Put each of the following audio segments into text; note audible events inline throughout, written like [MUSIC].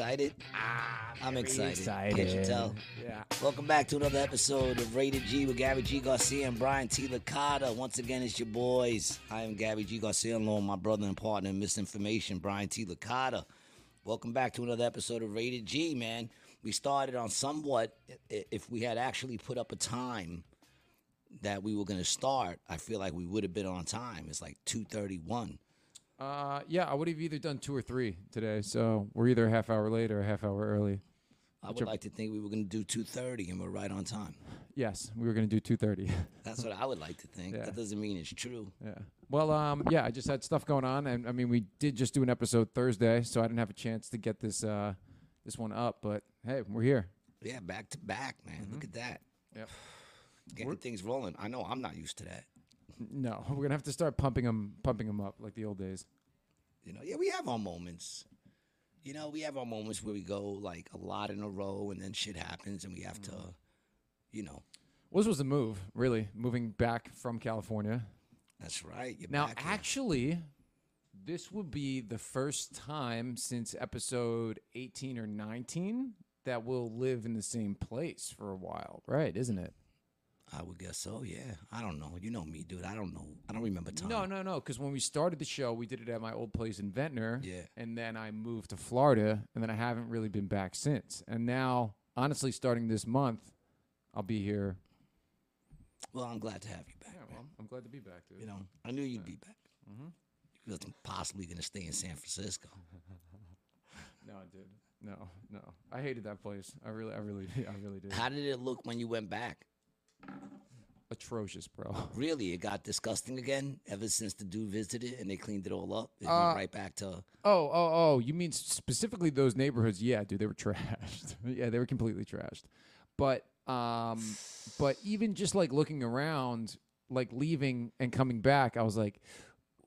Excited? Ah, I'm excited. excited. Can't you tell? Yeah. Welcome back to another episode of Rated G with Gabby G. Garcia and Brian T. Licata. Once again, it's your boys. I am Gabby G. Garcia, along with my brother and partner in misinformation, Brian T. Licata. Welcome back to another episode of Rated G, man. We started on somewhat, if we had actually put up a time that we were going to start, I feel like we would have been on time. It's like 2.31. Uh, yeah, I would have either done two or three today. So we're either a half hour late or a half hour early. I would Which- like to think we were going to do 2.30 and we're right on time. Yes, we were going to do two thirty. [LAUGHS] That's what I would like to think. Yeah. That doesn't mean it's true. yeah. Well, um, yeah, I just had stuff going on, and I mean, we did just do an episode Thursday, so I didn't have a chance to get this uh, this one up. But hey, we're here. Yeah, back to back, man. Look at that. Yep. Getting things rolling. I know I'm not used to that. No, [LAUGHS] we're gonna have to start pumping them, pumping them up like the old days. You know, yeah, we have our moments. You know, we have our moments where we go like a lot in a row and then shit happens and we have to, mm-hmm. you know, Well, this was the move, really, moving back from California. that's right. You're Now, back here. actually, this would be the first time since episode 18 or 19 that we'll live in the same place for a while, right? Isn't it? I would guess so, yeah. I don't know. You know me, dude. I don't know. I don't remember time. No, no, no. Because when we started the show, we did it at my old place in Ventnor. Yeah. And then I moved to Florida, and then I haven't really been back since. And now, honestly, starting this month, I'll be here. Well, I'm glad to have you back. Yeah, well, I'm glad to be back, dude. You know, I knew you'd be back. Mm-hmm. You wasn't possibly going to stay in San Francisco. [LAUGHS] No, dude. No, no. I hated that place. I really, I really, I really did. How did it look when you went back? Atrocious, bro. [LAUGHS] Really, it got disgusting again ever since the dude visited and they cleaned it all up. It Uh, went right back to Oh, oh, oh! You mean specifically those neighborhoods? Yeah, dude, they were [LAUGHS] trashed. [LAUGHS] yeah, they were completely trashed. But, um, but even just like looking around, like leaving and coming back, I was like,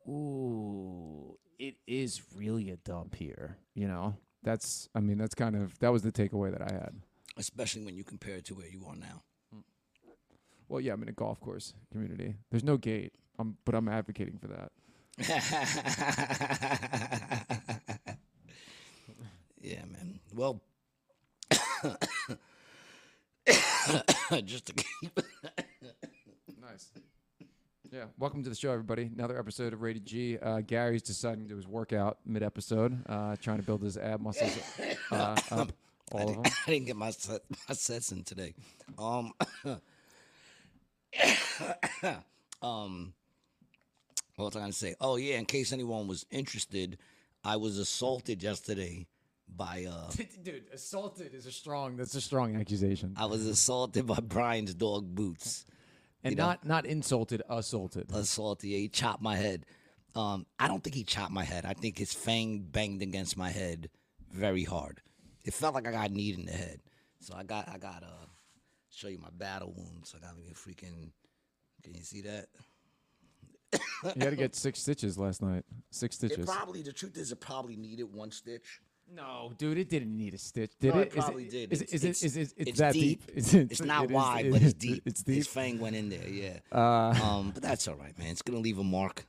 ooh, it is really a dump here. You know, that's. I mean, that's kind of that was the takeaway that I had. especially when you compare it to where you are now. Well, yeah, I'm in a golf course community. There's no gate, um, but I'm advocating for that. [LAUGHS] yeah, man. Well, [COUGHS] just to keep. [LAUGHS] Nice. Yeah. Welcome to the show, everybody. Another episode of Rated G. Uh, Gary's deciding to do his workout mid episode, uh, trying to build his ab muscles uh, [COUGHS] up. I of didn't, them. I didn't get my set, my sets in today. Um, [COUGHS] [COUGHS] um, what was I gonna say? Oh yeah, in case anyone was interested, I was assaulted yesterday by uh, [LAUGHS] Dude, assaulted is a strong. That's a strong accusation. I was assaulted by Brian's dog Boots. And you know. not not insulted, assaulted. assaulted. Yeah, he chopped my head. Um, I don't think he chopped my head. I think his fang banged against my head very hard. It felt like I got kneed in the head. So I got I got uh show you my battle wounds. I got me a freaking can you see that? you had to get six stitches last night. Six It stitches. probably the truth is it probably needed one stitch. no, dude, it didn't need a stitch. Did No, it? it Is probably did. Is, It's- is, it, it's- is, it, it's, it's that deep. deep? [LAUGHS] Is it- It's not it is- wide, it but it's [LAUGHS] deep. It's His fang went in there, yeah. Uh, um, but that's all right, man. It's gonna leave a mark.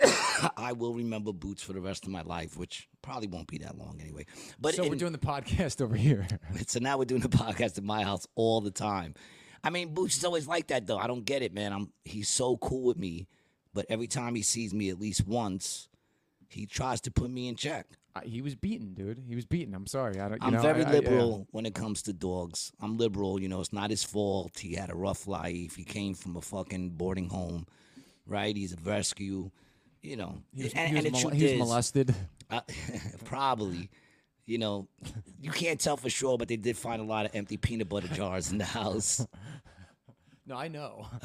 [COUGHS] I will remember boots for the rest of my life, which probably won't be that long anyway. But so we're doing the podcast over here. [LAUGHS] So now we're doing the podcast at my house all the time. I mean, Boots is always like that though. I don't get it, man. I'm he's so cool with me, but every time he sees me at least once, he tries to put me in check. Uh, he was beaten, dude. He was beaten. I'm sorry. I don't. You I'm know, very I- I- yeah. liberal when it comes to dogs. I'm liberal, you know. It's not his fault. He had a rough life. He came from a fucking boarding home, right? He's a rescue, you know. He was, and he was, and mol- truth he was is, molested. uh, [LAUGHS] probably. You know, you can't tell for sure, but they did find a lot of empty peanut butter jars in the house. [LAUGHS] No, I know. [LAUGHS]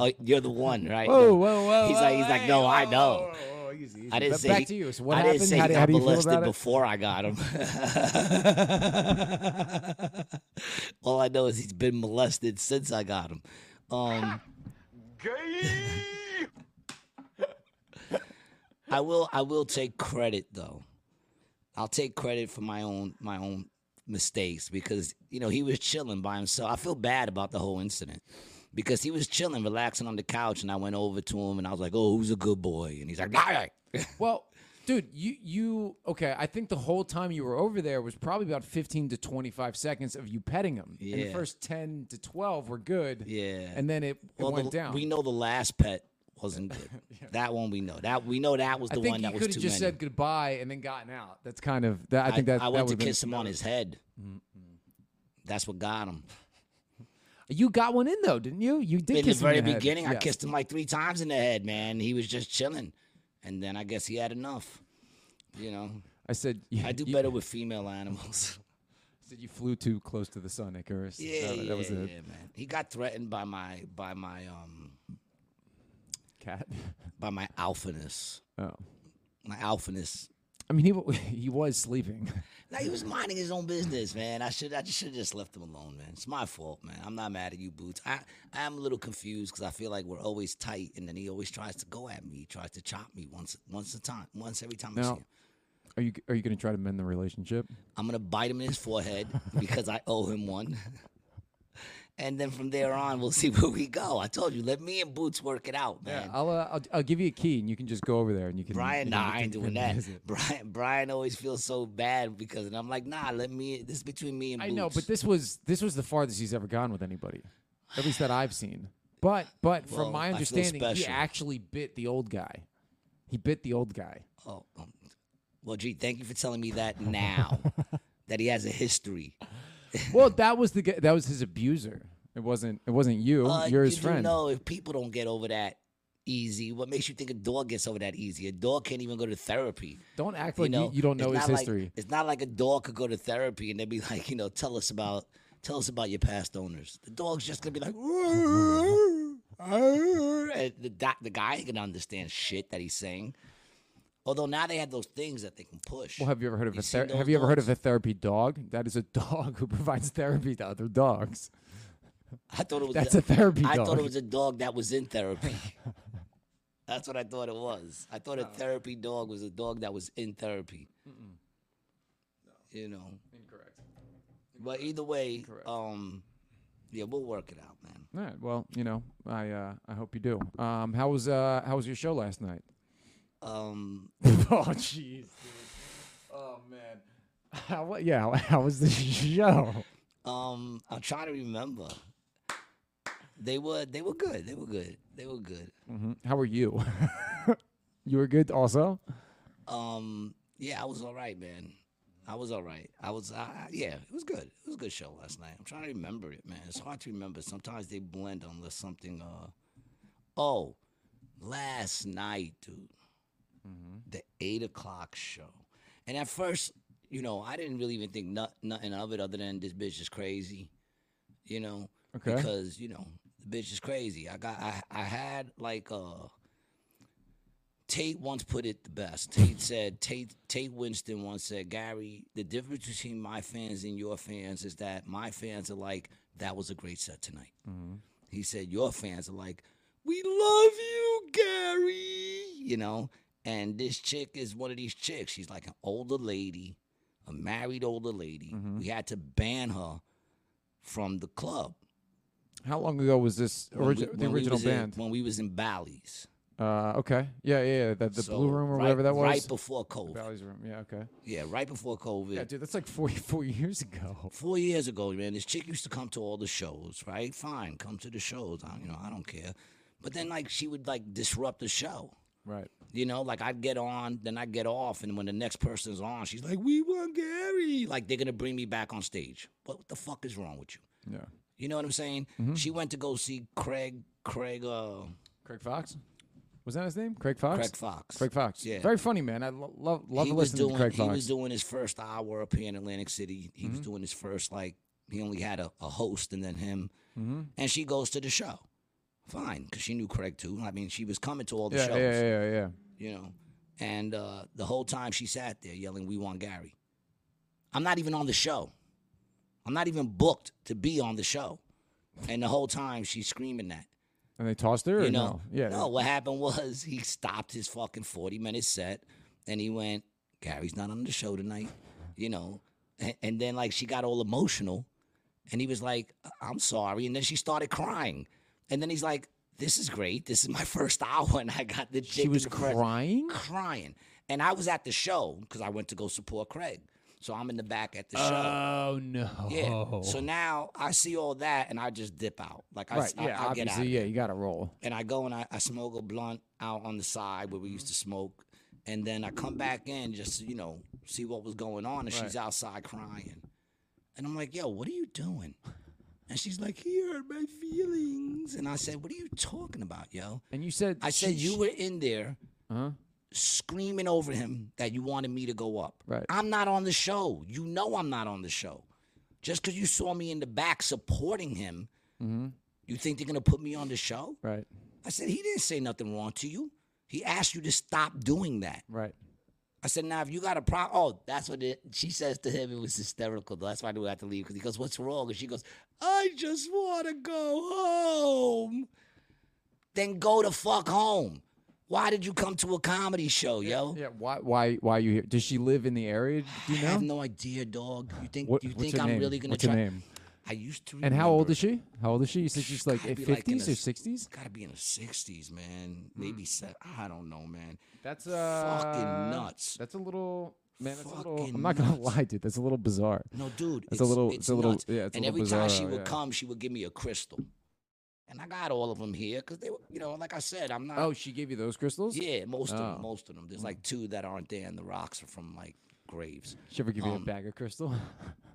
Oh, you're the one, right? Whoa, whoa, whoa! He's like, he's like, hey, no, whoa, I know. whoa, easy, easy. I didn't But say back he- to you. So what I happened? didn't say how, he do- got how do you molested before I got him. [LAUGHS] All I know is he's been molested since I got him. Um, [LAUGHS] I will. I will take credit though. I'll take credit for my own my own mistakes because you know he was chilling by himself. I feel bad about the whole incident because he was chilling, relaxing on the couch, and I went over to him and I was like, "Oh, who's a good boy?" And he's like, "All right." [LAUGHS] Well, dude, you you okay? I think the whole time you were over there was probably about fifteen to twenty five seconds of you petting him. And the Yeah. first ten to twelve were good. Yeah. and then it, it Well, went the- down. We know the last pet wasn't [LAUGHS] good. That one we know. That we know that was I the think one that was could have just many. said goodbye and then gotten out. That's kind of that. I think that I that went to kiss him on his head. That's what got him. You got one in though, didn't you? You did In the kiss him very in the head. beginning, I Yes. kissed him like three times in the head, man. He was just chilling, and then I guess he had enough. You know, I said, I do you, better with female animals. [LAUGHS] said you flew too close to the sun, Icarus. yeah, that, yeah, that was yeah, man. He got threatened by my by my um cat. [LAUGHS] by my alphaness. Oh, My alphaness. I mean, he [LAUGHS] he was sleeping. [LAUGHS] Now he was minding his own business, man. I should I just should have just left him alone, man. It's my fault, man. I'm not mad at you, Boots. I I am a little confused because I feel like we're always tight, and then he always tries to go at me. He tries to chop me once once a time, once every time I see Now- him. Are you are you going to try to mend the relationship? I'm gonna bite him in his forehead because I owe him one. And then from there on, we'll see [LAUGHS] where we go. I told you, let me and Boots work it out, man. I'll, uh, I'll I'll give you a key and you can just go over there and you can. Brian, you nah, I ain't doing [LAUGHS] that. Brian, Brian always feels so bad because, and I'm like, nah, let me. This is between me and I Boots. know, but this was this was the farthest he's ever gone with anybody, at least that I've seen. But but from my understanding, he actually bit the old guy. He bit the old guy. Oh, um, well, gee, thank you for telling me that now. [LAUGHS] that he has a history. Well, that was the guy, that was his abuser. It wasn't it wasn't you. Uh, You're his you friend. No, if people don't get over that easy, what makes you think a dog gets over that easy? A dog can't even go to therapy. Don't act You like you, know, you, don't it's know his not like- history. it's not like a dog could go to therapy and they'd be like, you know, tell us about tell us about your past owners. The dog's just gonna be like, [LAUGHS] and the doc- the guy can understand shit that he's saying. Although now they have those things that they can push. Well, have you ever heard of You a ther- have you ever heard of a therapy dog? That is a dog who [LAUGHS] provides therapy to other dogs. I thought it was That's a therapy I dog. thought it was a dog that was in therapy. [LAUGHS] That's what I thought it was. I thought a therapy dog was a dog that was in therapy. You know. Incorrect. But either way, Correct. um, yeah, we'll work it out, man. All right. Well, you know, I uh, I hope you do. Um, how was uh how was your show last night? Um, [LAUGHS] oh jeez. Oh man. [LAUGHS] How yeah? How, [LAUGHS] how was the show? um, I'm trying to remember. They were they were good. They were good. They were good. hmm How were you? you were good also. Um, yeah, I was all right, man. I was all right. I was, uh, yeah, it was good. It was a good show last night. I'm trying to remember it, man. It's hard to remember. Sometimes they blend unless something. Uh, oh, last night, dude, the eight o'clock show, and at first, you know, I didn't really even think not, nothing of it other than this bitch is crazy, you know, Okay. because you know the bitch is crazy. I got, I, I had like uh Tate once put it the best. [LAUGHS] Tate said, Tate, Tate Winston once said, Gary, the difference between my fans and your fans is that my fans are like, that was a great set tonight. He said, your fans are like, we love you, Gary. You know, and this chick is one of these chicks. She's like an older lady, a married older lady. We had to ban her from the club. How long ago was this when we- origi- the original was in- band? when we was in Bally's. Uh, okay. Yeah, yeah, yeah. The, the So, blue room or right- whatever that was. Right before COVID. Bally's room. Yeah. Okay. Yeah, right before COVID. Yeah, dude, that's like four [LAUGHS] four years ago. Four years ago, man, this chick used to come to all the shows, right? Fine, come to the shows. I, you know, I don't care. But then, like, she would like disrupt the show. Right. You know, like I'd get on, then I'd get off, and when the next person's on, she's like, "We want Gary." Like they're gonna bring me back on stage. What the fuck is wrong with you? Yeah. You know what I'm saying? Mm-hmm. She went to go see Craig, Craig, uh, Craig Fox. Was that his name? Craig Fox. Craig Fox. Craig Fox. Yeah. Very funny man. I lo- love love he to was listen doing to Craig he was doing his first hour up here in Atlantic City. He Mm-hmm. was doing his first like he only had a, a host and then him, Mm-hmm. and she goes to the show. Fine, because she knew Craig too. I mean, she was coming to all the yeah, shows, yeah, yeah, yeah, you know. And uh, the whole time she sat there yelling, "We want Gary." I'm not even on the show. I'm not even booked to be on the show, and the whole time she's screaming that. And they tossed her. Or You know, no? Yeah. No, what happened was he stopped his fucking 40 minute set and he went, Gary's not on the show tonight, you know. And, and then, like, she got all emotional and he was like, I'm sorry. And then she started crying. And then he's like, This is great. This is my first hour. And I got the chick She was in crying. crying. And I was at the show because I went to go support Craig. So I'm in the back at the show. Oh no. Yeah. So now I see all that and I just dip out. Like I, right. I, Yeah. I get out. yeah. You got to roll. And I go and I, I smoke a blunt out on the side where we used to smoke. And then I come back in just to, you know, see what was going on. And she's outside crying. And I'm like, yo, what are you doing? And she's like, he hurt my feelings. And I said, what are you talking about, yo? And you said I said, you were in there Huh? screaming over him that you wanted me to go up. Right. I'm not on the show. You know I'm not on the show. Just because you saw me in the back supporting him, mm-hmm. you think they're going to put me on the show? Right. I said, he didn't say nothing wrong to you. He asked you to stop doing that. Right. I said, now if you got a problem, oh, that's what it, she says to him. It was hysterical. Though. That's why I had to leave because he goes, what's wrong? And she goes, I just want to go home. Then go the fuck home. Why did you come to a comedy show, yo? Yeah. Why? Why? Why are you here? Does she live in the area? Do you I have no idea, dog. You think What- you think I'm name? really gonna What's try? her name? I used to. And how old is she? How old is she? You said she's like Gotta be like in fifties or s- sixties. Gotta be in the sixties, man. Maybe se- I don't know, man. That's uh, Fucking nuts. That's a little man. That's a little. Fucking I'm not gonna nuts. lie, dude. That's a little bizarre. No, dude. It's a little- It's it's a little- nuts. yeah, it's a and little every time she bizarro, would yeah. come, she would give me a crystal, and I got all of them here because they were, you know, like I said, I'm not. Oh, she gave you those crystals? yeah, most of Oh. them. Most of them. There's like two that aren't there, and the rocks are from like graves. She ever give you a Um, bag of crystal? [LAUGHS]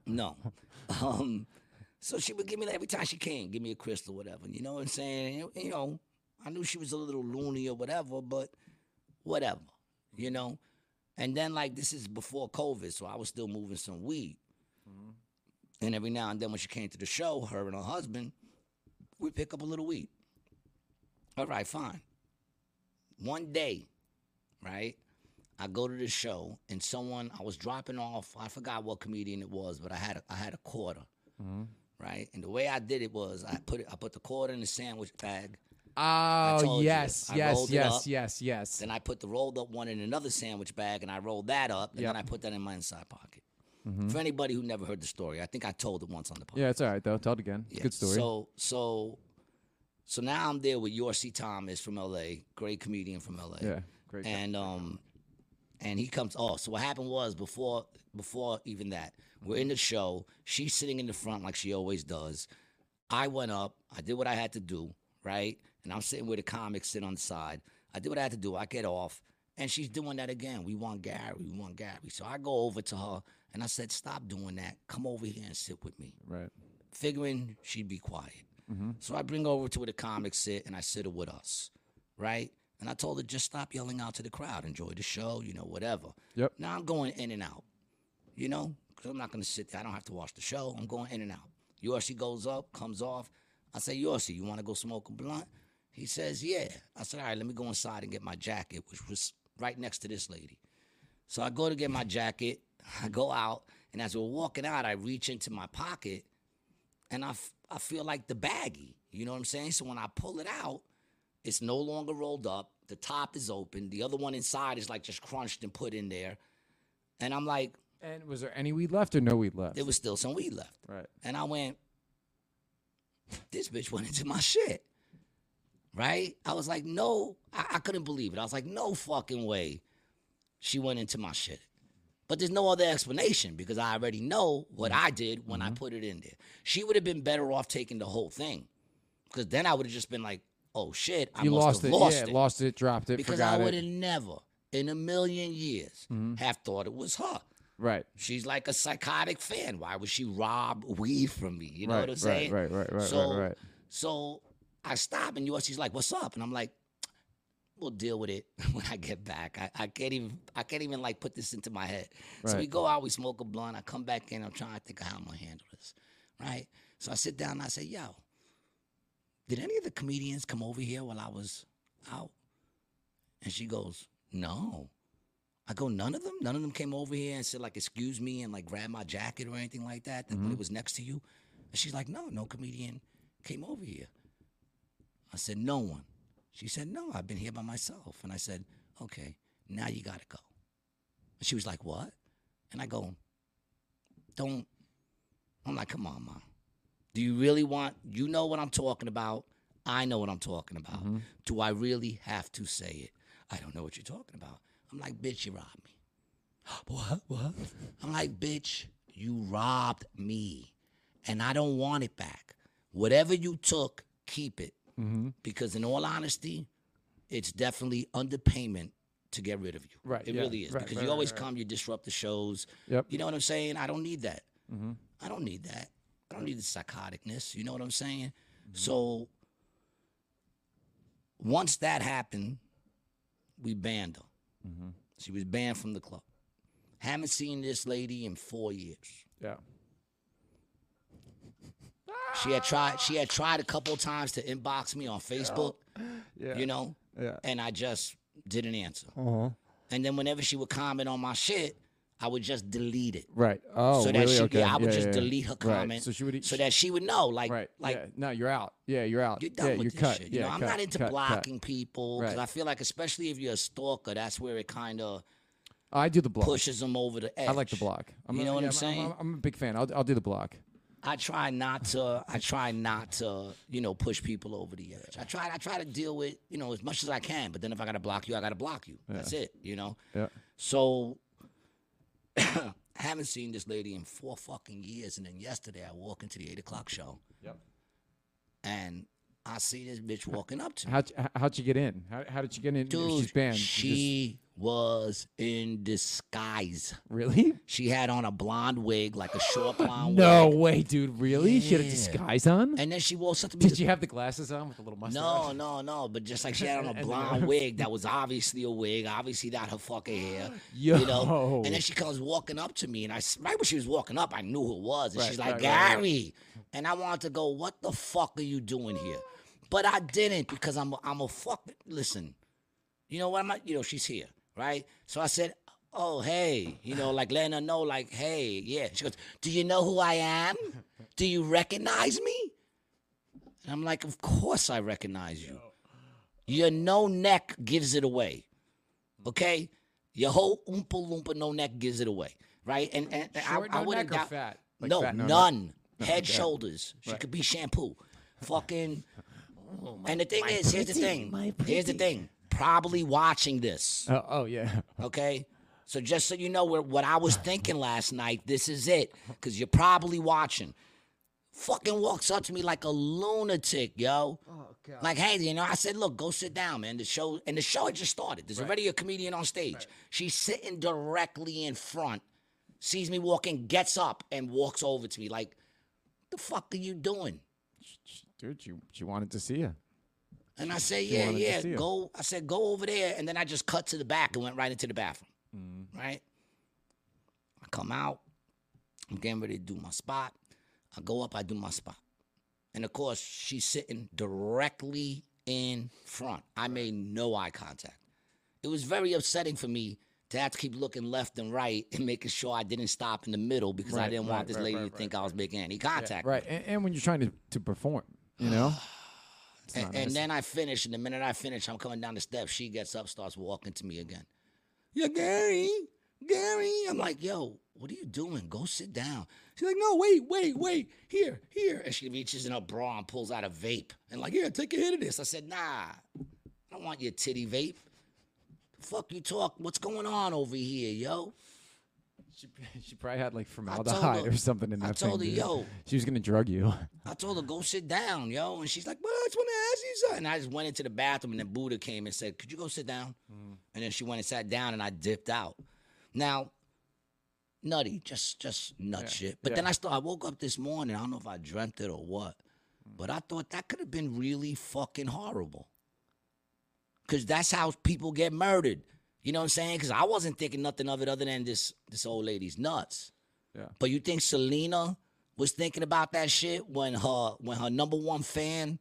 No. [LAUGHS] Um, so she would give me that every time she came, give me a crystal, whatever. You know what I'm saying? You know, I knew she was a little loony or whatever, but whatever, you know. And then like this is before COVID, so I was still moving some weed. Mm-hmm. And every now and then when she came to the show, her and her husband, we pick up a little weed. All right, fine. One day, right? I go to the show and someone I was dropping off. I forgot what comedian it was, but I had a, I had a quarter, mm-hmm. Right? And the way I did it was I put it, I put the quarter in the sandwich bag. Oh you. yes, yes, yes, up. yes, yes. Then I put the rolled up one in another sandwich bag, and I rolled that up, and Yep. then I put that in my inside pocket. For anybody who never heard the story, I think I told it once on the podcast. Yeah, it's all right though. Tell it again. It's Yeah, good story. So so so now I'm there with Yorcy Thomas from LA, great comedian from LA. yeah, great. guy. And um and he comes oh, so what happened was before before even that, we're in the show, she's sitting in the front like she always does. I went up, I did what I had to do, right? And I'm sitting where the comics sit on the side. I did what I had to do. I get off. And she's doing that again. We want Gary. We want Gary. So I go over to her and I said, Stop doing that. Come over here and sit with me right. figuring she'd be quiet. Mm-hmm. So I bring her over to where the comics sit and I sit her with us, right? And I told her just stop yelling out to the crowd, enjoy the show, you know, whatever. Yep. Now I'm going in and out, you know, because I'm not going to sit there. I don't have to watch the show. I'm going in and out. Yorsi goes up, comes off. I say, Yorsi, you want to go smoke a blunt? He says, yeah. I said, all right, let me go inside and get my jacket, which was right next to this lady. So I go to get my jacket. I go out, and as we're walking out, I reach into my pocket, and I, f- I feel like the baggie. You know what I'm saying? So when I pull it out, it's no longer rolled up. The top is open. The other one inside is like just crunched and put in there. And I'm like, And was there any weed left or no weed left? there was still some weed left. right. And I went, this bitch went into my shit. Right? I was like, no, I, I couldn't believe it. I was like, no fucking way she went into my shit. But there's no other explanation because I already know what I mm-hmm. did when I mm-hmm. put it in there. She would have been better off taking the whole thing. Because then I would have just been like, oh shit, I You lost it. lost yeah, it. lost it. Dropped it. because I would have never, in a million years, mm-hmm. have thought it was her. Right. She's like a psychotic fan. Why would she rob weed from me? You know right. what I'm saying? Right. Right. Right. Right. so, right. Right. So I stop and you she's like, "What's up?" And I'm like, "We'll deal with it [LAUGHS] when I get back. I, I can't even I can't even like put this into my head." So we go out, we smoke a blunt. I come back in. I'm trying to think of how I'm gonna handle this, right? So I sit down and I say, "Yo, did any of the comedians come over here while I was out?" And she goes, "No." I go, none of them? None of them came over here and said, like, excuse me, and like grab my jacket or anything like that when mm-hmm. it was next to you? And she's like, no, no comedian came over here. I said, no one. She said, no, I've been here by myself. And I said, okay, now you gotta go. And she was like, what? And I go, don't. I'm like, come on, mom. Do you really want, you know what I'm talking about? I know what I'm talking about. Do I really have to say it? I don't know what you're talking about. I'm like, bitch, you robbed me. [GASPS] what? What? I'm like, bitch, you robbed me. And I don't want it back. Whatever you took, keep it. Mm-hmm. Because in all honesty, it's definitely underpayment to get rid of you. Right, It yeah, really is. right, because right, you always right. come, you disrupt the shows. Yep. You know what I'm saying? I don't need that. Mm-hmm. I don't need that. I don't need the psychoticness. You know what I'm saying? Mm-hmm. So once that happened, we banned her. Mm-hmm. She was banned from the club. Haven't seen this lady in four years. Yeah. She had tried. She had tried a couple times to inbox me on Facebook. Yeah. You know, Yeah. and I just didn't answer. Uh-huh. And then whenever she would comment on my shit, I would just delete it. Right. Oh, so that really? she, okay. yeah, I would just yeah. delete her Right. So she would. so that she would know, like, right. like yeah. No, you're out. Yeah, you're out. You're done yeah, with you're this cut. shit. You yeah, know, I'm not into cut, cut. blocking people because Right. I feel like, especially if you're a stalker, that's where it kind of I do the block. pushes them over the edge. I like the block. I'm You a- know what yeah, I'm saying? I'm, I'm a big fan. I'll, I'll do the block. I try not to. I try not to. You know, push people over the edge. I try. I try to deal with you know as much as I can. But then if I gotta block you, I gotta block you. That's it. You know. Yeah. So [COUGHS] haven't seen this lady in four fucking years, and then yesterday I walk into the eight o'clock show, Yep. and I see this bitch walking up to me. How'd, you- how'd you get in? How, how did you get in? Dude, she's banned. You just- she was in disguise. really? She had on a blonde wig, like a short [GASPS] blonde No wig. way, dude. Really? She had a Yeah. disguise on? And then she walks up to me. Did you have the glasses on with the little mustache? No, no, no. But just like she had on [LAUGHS] a blonde wig that was obviously a wig, obviously not her fucking hair. [GASPS] You know? Yo. And then she comes walking up to me, and I s- right when she was walking up, I knew who it was. And Right, she's like, right, right, right. Gary. And I wanted to go, what the fuck are you doing here? But I didn't because I'm a, I'm a fuck. Listen, you know what? I'm not, you know, she's here, right? So I said, oh, hey, you know, like letting her know, like, hey, yeah. She goes, do you know who I am? Do you recognize me? And I'm like, of course I recognize you. Your no neck gives it away. Okay? Your whole oompa loompa no neck gives it away. Right? And, and and Short, I, I wouldn't neck doubt- fat? Like no, fat, no neck? none. [LAUGHS] Head, okay. shoulders. She could be shampoo. Fucking. Oh, and the thing is, here's the thing. Here's the thing. Probably watching this. Oh, oh yeah. [LAUGHS] Okay? So just so you know where, what I was thinking last night, this is it. Because you're probably watching. Fucking walks up to me like a lunatic, yo. Oh god. Like, hey, you know, I said, look, go sit down, man. The show and the show had just started. There's already a comedian on stage. She's sitting directly in front, sees me walking, gets up, and walks over to me like, the fuck are you doing? Dude, she she wanted to see you. And I said, yeah, yeah, go. I said, go over there. And then I just cut to the back and went right into the bathroom. Mm-hmm. Right? I come out. I'm getting ready to do my spot. I go up, I do my spot. And of course, she's sitting directly in front. I made no eye contact. It was very upsetting for me to have to keep looking left and right and making sure I didn't stop in the middle because I didn't right, want this right, lady right, to think right, I was making any contact. Right. And, and when you're trying to, to perform, you know? [SIGHS] [SIGHS] And, and then I finish, and the minute I finish, I'm coming down the steps. She gets up, starts walking to me again. Yeah, Gary, Gary. I'm like, yo, what are you doing? Go sit down. She's like, no, wait, wait, wait. Here, here. And she reaches in her bra and pulls out a vape. And like, yeah, take a hit of this. I said, nah, I don't want your titty vape. The fuck you talk? What's going on over here, yo? She, [LAUGHS] she probably had like formaldehyde her- or something in that I told thing. her, dude. yo. She was gonna drug you. I told her, go sit down, yo. And she's like, well, I just want to ask you something. And I just went into the bathroom, and then Buddha came and said, could you go sit down? Mm-hmm. And then she went and sat down, and I dipped out. Now, nutty, just just nut Yeah, shit. But yeah. then I started, I woke up this morning. I don't know if I dreamt it or what, mm. but I thought that could have been really fucking horrible. Cause that's how people get murdered. You know what I'm saying? Cause I wasn't thinking nothing of it other than this this old lady's nuts. Yeah. But you think Selena was thinking about that shit when her when her number one fan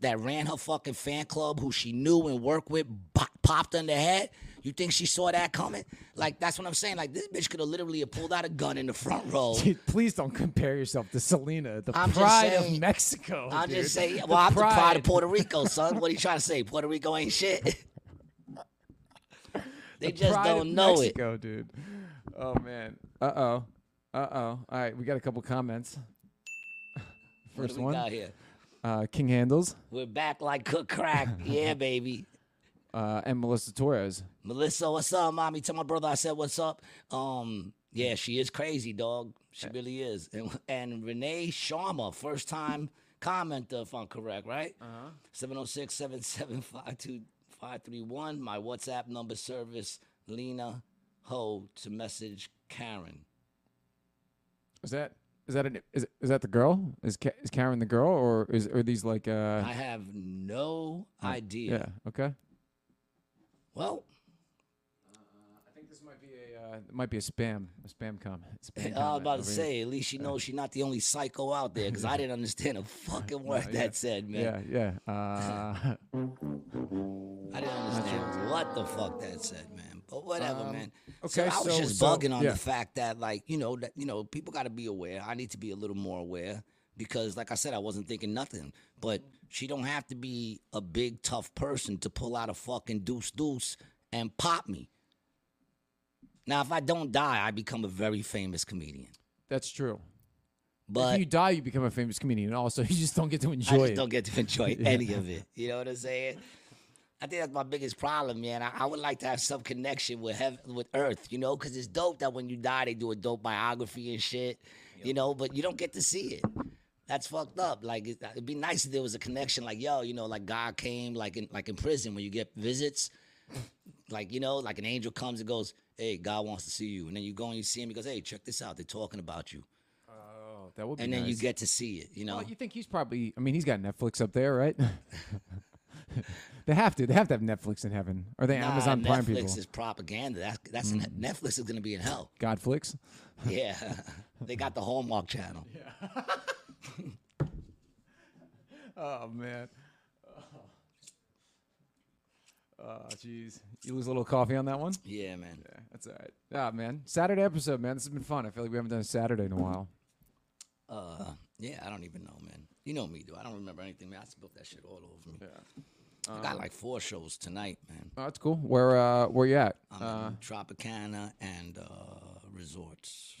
that ran her fucking fan club, who she knew and worked with, pop, popped on the head? You think she saw that coming? Like that's what I'm saying. Like this bitch could have literally pulled out a gun in the front row. [LAUGHS] Dude, please don't compare yourself to Selena, the I'm pride saying- of Mexico. I'll dude. just say, The well, I'm the pride of [LAUGHS] Puerto Rico, son. What are you trying to say? Puerto Rico ain't shit. [LAUGHS] [LAUGHS] they The just don't of know it. Dude. Oh man. Uh oh. Uh oh. All right, we got a couple comments. What First do we one, got here? uh, King Handles. We're back like cook crack. [LAUGHS] yeah, baby. uh, and Melissa Torres. Melissa, what's up, mommy? Tell my brother I said what's up. Um, yeah, she is crazy, dog. She really is. And, and Renee Sharma, first time commenter, if I'm correct, right? Uh-huh. 706 775 531. My WhatsApp number service, Lena Ho, to message Karen. Is that is that an, is is that the girl? Is Ka- is Karen the girl, or is are these like uh? I have no idea. Yeah. Okay. Well, I think this might be a uh, it might be a spam a spam comment. Spam I was about to over here. say, at least she knows she's not the only psycho out there because I didn't understand a fucking [LAUGHS] word yeah. that said, man. Yeah, yeah. Uh, [LAUGHS] I didn't understand what the fuck that said, man. But whatever, man. Okay, So I was so- just so, bugging on yeah. the fact that, like, you know, that you know, people got to be aware. I need to be a little more aware because, like I said, I wasn't thinking nothing. But she don't have to be a big tough person to pull out a fucking deuce deuce and pop me. Now, if I don't die, I become a very famous comedian. that's true. But if you die, you become a famous comedian. Also, [LAUGHS] you just don't get to enjoy. I just it. don't get to enjoy [LAUGHS] any of it. You know what I'm saying? I think that's my biggest problem, man. I, I would like to have some connection with heaven, with Earth, you know, because it's dope that when you die, they do a dope biography and shit, you know, but you don't get to see it. That's fucked up. Like it, it'd be nice if there was a connection, like yo, you know, like God came, like in like in prison when you get visits, like you know, like an angel comes and goes, "Hey, God wants to see you," and then you go and you see him. He goes, "Hey, check this out. They're talking about you," oh, that would be and then you get to see it. You know, Well, you think he's probably? I mean, he's got Netflix up there, right? [LAUGHS] they have to. They have to have Netflix in heaven. Or they Nah, Amazon Prime Netflix people? is propaganda. That's that's hmm. in, Netflix is gonna be in hell. Godflix. [LAUGHS] Yeah, they got the Hallmark channel. [LAUGHS] Oh man. Oh, jeez. You lose a little coffee on that one? Yeah, man. Yeah, that's all right. Ah, man. Saturday episode, man. This has been fun. I feel like we haven't done a Saturday in a while. Uh, yeah, I don't even know, man. You know me, dude. I don't remember anything, man. I spilled that shit all over me. Yeah. I got like four shows tonight, man. Oh, that's cool. Where uh where you at? I'm Uh, in Tropicana and uh, resorts.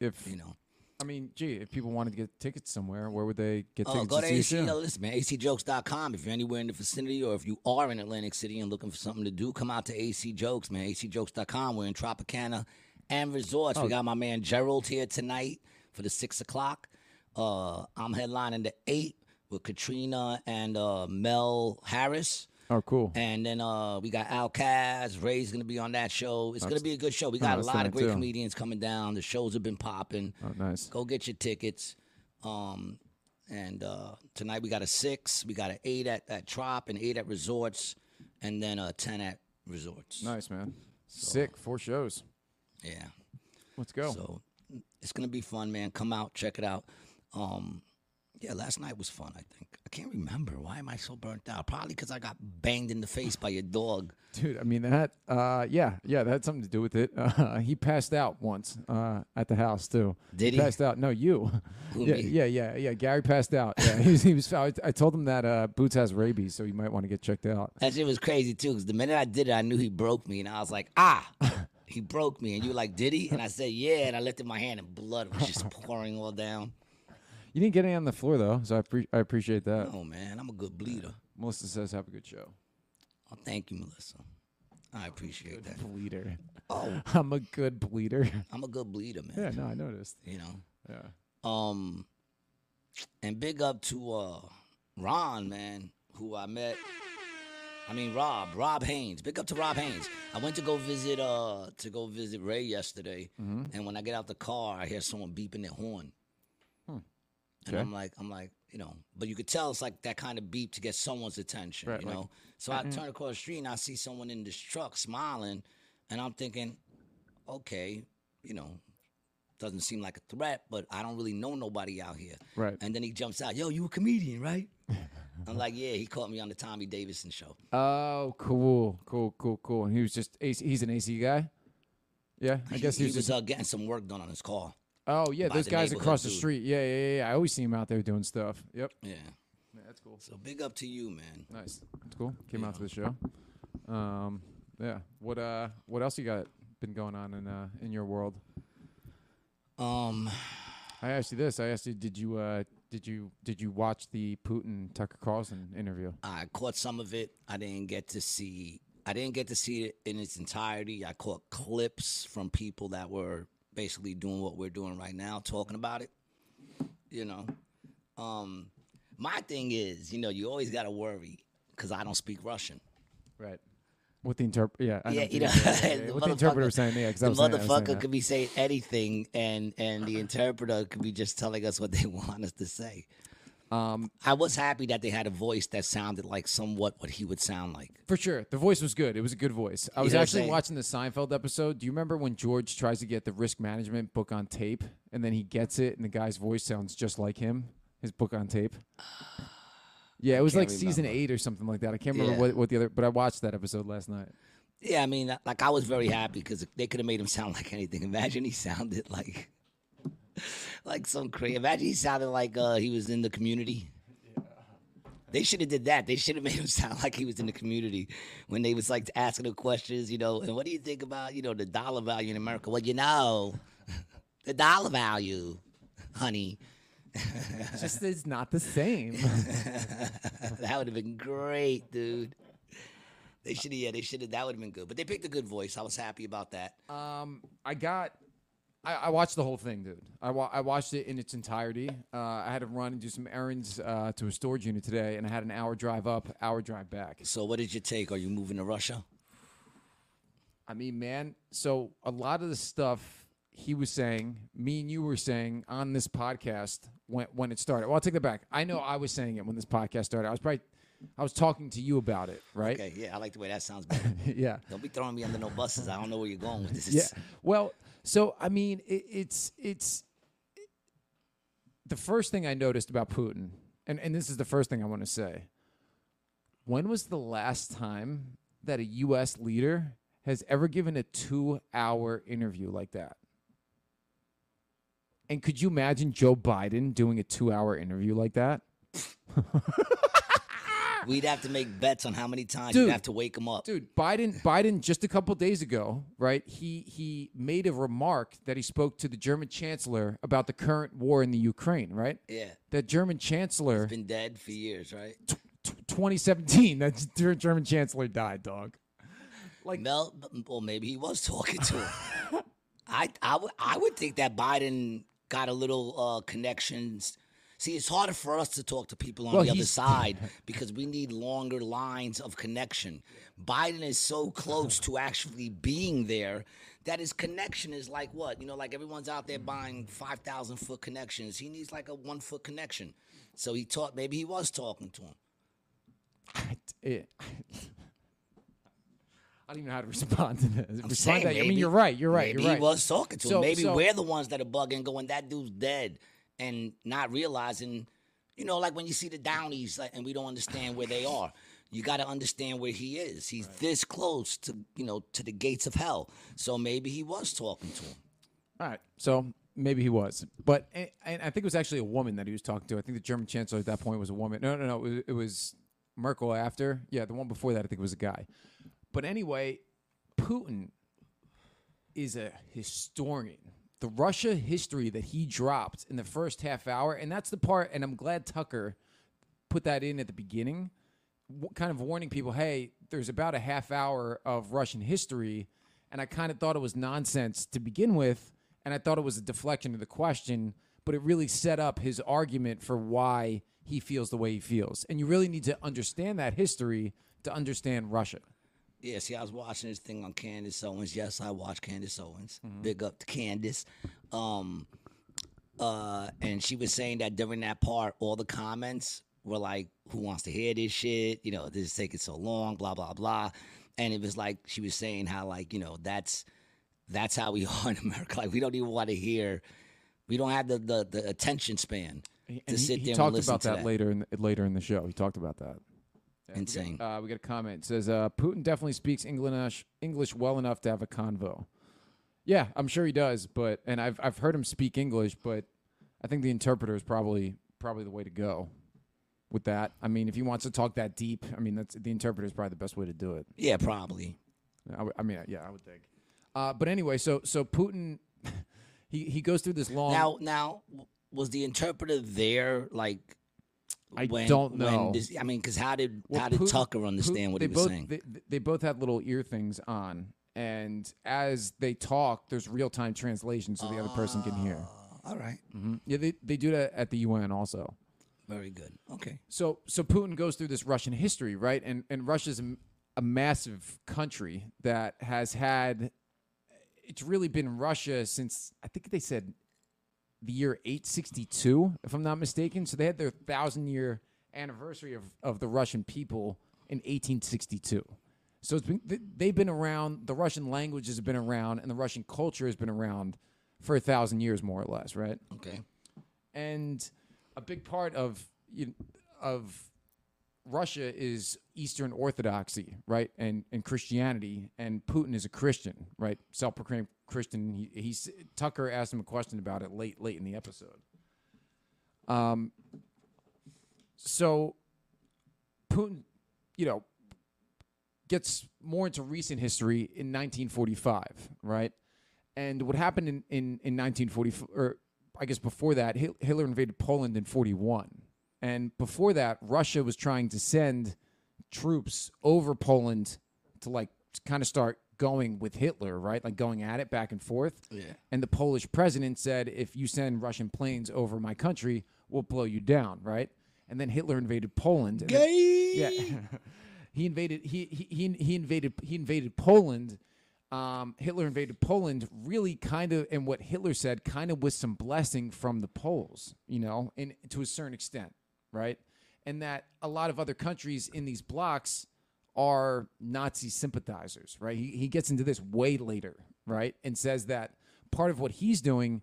if You know. I mean, gee, if people wanted to get tickets somewhere, where would they get Oh, tickets Oh, go to to AC. show? No, listen, man. ACJokes.com. If you're anywhere in the vicinity or if you are in Atlantic City and looking for something to do, come out to AC Jokes, man. ACJokes.com. We're in Tropicana and resorts. Oh. We got my man Gerald here tonight for the six o'clock. Uh, I'm headlining the eight with Katrina and uh, Mel Harris. Oh, cool. And then uh, we got Al Alcaz. Ray's gonna be on that show. It's gonna be a good show. We got a lot of great too. comedians coming down. The shows have been popping. Oh, nice. Go get your tickets. Um, and uh, tonight we got a six, we got an eight at, at Trop and eight at Resorts, and then a ten at Resorts. Nice, man. Sick. Four shows. Yeah. Let's go. So it's gonna be fun, man. Come out, check it out. Um, yeah, last night was fun. I think I can't remember why am I so burnt out. Probably because I got banged in the face by your dog. Dude, I mean that. Uh, yeah, yeah, that had something to do with it. Uh, [LAUGHS] he passed out once uh, at the house too. Did he? Passed out. No, you. Who, [LAUGHS] yeah, me? yeah, yeah, yeah. Gary passed out. Yeah, he was. He was I, I told him that uh, Boots has rabies, so you might want to get checked out. That shit was crazy too. Because the minute I did it, I knew he broke me, and I was like, ah. [LAUGHS] He broke me, and you were like, did he? And I said, yeah. And I lifted my hand, and blood was just pouring all down. You didn't get any on the floor though, so I, pre- I appreciate that. Oh man, I'm a good bleeder. Melissa says, "Have a good show." Oh, thank you, Melissa. I appreciate that. Bleeder. Oh, [LAUGHS] I'm a good bleeder. I'm a good bleeder, man. yeah, no, I noticed. You know. Yeah. Um, and big up to uh Ron, man, who I met. I mean Rob, Rob Haynes. Big up to Rob Haynes. I went to go visit uh to go visit Ray yesterday, and when I get out the car, I hear someone beeping their horn. And Okay. I'm like, I'm like, you know, but you could tell it's like that kind of beep to get someone's attention, Right, you like, know. so I turn across the street and I see someone in this truck smiling, and I'm thinking, okay, you know, doesn't seem like a threat, but I don't really know nobody out here. Right. And then he jumps out, yo, you a comedian, right? [LAUGHS] I'm like, yeah, he caught me on the Tommy Davidson show. Oh, cool, cool, cool, cool. And he was just AC, he's an AC guy. Yeah, I guess he, he was, was just. uh, getting some work done on his car. Oh yeah, those guys across the dude. street. Yeah, yeah, yeah, yeah. I always see him out there doing stuff. Yep. Yeah. Yeah, that's cool. So big up to you, man. Nice. That's cool. Came out to the show. Um, yeah. What uh, what else you got been going on in uh in your world? Um, I asked you this. I asked you, did you uh did you did you watch the Putin Tucker Carlson interview? I caught some of it. I didn't get to see I didn't get to see it in its entirety. I caught clips from people that were basically doing what we're doing right now, talking about it. You know, um, my thing is, you know, you always got to worry because I don't speak Russian. Right. With the interpret? Yeah. I Yeah, you the- know, [LAUGHS] the what the interpreter saying. Yeah, because The was saying, motherfucker could be saying anything, and and the interpreter could be just telling us what they [LAUGHS] want us to say. Um, I was happy that they had a voice that sounded like somewhat what he would sound like. For sure. The voice was good. It was a good voice. I was know actually watching the Seinfeld episode. Do you remember when George tries to get the risk management book on tape and then he gets it and the guy's voice sounds just like him? His book on tape? [SIGHS] Yeah, it was like can't season eight or something like that. I can't remember Yeah. what, what the other, but I watched that episode last night. Yeah, I mean, like I was very happy because they could have made him sound like anything. [LAUGHS] Imagine he sounded like [LAUGHS] like some crazy. Imagine he sounded like uh, he was in the community. They should have did that. They should have [LAUGHS] made him sound like he was in the community when they was like asking the questions, you know. And what do you think about you know the dollar value in America? Well, you know, [LAUGHS] the dollar value, honey. It's just is not the same. that would have been great, dude. They should have. Yeah, they should have. That would have been good. But they picked a good voice. I was happy about that. Um, I got, I, I watched the whole thing, dude. I, wa- I watched it in its entirety. Uh, I had to run and do some errands uh, to a storage unit today, and I had an hour drive up, hour drive back. So, what did you take? Are you moving to Russia? I mean, man. So a lot of the stuff he was saying, me and you were saying on this podcast when when it started. Well, I'll take that back. I know I was saying it when this podcast started. I was probably, I was talking to you about it, right? Okay, yeah, I like the way that sounds better. [LAUGHS] yeah. Don't be throwing me under no buses. I don't know where you're going with this. Yeah. Well, so I mean, it, it's it's the first thing I noticed about Putin, and and this is the first thing I want to say. When was the last time that a U.S. leader has ever given a two-hour interview like that? And could you imagine Joe Biden doing a two-hour interview like that? [LAUGHS] We'd have to make bets on how many times Dude. you'd have to wake him up. Dude, Biden Biden just a couple days ago, right? He he made a remark that he spoke to the German chancellor about the current war in the Ukraine, right? Yeah, That German chancellor been dead for years, right? t- 2017, that [LAUGHS] German chancellor died, dog. Like Mel, well, maybe he was talking to him. [LAUGHS] I, I, would, I would think that Biden got a little uh, connections. See, it's harder for us to talk to people on Well, the other [LAUGHS] side because we need longer lines of connection. Biden is so close to actually being there that his connection is like what? You know, like everyone's out there buying 5,000 foot connections. He needs like a one foot connection. So he taught, maybe he was talking to him. it, I don't even know how to respond to this. Respond saying, to that. I mean, maybe- you're right. You're right. Maybe you're right. he was talking to So- him. Maybe so- we're the ones that are bugging, going, "That dude's dead," and not realizing, you know, like when you see the Downies, like, and we don't understand where they are. You got to understand where he is. He's this close to, you know, to the gates of hell. So maybe he was talking to him. All right. So maybe he was, but and, and I think it was actually a woman that he was talking to. I think the German chancellor at that point was a woman. No, no, no. It was, it was Merkel after. Yeah, the one before that I think it was a guy. But anyway, Putin is a historian. The Russia history that he dropped in the first half hour, and that's the part. And I'm glad Tucker put that in at the beginning, kind of warning people, hey, there's about a half hour of Russian history, and I kind of thought it was nonsense to begin with, and I thought it was a deflection of the question, but it really set up his argument for why he feels the way he feels. And you really need to understand that history to understand Russia. Yeah, see, I was watching this thing on Candace Owens. Yes, I watch Candace Owens. Mm-hmm. Big up to Candace. Um, uh, and she was saying that during that part, all the comments were like, "Who wants to hear this shit? You know, this is taking so long, blah blah blah." And it was like she was saying how, like, you know, that's that's how we [LAUGHS] are in America. Like, we don't even want to hear. We don't have the the, the attention span to And he, sit he there and talked about to that, that. later in the, later in the show. He talked about that. Yeah, we got- Insane. uh, we got a comment. It says uh, Putin definitely speaks English English well enough to have a convo. Yeah, I'm sure he does, but and I've I've heard him speak English, but I think the interpreter is probably probably the way to go with that. I mean, if he wants to talk that deep, I mean, that's the interpreter is probably the best way to do it. Yeah, probably. I, mean, yeah, I would think. Uh, but anyway, so so Putin, [LAUGHS] he he goes through this long. Now, now, was the interpreter there? Like, I when, don't when know. this- I mean, because how did Well, how did Putin- Tucker understand Putin- what he was both, saying? They, they both had little ear things on, and as they talk, there's real time translation, so the other person can hear. Uh, all right, hmm Yeah, they they do that at the UN also. very good. Okay. So so Putin goes through this Russian history, right? And and Russia's a, a massive country that has had it's really been Russia since I think they said the year 862, if I'm not mistaken. So they had their thousand year anniversary of, of the Russian people in 1862. So it's been, they've been around. The Russian language has been around, and the Russian culture has been around for a thousand years, more or less, right? Okay. and a big part of you of Russia is Eastern Orthodoxy, right, and and Christianity, and Putin is a Christian, right, self-proclaimed Christian. He, he's Tucker asked him a question about it late late in the episode. Um. So, Putin, you know, gets more into recent history in 1945, right? And what happened in, in, in 1944, or I guess before that, Hitler invaded Poland in 41. And before that, Russia was trying to send troops over Poland to like kind of start going with Hitler, right? Like going at it back and forth. Yeah. And the Polish president said, if you send Russian planes over my country, we'll blow you down, right? And then Hitler invaded Poland. and then- yeah, [LAUGHS] he invaded. He he he he invaded. He invaded Poland. Um, Hitler invaded Poland. Really, kind of, and what Hitler said, kind of with some blessing from the Poles, you know, and to a certain extent, right? And that a lot of other countries in these blocks are Nazi sympathizers, right? He he gets into this way later, right, and says that part of what he's doing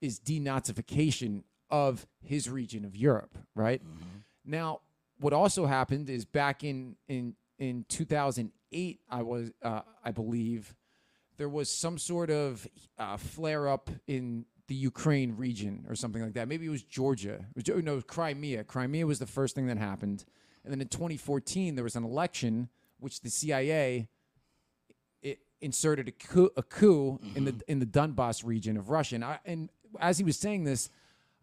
is denazification of his region of Europe, right? Now, what also happened is back in in in 2008, I was uh, I believe there was some sort of uh, flare up in the Ukraine region or something like that. Maybe it was Georgia. It was, no, Crimea. Crimea was the first thing that happened, and then in 2014 there was an election which the CIA it inserted a coup, a coup in the in the Donbass region of Russia. And, I, and as he was saying this,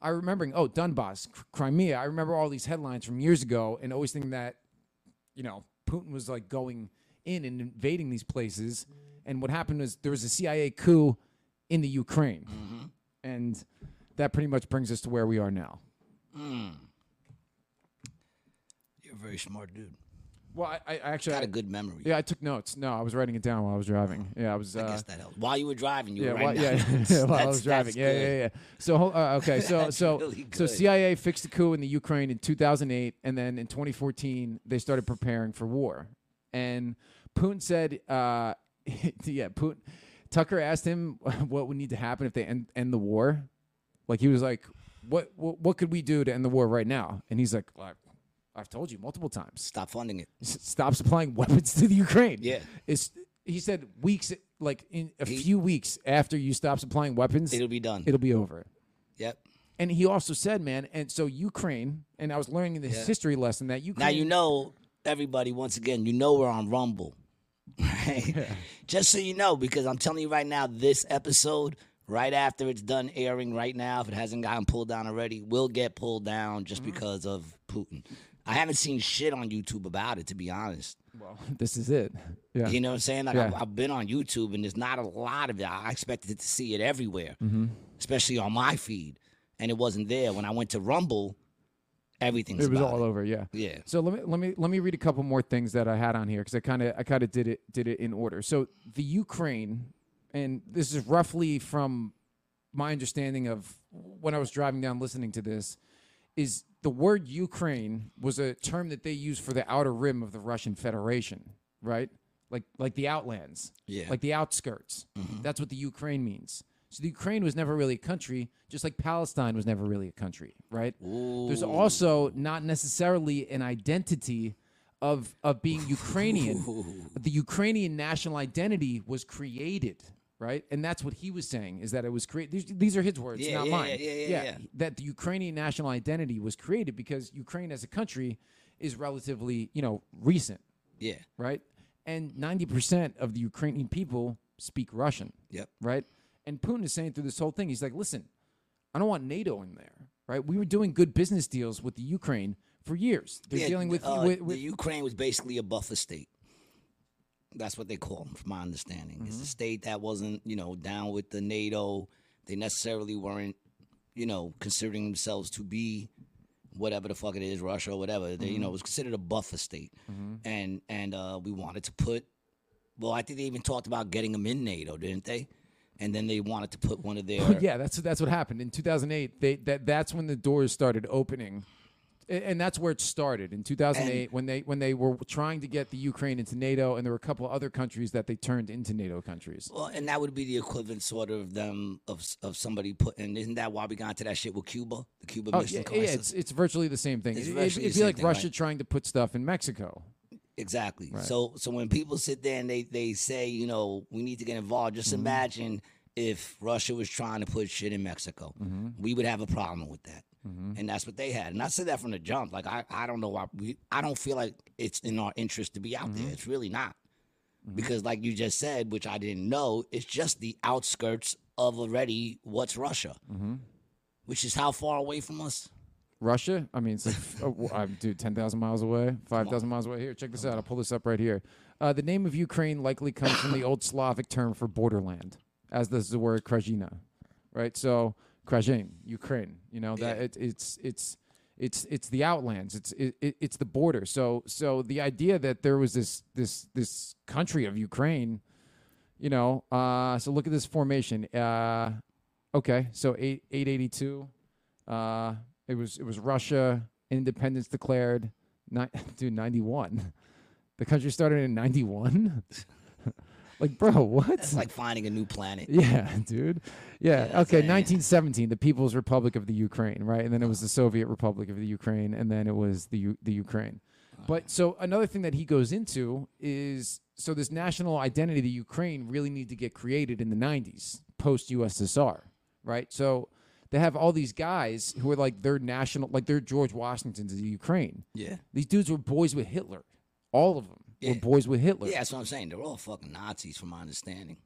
I remembering, oh, Donbass, Cr- Crimea. I remember all these headlines from years ago, and always thinking that, you know, Putin was like going in and invading these places. And what happened was there was a CIA coup in the Ukraine, mm-hmm. And that pretty much brings us to where we are now. You're a very smart dude. Well, I, I actually, Got a good memory. yeah, I took notes. No, I was writing it down while I was driving. Yeah, I was. I Uh, guess that helps. While you were driving, you yeah, were while, writing yeah, down [LAUGHS] notes. yeah, while I was driving. Yeah, yeah, yeah. So, uh, okay, [LAUGHS] so so really so. CIA fixed the coup in the Ukraine in 2008, and then in 2014 they started preparing for war. And Putin said, uh, [LAUGHS] "Yeah, Putin." Tucker asked him [LAUGHS] what would need to happen if they end, end the war. Like he was like, "What what, what could we do to end the war right now?" And he's like, "I've told you multiple times." Stop funding it. S- stop supplying [LAUGHS] weapons to the Ukraine. Yeah. It's he said weeks like in a He- few weeks after you stop supplying weapons, It'll be done. it'll be over. yep. And he also said, man, and so Ukraine, and I was learning this Yeah. history lesson that Ukraine Now you know everybody. Once again, you know we're on Rumble, right? Just so you know, because I'm telling you right now, this episode, right after it's done airing, right now, if it hasn't gotten pulled down already, will get pulled down just Mm-hmm. because of Putin. I haven't seen shit on YouTube about it, to be honest. well, [LAUGHS] this is it. Yeah. You know what I'm saying? Like Yeah. I've, I've been on YouTube, and there's not a lot of it. I expected to see it everywhere, Mm-hmm. especially on my feed, and it wasn't there. When I went to Rumble, everything's it was all it. over, yeah. Yeah. So let me let me let me read a couple more things that I had on here because I kind of I kind of did it did it in order. So the Ukraine, and this is roughly from my understanding of when I was driving down listening to this, is the word Ukraine was a term that they used for the outer rim of the Russian Federation, right? Like like the outlands, Yeah. like the outskirts. Mm-hmm. That's what the Ukraine means. So the Ukraine was never really a country, just like Palestine was never really a country, right? There's also not necessarily an identity of of being [LAUGHS] Ukrainian. [LAUGHS] the Ukrainian national identity was created, right? And that's what he was saying is that it was created. These, these are his words, Yeah, not yeah, mine. yeah, yeah, yeah. That the Ukrainian national identity was created because Ukraine as a country is relatively, you know, recent, Yeah. right? And 90% of the Ukrainian people speak Russian Yep. right? And Putin is saying through this whole thing, he's like, listen, I don't want NATO in there, right? We were doing good business deals with the Ukraine for years. They're Yeah, dealing with, uh, with, with the Ukraine was basically a buffer state. That's what they call them, from my understanding. It's Mm-hmm. a state that wasn't, you know, down with the NATO. They necessarily weren't, you know, considering themselves to be whatever the fuck it is, Russia or whatever. They, Mm-hmm. you know, it was considered a buffer state, and and uh, we wanted to put. Well, I think they even talked about getting them in NATO, didn't they? And then they wanted to put one of their. [LAUGHS] yeah, that's that's what happened in 2008. They that that's when the doors started opening, and that's where it started in 2008 when they when they were trying to get the Ukraine into NATO, and there were a couple other countries that they turned into NATO countries. Well, and that would be the equivalent, sort of them of of somebody putting. Isn't that why we got into that shit with Cuba, the Cuba Oh yeah, yeah, it's it's virtually the same thing. It's it, it'd be like thing, Russia right? trying to put stuff in Mexico. Exactly. So so when people sit there and they, they say, you know, we need to get involved, just Mm-hmm. imagine if Russia was trying to put shit in Mexico. Mm-hmm. We would have a problem with that. And that's what they had. And I said that from the jump. Like I, I don't know why we I don't feel like it's in our interest to be out Mm-hmm. there. It's really not. Because like you just said, which I didn't know, it's just the outskirts of already what's Russia. Mm-hmm. Which is how far away from us? Russia, I mean, it's like, [LAUGHS] oh, I'm, dude, 10,000 miles away, 5,000 miles away. Here, check this out. I'll pull this up right here. Uh, the name of Ukraine likely comes from the old Slavic term for borderland, as does the word Krajina, right? So, Krajin, Ukraine, you know, that Yeah. it, it's, it's, it's, it's the outlands. It's, it, it, it's the border. So, so the idea that there was this, this, this country of Ukraine, you know, uh, so look at this formation. Uh, okay. So eight, 882, uh, it was it was Russia independence declared. [LAUGHS] Dude, ninety one. The country started in ninety one. [LAUGHS] like, bro, what? It's like finding a new planet. yeah, dude. Yeah. that's okay. 1917, the People's Republic of the Ukraine, right? And then it was the Soviet Republic of the Ukraine, and then it was the U- the Ukraine. But so another thing that he goes into is so this national identity, the Ukraine, really need to get created in the 90s, post USSR, right? So they have all these guys who are like their national, like they're George Washingtons of the Ukraine. Yeah. These dudes were boys with Hitler. All of them Yeah. were boys with Hitler. Yeah, that's what I'm saying. They're all fucking Nazis, from my understanding.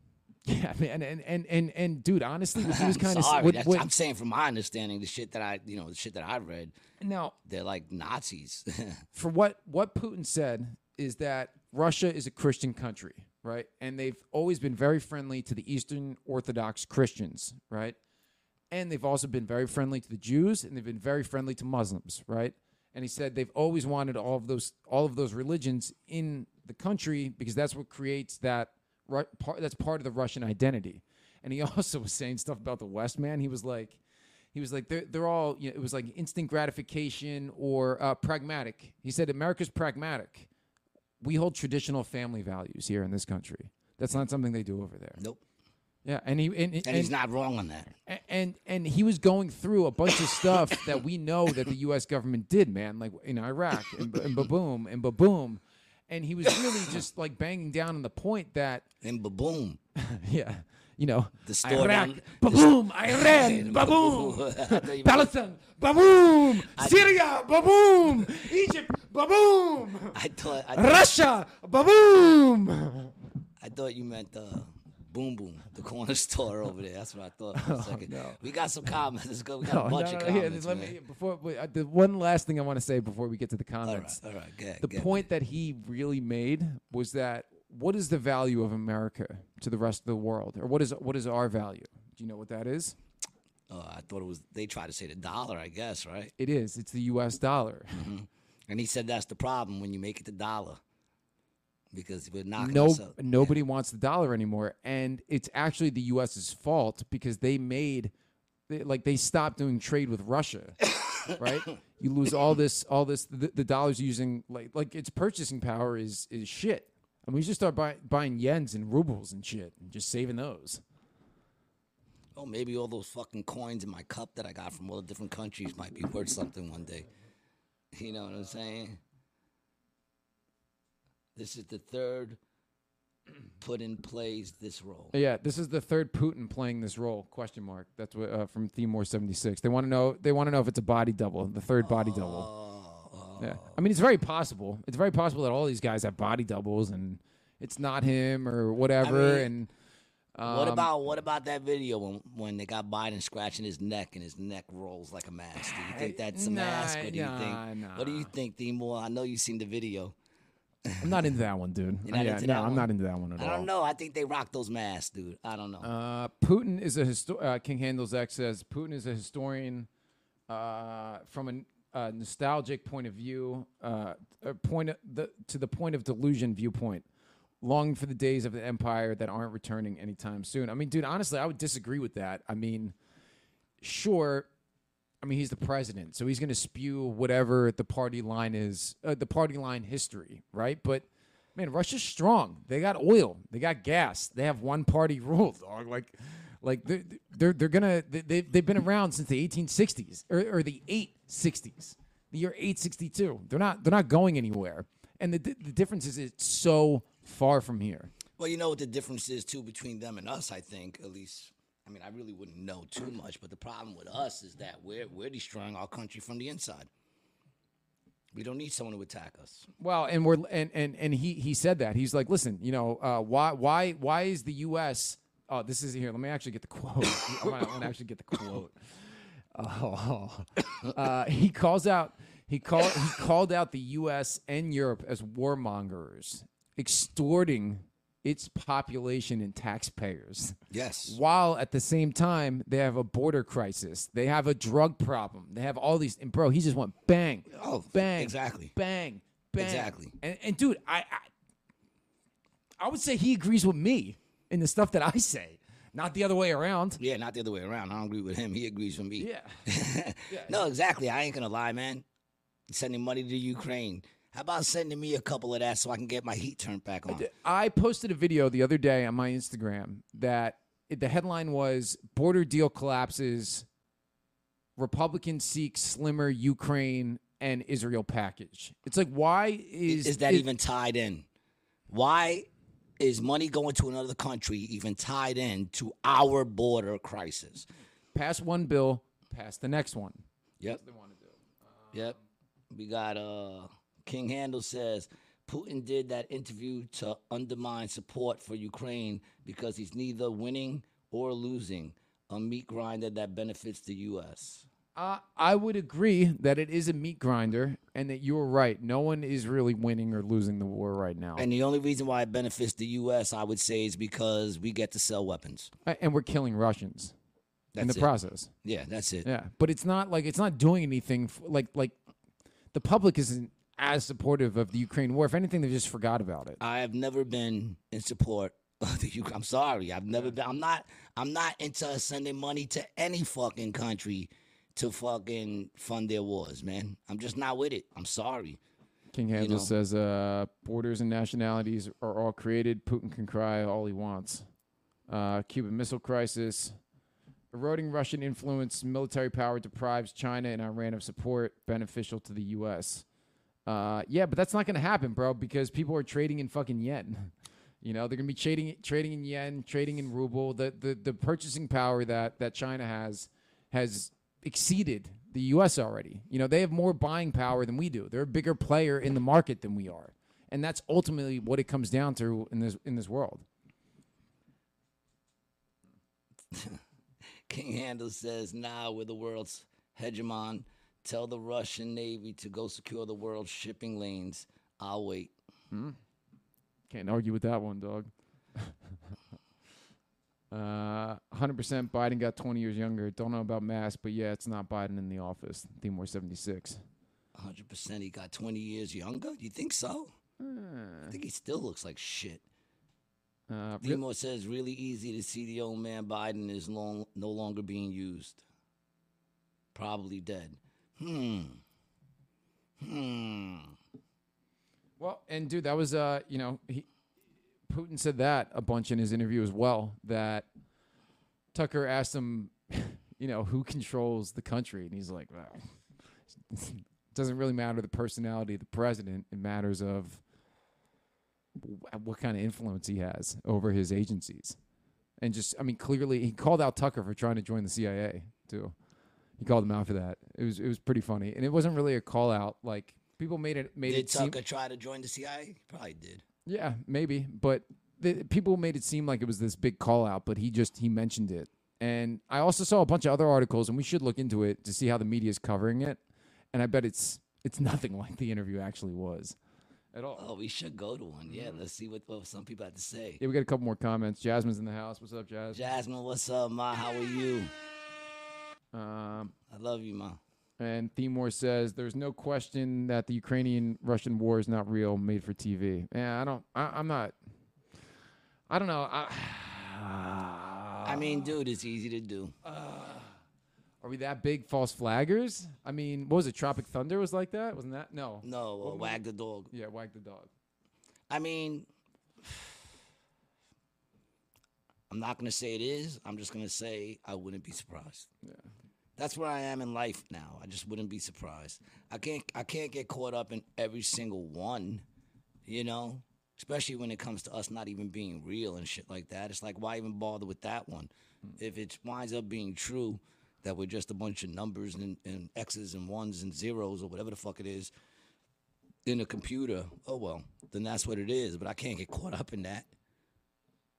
Yeah, man, and and and and dude, honestly, he was [LAUGHS] kind of sorry. what, what, I'm saying from my understanding, the shit that I, you know, the shit that I read, now they're like Nazis. [LAUGHS] for what what Putin said is that Russia is a Christian country, right? And they've always been very friendly to the Eastern Orthodox Christians, right? And they've also been very friendly to the Jews, and they've been very friendly to Muslims, right? And he said they've always wanted all of those all of those religions in the country because that's what creates that. That's part of the Russian identity. And he [LAUGHS] also was saying stuff about the West, man. He was like, he was like, they're, they're all, you know, it was like instant gratification or uh, pragmatic. He said, America's pragmatic. We hold traditional family values here in this country. That's not something they do over there. nope. Yeah, and he and, and, And he's not wrong on that. and and he was going through a bunch of stuff [COUGHS] that we know that the U.S. government did, man, like in Iraq and, and boom and boom, and he was really just like banging down on the point that And baboom. [LAUGHS] yeah, you know, The store Iraq, boom, Iran, [LAUGHS] boom, [LAUGHS] I thought you meant- Palestine, boom, Syria, boom, Egypt, boom, I thought I, thought- Russia, boom. I thought you meant uh, Boom Boom, [LAUGHS] the corner store over there. That's what I thought for a [LAUGHS] second. no. We got some [LAUGHS] comments. Let's go. We got No, a bunch no, of comments. let man. me, before uh, the one last thing I want to say before we get to the comments. all right, good. the point that he really made was that what is the value of America to the rest of the world, or what is what is our value? Do you know what that is? Uh, I thought it was. They tried to say the dollar. I guess right. It is. It's the U.S. dollar. And he said that's the problem when you make it the dollar, because we're knocking No, nobody wants the dollar anymore, and it's actually the U.S.'s fault because they made, they, like, they stopped doing trade with Russia, [COUGHS] right? You lose all this, all this. The, the dollar's using like, like its purchasing power is is shit. I mean, we should start buy, buying yens and rubles and shit, and just saving those. Oh, maybe all those fucking coins in my cup that I got from all the different countries might be worth something one day. You know what I'm saying? This is the third Putin plays this role. Yeah, this is the third Putin playing this role? Question mark. That's what uh, from Themor seventy six. They want to know. They want to know if it's a body double, the third body double. Oh, Yeah, I mean it's very possible. It's very possible that all these guys have body doubles, and it's not him or whatever. I and what Um, about what about that video when when they got Biden scratching his neck and his neck rolls like a mask? Do you think that's a Nah, mask, or do you nah, think? What do you nah. think, Timor? I know you've seen the video. I'm not into that one, dude. [LAUGHS] You're not yeah, into no, that I'm one? not into that one at all. I all. don't know. I think they rock those masks, dude. I don't know. Uh, Putin is a histo- uh, King Handles X says Putin is a historian uh, from a, a nostalgic point of view, uh, point of the, to the point of delusion viewpoint, longing for the days of the empire that aren't returning anytime soon. I mean, dude, honestly, I would disagree with that. I mean, sure. I mean, he's the president, so he's going to spew whatever the party line is, uh, the party line history, right? But man, Russia's strong. They got oil. They got gas. They have one party rule, [LAUGHS] dog. Like, like they're they're, they're gonna they, they they've been around since the 1860s or, or the 860s, the year 862. They're not they're not going anywhere. And the the difference is it's so far from here. well, you know what the difference is too between them and us. I think at least. I mean, I really wouldn't know too much, but the problem with us is that we're we're destroying our country from the inside. We don't need someone to attack us. Well, and we're and and and he he said that he's like, listen, you know, uh, why why why is the U.S. Oh, this is here. Let me actually get the quote. I want to actually get the quote. Oh, uh, he calls out. He called. He called out the U.S. and Europe as warmongers, extorting its population and taxpayers, Yes. while at the same time they have a border crisis. They have a drug problem. They have all these. And bro, he just went bang, Oh, bang, exactly. bang, bang. Exactly. And, and dude, I, I I would say he agrees with me in the stuff that I say, not the other way around. Yeah, not the other way around. I don't agree with him. He agrees with me. Yeah. [LAUGHS] no, exactly. I ain't gonna lie, man. Sending money to Ukraine. How about sending me a couple of that so I can get my heat turned back on? I posted a video the other day on my Instagram that it, the headline was "Border Deal Collapses, Republicans Seek Slimmer Ukraine and Israel Package." It's like, why is Is that it- even tied in? Why is money going to another country even tied in to our border crisis? pass one bill, pass the next one? Yep. Yep. We got uh King Handel says Putin did that interview to undermine support for Ukraine because he's neither winning or losing. A meat grinder that benefits the US. Uh, I would agree that it is a meat grinder, and that you're right. No one is really winning or losing the war right now, And the only reason why it benefits the US, I would say, is because we get to sell weapons. Uh, and we're killing Russians in the it. process. Yeah, that's it. Yeah, but it's not like it's not doing anything. f like like the public isn't as supportive of the Ukraine war. If anything, they just forgot about it. I have never been in support [LAUGHS] of the Ukraine. I'm sorry. I've never been. I'm not. I'm not into sending money to any fucking country to fucking fund their wars, man. I'm just not with it. I'm sorry. King Handel know. says, uh, "Borders and nationalities are all created. Putin can cry all he wants." Uh, Cuban Missile Crisis, eroding Russian influence, military power deprives China and Iran of support beneficial to the U.S. Uh, yeah, but that's not going to happen, bro, because people are trading in fucking yen. [LAUGHS] You know, they're going to be trading trading in yen, trading in ruble. The, the the purchasing power that that China has has exceeded the U.S. already. You know, they have more buying power than we do. They're a bigger player in the market than we are, and that's ultimately what it comes down to in this in this world. [LAUGHS] King Handel says, "Nah, we're the world's hegemon. Tell the Russian Navy to go secure the world's shipping lanes. I'll wait." Hmm. Can't argue with that one, dog. [LAUGHS] Uh, 100% Biden got 20 years younger. Don't know about mass, but yeah, it's not Biden in the office. Timor 76. 100% he got 20 years younger. You think so? I think he still looks like shit. Uh, re- says really easy to see the old man Biden is long, no longer being used. Probably dead. Hmm. Hmm. well, and dude, that was, uh, you know, he, Putin said that a bunch in his interview as well. That Tucker asked him, [LAUGHS] you know, who controls the country, and he's like, well, it [LAUGHS] doesn't really matter the personality of the president. It matters of what kind of influence he has over his agencies. And just, I mean, clearly he called out Tucker for trying to join the CIA too. He called him out for that. It was it was pretty funny, and it wasn't really a call out. Like people made it made Did it seem Tucker try to join the CIA? Probably did. yeah, maybe, but the, people made it seem like it was this big call out, but he just he mentioned it. And I also saw a bunch of other articles, and we should look into it to see how the media is covering it. And I bet it's it's [LAUGHS] nothing like the interview actually was at all. Oh, we should go to one. Yeah, mm-hmm. let's see what, what some people have to say. Yeah, we got a couple more comments. Jasmine's in the house. What's up, Jazz? Jasmine, what's up, ma? How are you? Um, I love you, ma. and Themore says there's no question that the Ukrainian-Russian war is not real, made for TV. Yeah, I don't. I, I'm not. I don't know. I, I mean, dude, it's easy to do. Are we that big false flaggers? I mean, what was it? Tropic Thunder was like that, wasn't that? No. No, uh, wag the dog. Yeah, wag the dog. I mean, I'm not gonna say it is. I'm just gonna say I wouldn't be surprised. Yeah. That's where I am in life now. I just wouldn't be surprised. I can't. I can't get caught up in every single one. You know, especially when it comes to us not even being real and shit like that. It's like why even bother with that one? Hmm. If it winds up being true that we're just a bunch of numbers and, and X's and ones and zeros or whatever the fuck it is in a computer, oh well, then that's what it is. But I can't get caught up in that.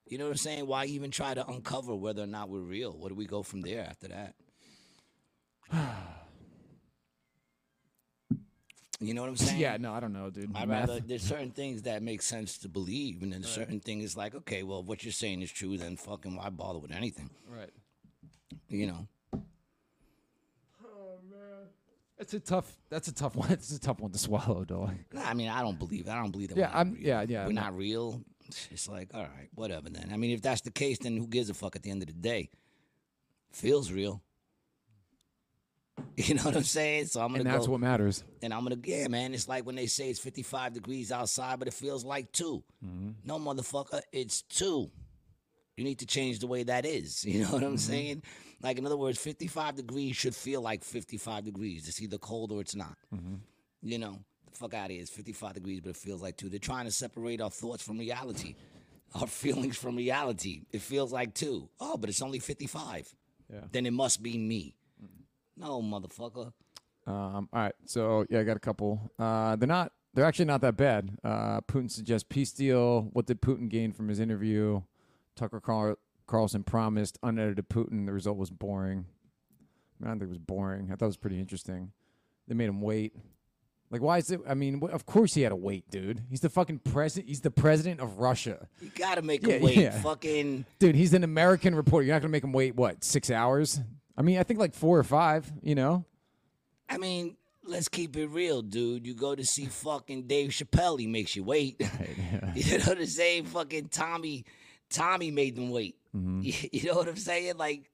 You know what I'm saying? Why even try to uncover whether or not we're real? Where do we go from there after that? [SIGHS] You know what I'm [LAUGHS] saying? Yeah, no, I don't know, dude. I'd rather there's certain [LAUGHS] things that make sense to believe, and then certain things like, okay, well, if what you're saying is true, then fucking why bother with anything? Right. You know? Oh man. It's a tough. That's a tough [LAUGHS] one. It's a tough one to swallow, dog. Nah, I mean, I don't believe. I don't believe that. Yeah, we're I'm- real. yeah, yeah, We're not real. It's like, all right, whatever. Then. I mean, if that's the case, then who gives a fuck at the end of the day? Feels real. [LAUGHS] You know what I'm saying? So I'm gonna And that's go, what matters. and I'm gonna yeah, man. It's like when they say it's 55 degrees outside, but it feels like 2 Mm-hmm. No, motherfucker, it's two. You need to change the way that is. [LAUGHS] You know what Mm-hmm. I'm saying? Like in other words, 55 degrees should feel like 55 degrees. It's either cold or it's not. Mm-hmm. You know, the fuck out of here. It's 55 degrees, but it feels like two. They're trying to separate our thoughts from reality, [LAUGHS] our feelings from reality. It feels like two. Oh, but it's only 55. Yeah. Then it must be me. No, motherfucker. Um, all right, so yeah, I got a couple. Uh, they're not. They're actually not that bad. Uh, Putin suggests peace deal. What did Putin gain from his interview? Tucker Carl- Carlson promised unedited Putin. The result was boring. I, mean, I don't think it was boring. I thought it was pretty interesting. They made him wait. Like, why is it? I mean, of course he had to wait, dude. He's the fucking president. He's the president of Russia, You gotta make Yeah, him wait. yeah. Fucking. dude. He's an American reporter. You're not gonna make him wait what six hours? I mean, I think like four or five. You know? I mean, let's keep it real, dude. You go to see fucking Dave Chappelle, he makes you wait. [LAUGHS] [LAUGHS] you know what I'm saying? Fucking Tommy, Tommy made them wait. You, mm-hmm. [LAUGHS] you know what I'm saying? Like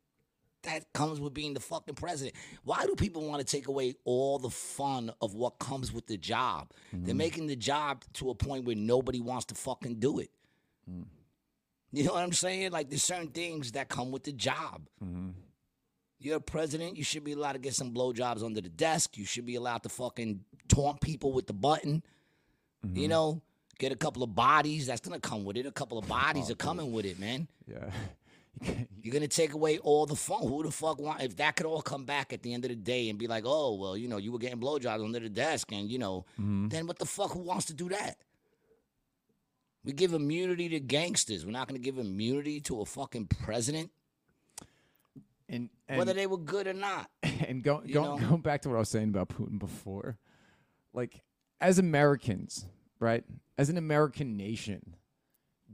that comes with being the fucking president. Why do people want to take away all the fun of what comes with the job? They're mm-hmm. making the job to a point where nobody wants to fucking do it. Mm. You know what I'm saying? Like there's certain things that come with the job. Mm-hmm. You're a president. You should be allowed to get some blowjobs under the desk. You should be allowed to fucking taunt people with the button. You mm-hmm. know, get a couple of bodies. That's gonna come with it. A couple of oh, bodies are coming with it, man. Yeah. [LAUGHS] You're gonna take away all the fun. Who the fuck want? If that could all come back at the end of the day and be like, oh well, you know, you were getting blowjobs under the desk, and you know, mm-hmm. then what the fuck? Who wants to do that? We give immunity to gangsters. We're not gonna give immunity to a fucking president, and, and whether they were good or not. [LAUGHS] and go, go, know? going back to what I was saying about Putin before, like as Americans, right? As an American nation,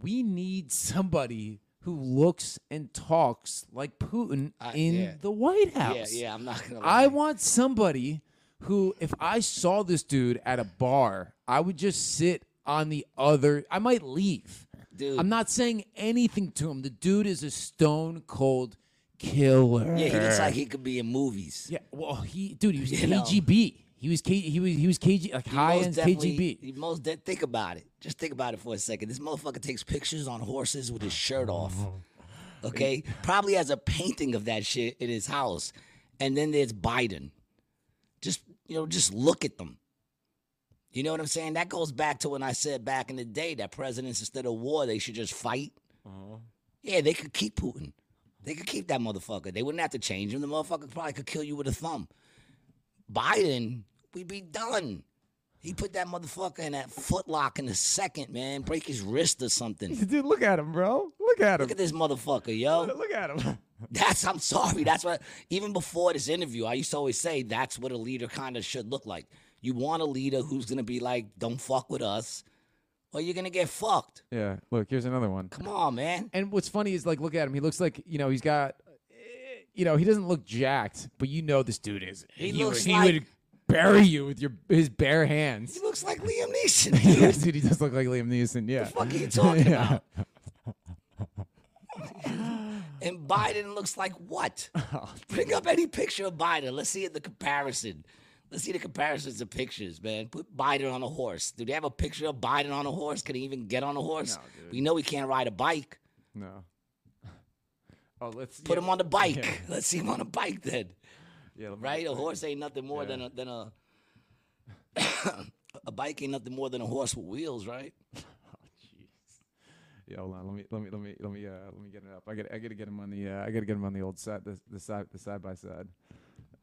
we need somebody who looks and talks like Putin in yeah. the White House. yeah. yeah, I'm not gonna. I want somebody who, if I saw this dude at a bar, I would just sit on the other. I might leave. Dude. I'm not saying anything to him. The dude is a stone cold killer. Yeah, he looks like he could be in movies. Yeah, well, he dude, he was [LAUGHS] You know. KGB. He was K, he was he was KG like He high most end definitely- KGB. he most de- think about it. Just think about it for a second. This motherfucker takes pictures on horses with his shirt off. [LAUGHS] Okay, probably has a painting of that shit in his house. And then there's Biden. Just you know, just look at them. You know what I'm saying? That goes back to when I said back in the day that presidents instead of war they should just fight. Uh-huh. Yeah, they could keep Putin. They could keep that motherfucker. They wouldn't have to change him. The motherfucker probably could kill you with a thumb. Biden, we'd be done. He put that motherfucker in that footlock in a second, man. Break his wrist or something. [LAUGHS] Dude, look at him, bro. Look at him. Look at this motherfucker, yo. Look at him. [LAUGHS] That's I'm sorry. That's what even before this interview, I used to always say that's what a leader kind of should look like. You want a leader who's gonna be like, "Don't fuck with us," or you're gonna get fucked. yeah. Look, here's another one. Come on, man. And what's funny is like, look at him. He looks like you know he's got, eh, you know, he doesn't look jacked, but you know this dude is. He would- looks he like- would bury you with your his bare hands. He looks like Liam Neeson. [LAUGHS] yes, dude, he does look like Liam Neeson. Yeah. fuck are you talking [LAUGHS] Yeah. about? And Biden looks like what? [LAUGHS] Bring up any picture of Biden. Let's see the comparison. Let's see the comparisons of pictures, man. Put Biden on a horse. Do they have a picture of Biden on a horse? Can he even get on a horse? No, we know he can't ride a bike. No. [LAUGHS] Oh, let's Put yeah, him on the bike. Yeah. [LAUGHS] Let's see him on a bike then. Yeah, Right? A horse ain't nothing more Yeah. than a than a [COUGHS] a bike ain't nothing more than a horse with wheels, right? [LAUGHS] Oh jeez. Yeah, hold on. Let me let me let me let me uh let me get it up. I got I got to get him on the uh, I got to get him on the old side the the side the side by side.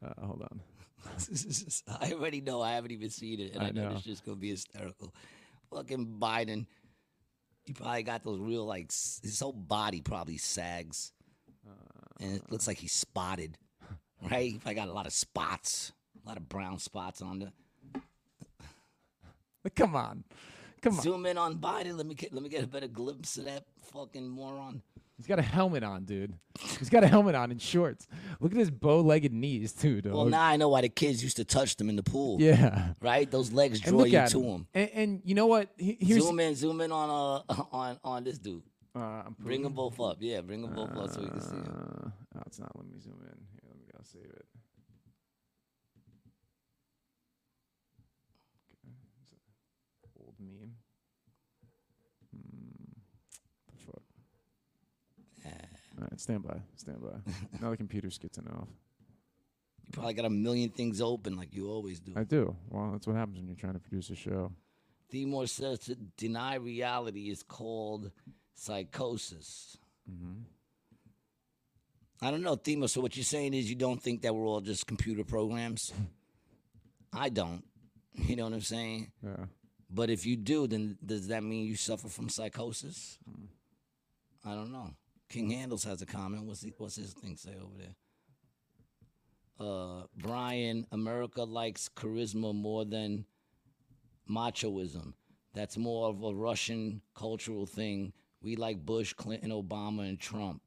Uh, hold on. [LAUGHS] I already know. I haven't even seen it, and I I, know, know. it's just gonna be hysterical. Fucking Biden, he probably got those real like s- his whole body probably sags, and it looks like he's spotted, [LAUGHS] right? He probably got a lot of spots, a lot of brown spots on the. Come on, come on. Zoom in on Biden. Let me get let me get a better glimpse of that fucking moron. He's got a helmet on, dude. He's got a helmet on and shorts. Look at his bow-legged knees too, dog. Well, now I know why the kids used to touch them in the pool. yeah. Right? Those legs draw you to him. And, and you know what? Here's Zoom in, zoom in on uh [LAUGHS] on on this dude. uh, I'm Bring them both up. Yeah, bring them both up so we can see them. Uh, oh, it's not. Let me zoom in. Here, let me go save it. Okay, it's a old meme. Hmm. The fuck. All right, stand by. Stand by. [LAUGHS] now the computer's getting off. You probably got a million things open like you always do. I do. Well, that's what happens when you're trying to produce a show. Timor says to deny reality is called psychosis. Mm-hmm. I don't know, Timor. So what you're saying is you don't think that we're all just computer programs? I don't. You know what I'm saying? Yeah. But if you do, then does that mean you suffer from psychosis? Hmm. I don't know. King Handles has a comment. What's he, what's his thing say over there? Uh, Brian, America likes charisma more than machoism. That's more of a Russian cultural thing. We like Bush, Clinton, Obama, and Trump.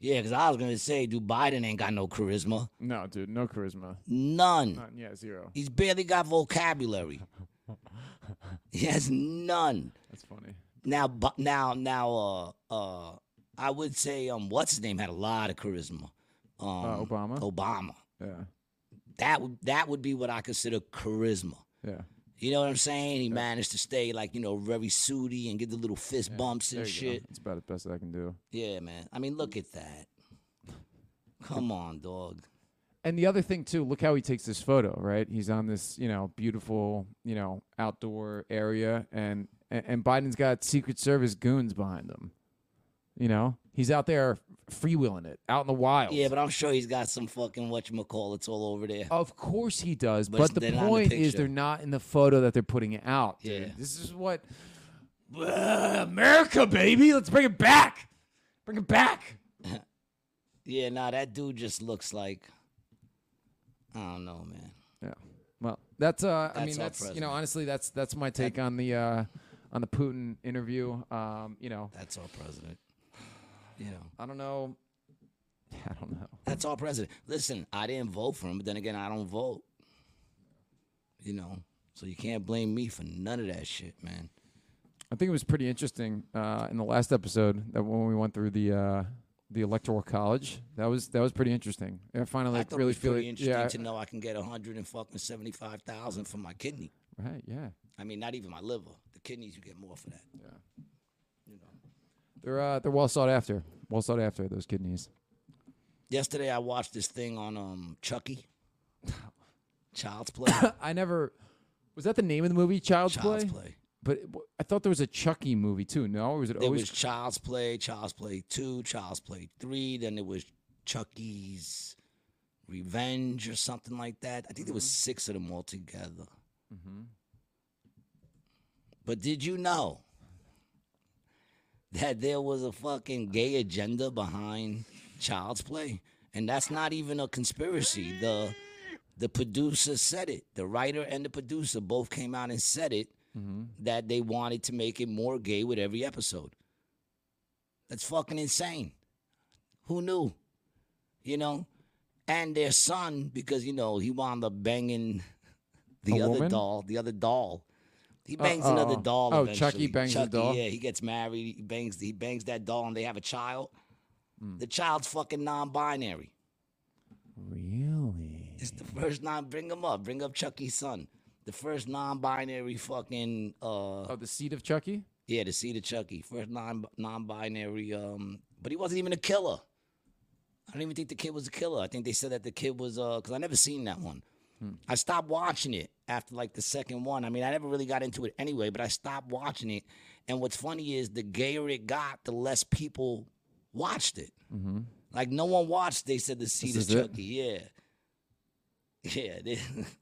Yeah, because I was going to say, dude, Biden ain't got no charisma. No, dude. No charisma. None. None. Yeah, zero. He's barely got vocabulary. [LAUGHS] he has none. That's funny. Now, now, now, uh, uh, I would say, um, what's his name had a lot of charisma. Um, Uh, Obama? Obama. Yeah. That would that would be what I consider charisma. Yeah. You know what I'm saying? He managed to stay like you know very suity and get the little fist bumps and go. shit. It's about the best I can do. Yeah, man. I mean, look at that. Come on, dog. And the other thing too, look how he takes this photo, right? He's on this, you know, beautiful, you know, outdoor area and and, and Biden's got Secret Service goons behind him. You know? He's out there freewheeling it, out in the wild. Yeah, but I'm sure he's got some fucking whatchamacallits all over there. Of course he does, But but, the they're not in the point is picture. they're not in the photo that they're putting out. dude. Yeah. This is what America, baby. Let's bring it back. Bring it back. [LAUGHS] Yeah, nah, that dude just looks like I don't know, man. Yeah. Well, that's uh I That's mean our that's you know president. honestly that's that's my take on the uh on the Putin interview. Um, you know, That's our president. You know, I don't know [LAUGHS] I don't know. that's all president. Listen, I didn't vote for him, but then again, I don't vote. You know, so you can't blame me for none of that shit, man. I think it was pretty interesting uh in the last episode that when we went through the uh the electoral college. That was that was pretty interesting. I finally I like, really it was feel pretty it. interesting Yeah. to know I can get a hundred and fucking seventy five thousand for my kidney. Right, yeah. I mean, not even my liver. The kidneys, you get more for that. Yeah. They're uh they're well sought after. Well sought after those kidneys. Yesterday, I watched this thing on um Chucky. [LAUGHS] Child's Play. [COUGHS] I never was that the name of the movie Child's, Child's Play? Play. But it, I thought there was a Chucky movie too. No, or was it There always was Child's Play, Child's Play 2, Child's Play 3. Then there was Chucky's Revenge or something like that. I think there was Mm-hmm. six of them all together. But did you know that there was a fucking gay agenda behind Child's Play? And that's not even a conspiracy. The the producer said it. The writer and the producer both came out and said it mm-hmm. that they wanted to make it more gay with every episode. That's fucking insane. Who knew? You know? And their son, because you know, he wound up banging the A other woman? doll, the other doll. He Uh, bangs another oh. doll. Oh, eventually. Chucky bangs the Chucky, doll? Yeah, he gets married. He bangs. He bangs that doll, and they have a child. Hmm. The child's fucking non-binary. Really? It's the first non. Bring him up. Bring up Chucky's son. The first non-binary fucking. uh Oh, the seed of Chucky? Yeah, the seed of Chucky. First non non-binary. Um, but he wasn't even a killer. I don't even think the kid was a killer. I think they said that the kid was uh, because I never seen that one. I stopped watching it after like the second one. I mean, I never really got into it anyway, but I stopped watching it. And what's funny is the gayer it got, the less people watched it. Mm-hmm. Like no one watched. They said the of is it? Chucky. Yeah, [LAUGHS] yeah,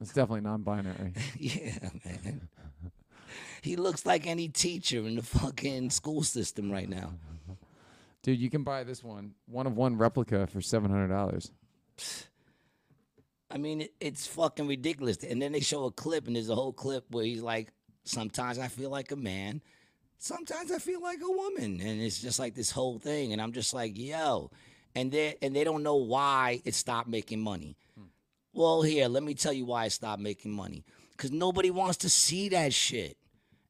It's definitely non-binary. [LAUGHS] yeah, man. He looks like any teacher in the fucking school system right now. [LAUGHS] Dude, you can buy this one, one of one replica for seven hundred dollars. I mean, it, it's fucking ridiculous. And then they show a clip, and there's a whole clip where he's like, "Sometimes I feel like a man, sometimes I feel like a woman," and it's just like this whole thing. And I'm just like, "Yo," and they and they don't know why it stopped making money. Hmm. Well, here, let me tell you why it stopped making money. Because nobody wants to see that shit.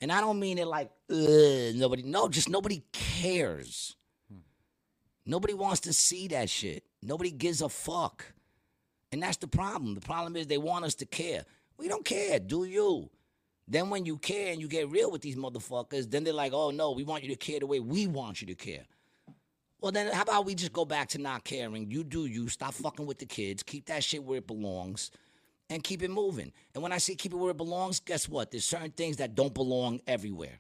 And I don't mean it like, nobody, no, just nobody cares. Hmm. Nobody wants to see that shit. Nobody gives a fuck. And that's the problem. The problem is they want us to care. We don't care, do you? Then when you care and you get real with these motherfuckers, then they're like, oh no, we want you to care the way we want you to care. Well, then how about we just go back to not caring? You do you. Stop fucking with the kids. Keep that shit where it belongs and keep it moving. And when I say keep it where it belongs, guess what? There's certain things that don't belong everywhere.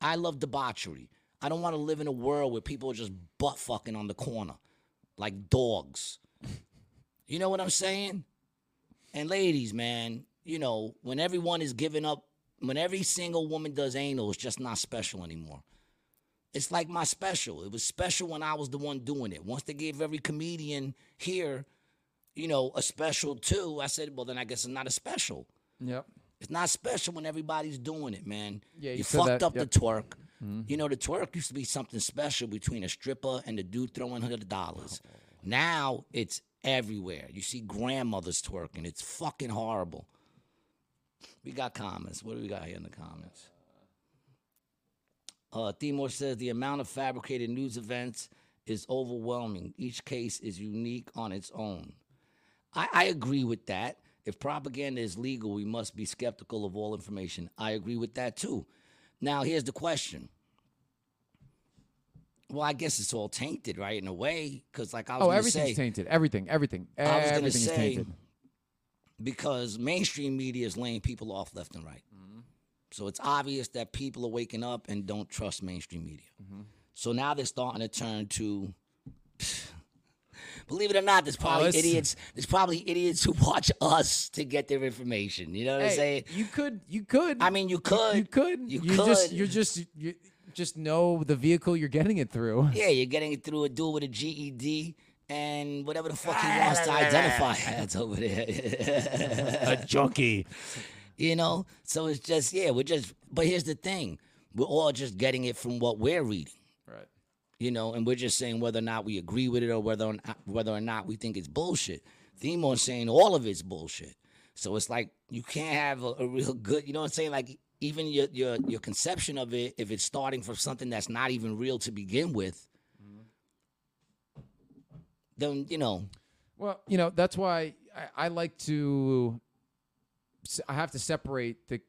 I love debauchery. I don't want to live in a world where people are just butt fucking on the corner like dogs. You know what I'm saying? And ladies, man, you know, when everyone is giving up, when every single woman does anal, it's just not special anymore. It's like my special. It was special when I was the one doing it. Once they gave every comedian here, you know, a special too, I said, well, then I guess it's not a special. Yep. It's not special when everybody's doing it, man. Yeah, you you fucked that, up yep. the twerk. Mm-hmm. You know, the twerk used to be something special between a stripper and the dude throwing hundred dollars. Oh. Now it's everywhere. You see grandmothers twerking. It's fucking horrible. We got comments. What do we got here in the comments? Uh, Timor says the amount of fabricated news events is overwhelming. Each case is unique on its own. I, I agree with that. If propaganda is legal, we must be skeptical of all information. I agree with that too. Now, here's the question. Well, I guess it's all tainted, right, in a way, because like I was Oh, everything's say, tainted. Everything. Everything. I was gonna say- tainted. because mainstream media is laying people off left and right. Mm-hmm. So it's obvious that people are waking up and don't trust mainstream media. Mm-hmm. So now they're starting to turn to. [SIGHS] Believe it or not, there's oh, probably it's- idiots. There's probably idiots who watch us to get their information. You know what I'm saying? you could. You could. I mean, you could. You could. You just. could. You're just. You just know the vehicle you're getting it through. Yeah, you're getting it through a dude with a GED and whatever the fuck he wants to [LAUGHS] identify as over there. A junkie. [LAUGHS] you know? So it's just, yeah, we're just, but here's the thing we're all just getting it from what we're reading. Right. You know, and we're just saying whether or not we agree with it or whether or not, whether or not we think it's bullshit. Themo's saying all of it's bullshit. So it's like you can't have a, a real good, you know what I'm saying? Like even your your your conception of it, if it's starting from something that's not even real to begin with, then you know, Well, you know that's why I, I like to. I have to separate the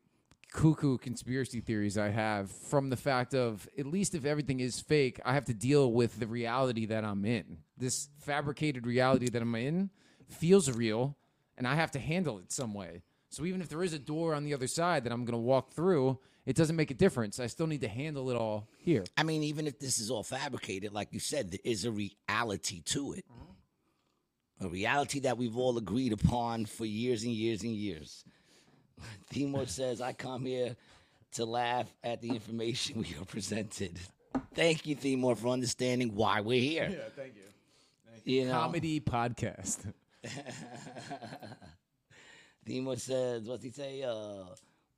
cuckoo conspiracy theories I have from the fact of at least if everything is fake, I have to deal with the reality that I'm in. This fabricated reality that I'm in feels real, and I have to handle it some way. So even if there is a door on the other side that I'm going to walk through, it doesn't make a difference. I still need to handle it all here. I mean, even if this is all fabricated, like you said, there is a reality to it. A reality that we've all agreed upon for years and years and years. [LAUGHS] Timor says, I come here to laugh at the information we are presented. Thank you, Themore, for understanding why we're here. Yeah, thank you. You know, Comedy podcast. [LAUGHS] Themore says, what's he say? Uh,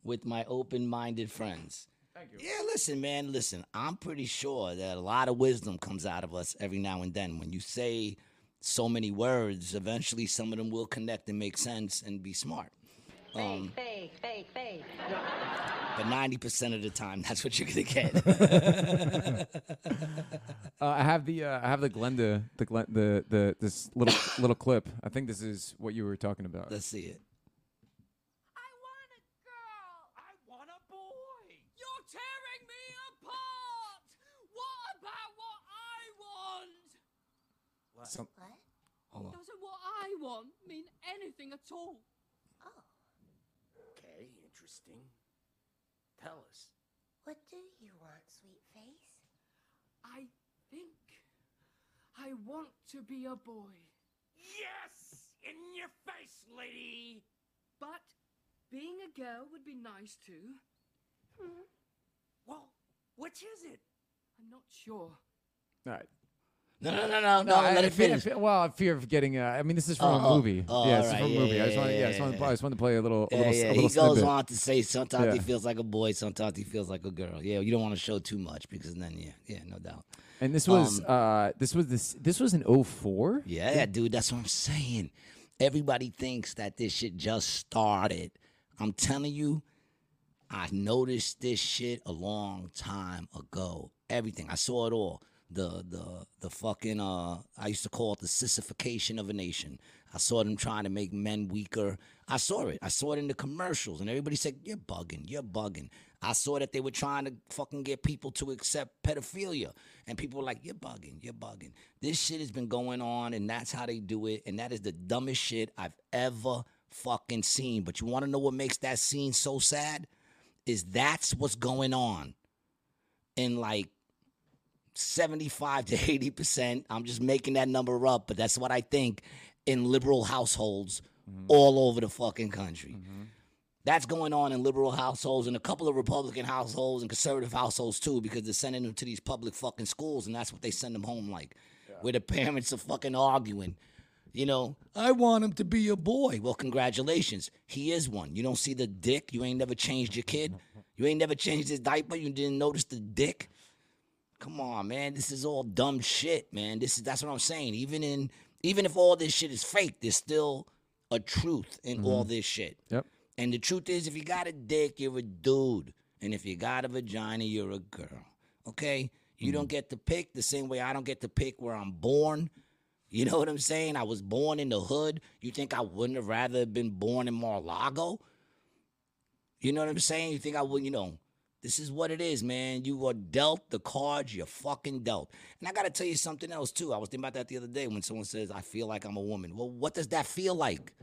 with my open-minded friends. Thank you. Yeah, listen, man, listen. I'm pretty sure that a lot of wisdom comes out of us every now and then. When you say so many words, eventually some of them will connect and make sense and be smart. Um, Fake, fake, fake, fake. but 90% of the time, [LAUGHS] that's what you're going to get. [LAUGHS] Uh, I have the uh, I have the Glenda the Glen, the the this little little clip. I think this is what you were talking about. Let's see it. I want a girl. I want a boy. You're tearing me apart. What about what I want? Some- What? Hold on. Doesn't what I want mean anything at all? Oh, Okay, interesting. Tell us. what do you want, sweet face? I think I want to be a boy. Yes! In your face, lady! But being a girl would be nice too. Hmm. Well, which is it? I'm not sure. All right. No, no, no, no, no. I- let it finish. fear- well, I fear of getting. Uh, I mean, this is from Oh, a movie. oh, yeah, this is from a yeah. I yeah, just want. yeah, Yeah, I just want. yeah, I just want to play a little. A Yeah, little, yeah. a He little goes snippet. on to say sometimes he feels like a boy, sometimes he feels like a girl. Yeah, you don't want to show too much because then, yeah, yeah, no doubt. And this was. Um, uh, this was this. This was in 04? Yeah, dude, that's what I'm saying. Everybody thinks that this shit just started. I'm telling you, I noticed this shit a long time ago. Everything. I saw it all. The the the fucking uh I used to call it the sissification of a nation. I saw them trying to make men weaker. I saw it. I saw it in the commercials and everybody said, You're bugging, you're bugging. I saw that they were trying to fucking get people to accept pedophilia. And people were like, You're bugging, you're bugging. This shit has been going on and that's how they do it. And that is the dumbest shit I've ever fucking seen. But you wanna know what makes that scene so sad? Is that's what's going on in like 75 to 80%. I'm just making that number up, but that's what I think in liberal households mm-hmm. all over the fucking country. Mm-hmm. That's going on in liberal households and a couple of Republican households and conservative households too, because they're sending them to these public fucking schools and that's what they send them home like, where the parents are fucking arguing. You know, I want him to be a boy. Well, congratulations. He is one. You don't see the dick. You ain't never changed your kid. Mm-hmm. You ain't never changed his diaper. You didn't notice the dick. Come on, man. This is all dumb shit, man. This is that's what I'm saying. Even in even if all this shit is fake, there's still a truth in all mm-hmm. this shit. Yep. And the truth is, if you got a dick, you're a dude. And if you got a vagina, you're a girl. Okay? You don't mm-hmm. get to pick the same way I don't get to pick where I'm born. You [LAUGHS] know what I'm saying? I was born in the hood. You think I wouldn't have rather been born in Mar-a-Lago? You know what I'm saying? You think I would, you know, this is what it is, man. You are dealt the cards you're fucking dealt. And I got to tell you something else, too. I was thinking about that the other day when someone says, I feel like I'm a woman. Well, what does that feel like?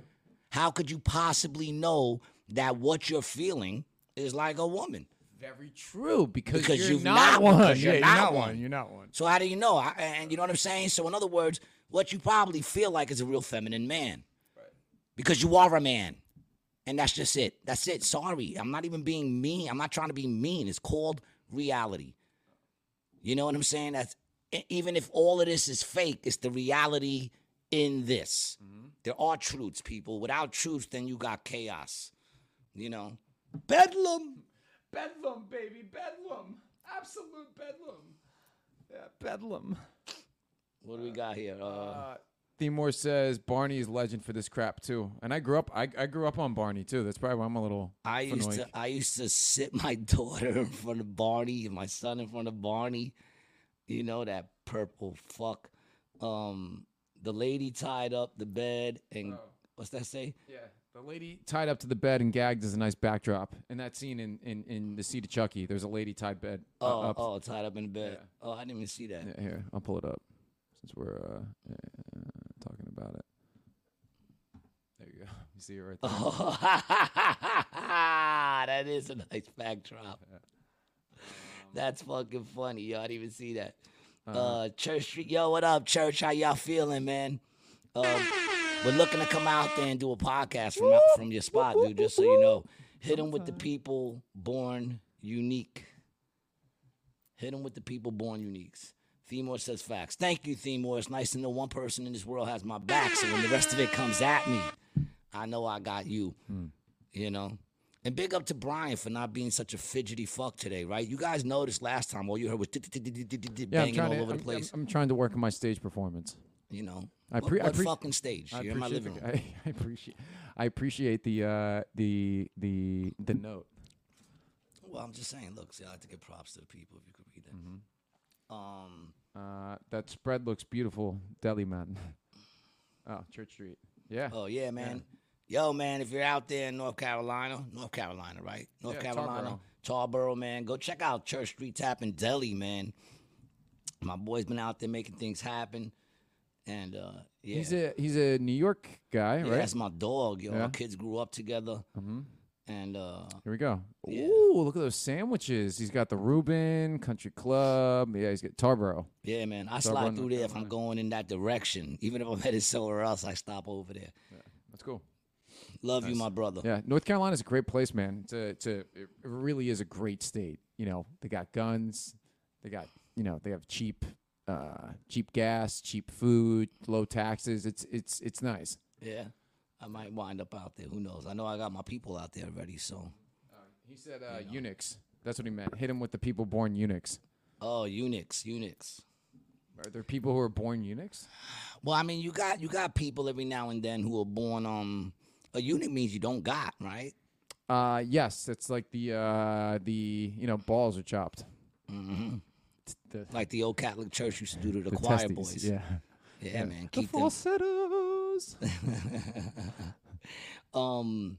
How could you possibly know that what you're feeling is like a woman? Very true because, Because you're you've not, not- one. because you're yeah, not you're not one. one. You're not one. So how do you know? I, and you know what I'm saying? So in other words, what you probably feel like is a real feminine man. Right. Because you are a man. And that's just it. That's it. Sorry. I'm not even being mean. I'm not trying to be mean. It's called reality. You know what I'm saying? That's even if all of this is fake, it's the reality in this. There are truths, people. Without truths, then you got chaos. You know? Bedlam. Bedlam, baby, bedlam, absolute bedlam. Yeah, bedlam. What do we got here? Uh, Uh, Themore says Barney is legend for this crap too, and I grew up. I, I grew up on Barney too. That's probably why I'm a little. I used to. I used to sit my [LAUGHS] daughter in front of Barney and my son in front of Barney. You know that purple fuck. Um the lady tied up the bed and what's that say? Yeah, the lady tied up to the bed and gagged is a nice backdrop. And that scene in in, in the Seed of Chucky, there's a lady tied bed. uh, Oh, up. oh, tied up in the bed. Yeah. Oh, I didn't even see that. Yeah, here, I'll pull it up since we're uh, uh, talking about it. There you see it right [LAUGHS] there. Oh, that is a nice backdrop. That's fucking funny. Y'all didn't even see that. Uh, Church Street, yo, what up, Church? How y'all feeling, man? Um, we're looking to come out there and do a podcast from out, from your spot, dude. Just so you know, hit them with the people born unique. Hit them with the people born uniques. Themore says facts. Thank you, Themore. It's nice to know one person in this world has my back. So when the rest of it comes at me, I know I got you. You know? And big up to Brian for not being such a fidgety fuck today, right? You guys noticed last time all you heard was Yeah, banging all over the place. I'm, trying to work on my stage performance. you know? I What- pre- I pre- fucking stage? I You're in my appreciate living the- room. I, [LAUGHS] I appreciate. I appreciate the uh, the the the note. Well, I'm just saying, look, see, I like to give props to the people if you could read it. Mm-hmm. Um, Uh, that spread looks beautiful, deli man. [LAUGHS] Oh, Church Street. Yeah. oh yeah, man. Yo, man, if you're out there in North Carolina, North Carolina, right? North Yeah, Carolina, Tarboro, man, go check out Church Street Tap in Deli, man. My boy's been out there making things happen, and uh, yeah, He's a he's a New York guy, yeah, right? that's my dog. Yo, Yeah. our kids grew up together, Mhm. and uh, Here we go. Yeah. Ooh, look at those sandwiches. He's got the Reuben Country Club. Yeah, he's got Tarboro. yeah, man, I So slide through there if I'm going in that direction. Even if I'm [LAUGHS] headed somewhere else, I stop over there. That's cool. Love you, my brother. Yeah, North Carolina's a great place, man. It's a, it really is a great state. You know, they got guns, they got, you know, they have cheap, uh, cheap gas, cheap food, low taxes. It's, it's, it's nice. Yeah, I might wind up out there. Who knows? I know I got my people out there already. So, He said uh, eunuchs. That's what he meant. Hit him with the people born eunuchs. oh, eunuchs, eunuchs. Are there people who are born eunuchs? Well, I mean, you got you got people every now and then who are born. Um, a unit means you don't got right. Uh, yes, it's like the, uh, the, you know, balls are chopped. hmm The, Like the old Catholic Church used to do to the, the choir testes, boys. Yeah. yeah, man. The Keep them. falsettos. [LAUGHS] Um,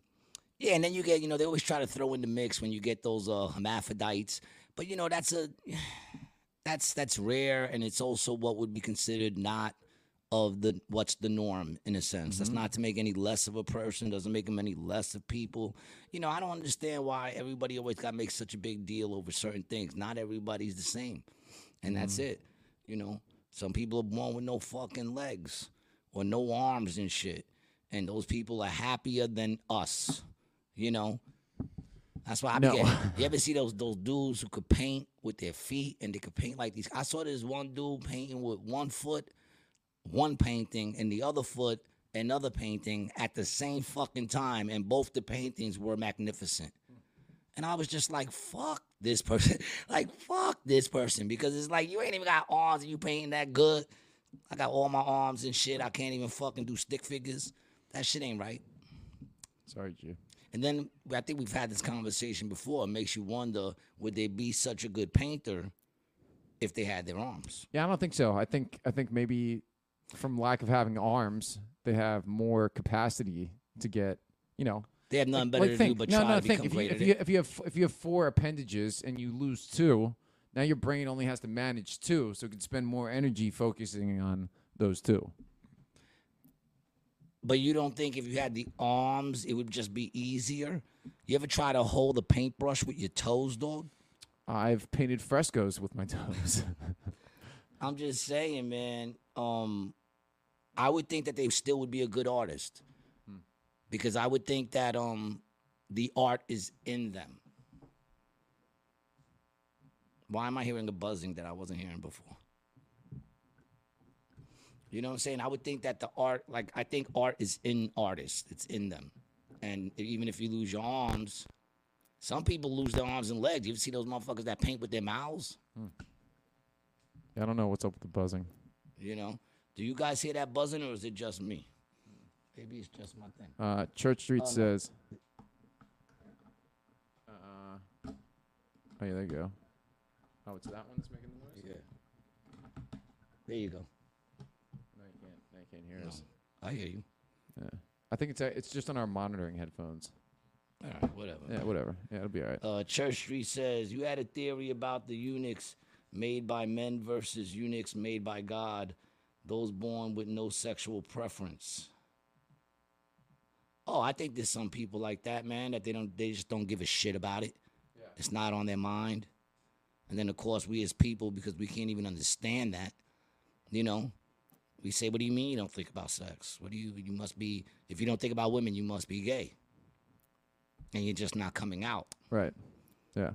yeah, and then you get, you know, they always try to throw in the mix when you get those uh, hermaphrodites, but you know that's a [SIGHS] that's that's rare, and it's also what would be considered not of the what's the norm in a sense. That's mm-hmm. not to make any less of a person, doesn't make them any less of people. You know, I don't understand why everybody always got to make such a big deal over certain things. Not everybody's the same, and that's mm-hmm. it. You know, some people are born with no fucking legs or no arms and shit, and those people are happier than us. You know, that's why I No. getting- [LAUGHS] You ever see those those dudes who could paint with their feet and they could paint like these? I saw this one dude painting with one foot, one painting, and the other foot another painting at the same fucking time, and both the paintings were magnificent. And I was just like, fuck this person. [LAUGHS] like, fuck this person. Because it's like, you ain't even got arms and you painting that good. I got all my arms and shit. I can't even fucking do stick figures. That shit ain't right. Sorry, G. And then I think we've had this conversation before. It makes you wonder would they be such a good painter if they had their arms? Yeah, I don't think so. I think I think maybe from lack of having arms, they have more capacity to get, you know, They have nothing better like to think, do but no, try no, to think become if you, if you if you have if you have four appendages and you lose two, now your brain only has to manage two, so it can spend more energy focusing on those two. But you don't think if you had the arms, it would just be easier? You ever try to hold a paintbrush with your toes, dog? I've painted frescoes with my [LAUGHS] toes. I'm just saying, man. Um, I would think that they still would be a good artist because I would think that um, the art is in them. Why am I hearing a buzzing that I wasn't hearing before? You know what I'm saying? I would think that the art, like I think art is in artists. It's in them, and even if you lose your arms, some people lose their arms and legs. You ever see those motherfuckers that paint with their mouths? I don't know what's up with the buzzing. You know, do you guys hear that buzzing or is it just me? Maybe it's just my thing. Uh, Church Street Oh, says. Uh, oh yeah, there you go. Oh, it's that one that's making the noise. Yeah. There you go. No, you can't. No, you can't hear us. I hear you. Yeah. I think it's uh, it's just on our monitoring headphones. All right, whatever. Yeah, whatever. Yeah, it'll be all right. Uh, Church Street says you had a theory about the eunuchs made by men versus eunuchs made by God, those born with no sexual preference. Oh, I think there's some people like that, man, that they don't they just don't give a shit about it. It's not on their mind. And then of course we as people, because we can't even understand that, you know, we say, What do you mean you don't think about sex? What do you you must be if you don't think about women, you must be gay. And you're just not coming out. Right. Yeah.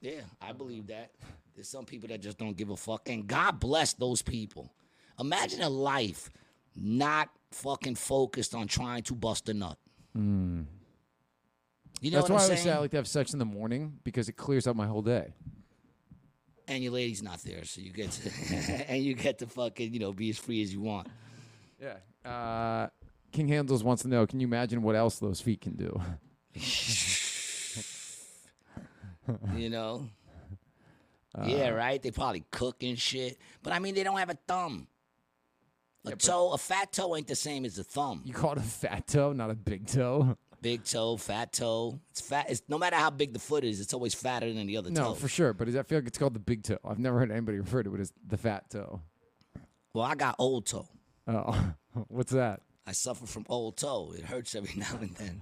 Yeah, I believe that. There's some people that just don't give a fuck, and God bless those people. Imagine a life not fucking focused on trying to bust a nut. You know That's why I always say I like to have sex in the morning because it clears up my whole day. and your lady's not there, so you get to [LAUGHS] and you get to fucking you know be as free as you want. Yeah. Uh, King Handles wants to know: Can you imagine what else those feet can do? [LAUGHS] You know. [LAUGHS] Uh, yeah, right. They probably cook and shit, but I mean they don't have a thumb. A toe, a fat toe ain't the same as a thumb. You call it a fat toe, not a big toe. [LAUGHS] Big toe, fat toe. It's fat. It's no matter how big the foot is, it's always fatter than the other No, toe. No, for sure. But I feel like it's called the big toe. I've never heard anybody refer to it as the fat toe. Well, I got old toe. Oh, [LAUGHS] what's that? I suffer from old toe. It hurts every [LAUGHS] now and then.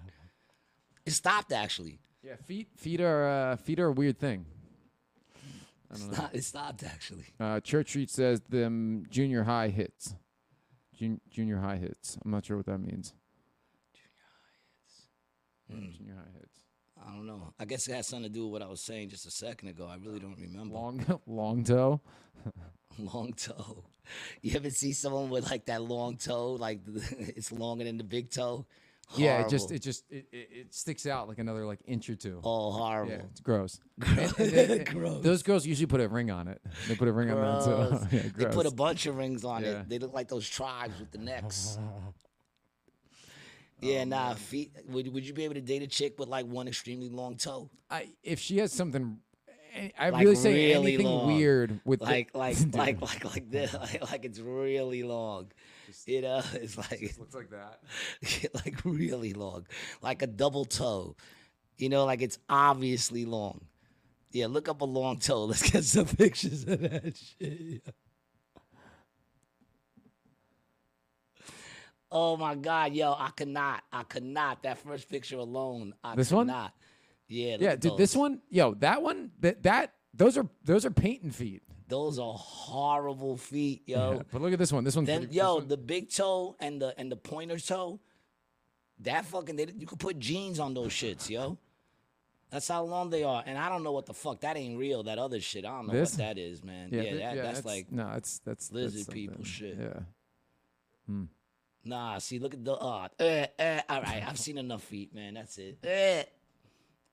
It stopped actually. Yeah, feet. Feet are uh, feet are a weird thing. It's not, it stopped actually. Uh, Church Street says them junior high hits. Jun- junior high hits. I'm not sure what that means. Junior high hits. Hmm. Junior high hits. I don't know. I guess it has something to do with what I was saying just a second ago. I really don't remember. Long [LAUGHS] long toe. [LAUGHS] Long toe. You ever see someone with like that long toe, like [LAUGHS] it's longer than the big toe? Yeah, it just it just it, it, it sticks out like another like inch or two. oh horrible. Yeah, it's gross. And- and they- Gross. Those girls usually put a ring on it. They put a ring on that too. yeah, They put a bunch of rings on Yeah. it. They look like those tribes with the necks. yeah, nah. Feet. Would Would you be able to date a chick with like one extremely long toe? I, if she has something, I- Like really say really anything long. weird with the- Like like like like like this. Like, like it's really long. You know, uh, [LAUGHS] it's like looks like that. [LAUGHS] like really long, like a double toe. You know, like it's obviously long. Yeah, look up a long toe. [LAUGHS] Let's get some pictures of that shit. Oh my God, yo, I cannot. I cannot. That first picture alone, I This could one? Yeah, Yeah, at dude, this one, yo, that one, that that those are those are painting feet. Those are horrible feet, yo. Yeah, but look at this one. This one's Then pretty, yo, this one- the big toe and the and the pointer toe, that fucking they, you could put jeans on those shits, yo. That's how long they are, and I don't know what the fuck that ain't real. That other shit, I don't know This? what that is, man. yeah, Yeah, th- that, that's, like no, it's that's lizard that's people shit. Yeah, Hmm. nah. See, look at the uh, eh, eh, all right, I've seen enough feet, man. That's it. Eh,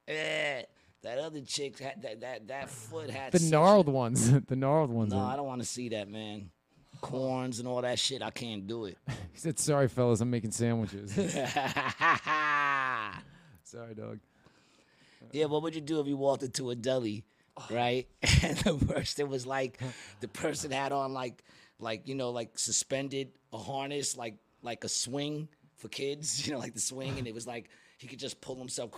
eh. That other chick had that that that foot had the gnarled ones, [LAUGHS] the gnarled ones. No, I don't want to see that, man. Corns and all that shit. I can't do it. [LAUGHS] he said, "Sorry, fellas, I'm making sandwiches." [LAUGHS] Sorry, dog. Yeah, what would you do if you walked into a deli, oh. right? And the person was like, the person had on like, like you know, like suspended a harness, like like a swing for kids, you know, like the swing, and it was like he could just pull himself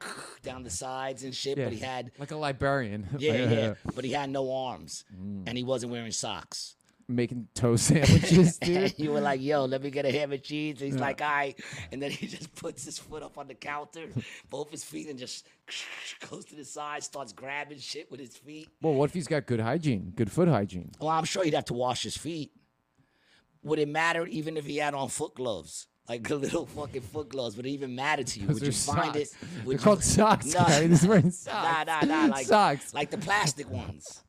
[LAUGHS] down the sides and shit, Yeah, but he had. like a librarian. [LAUGHS] Yeah, yeah, but he had no arms, Mm. and he wasn't wearing socks. making toast sandwiches, [LAUGHS] dude. You were like, "Yo, let me get a ham and cheese." And he's like, "All right," and then he just puts his foot up on the counter, both his feet, and just goes to the side, starts grabbing shit with his feet. Well, what if he's got good hygiene, good foot hygiene? Well, I'm sure he'd have to wash his feet. Would it matter even if he had on foot gloves? Like the little fucking foot gloves, would it even matter to you? Would you Those are find it? Would They're you- called socks. Nah. guy. He's wearing socks. nah, nah. Like, socks. like the plastic ones.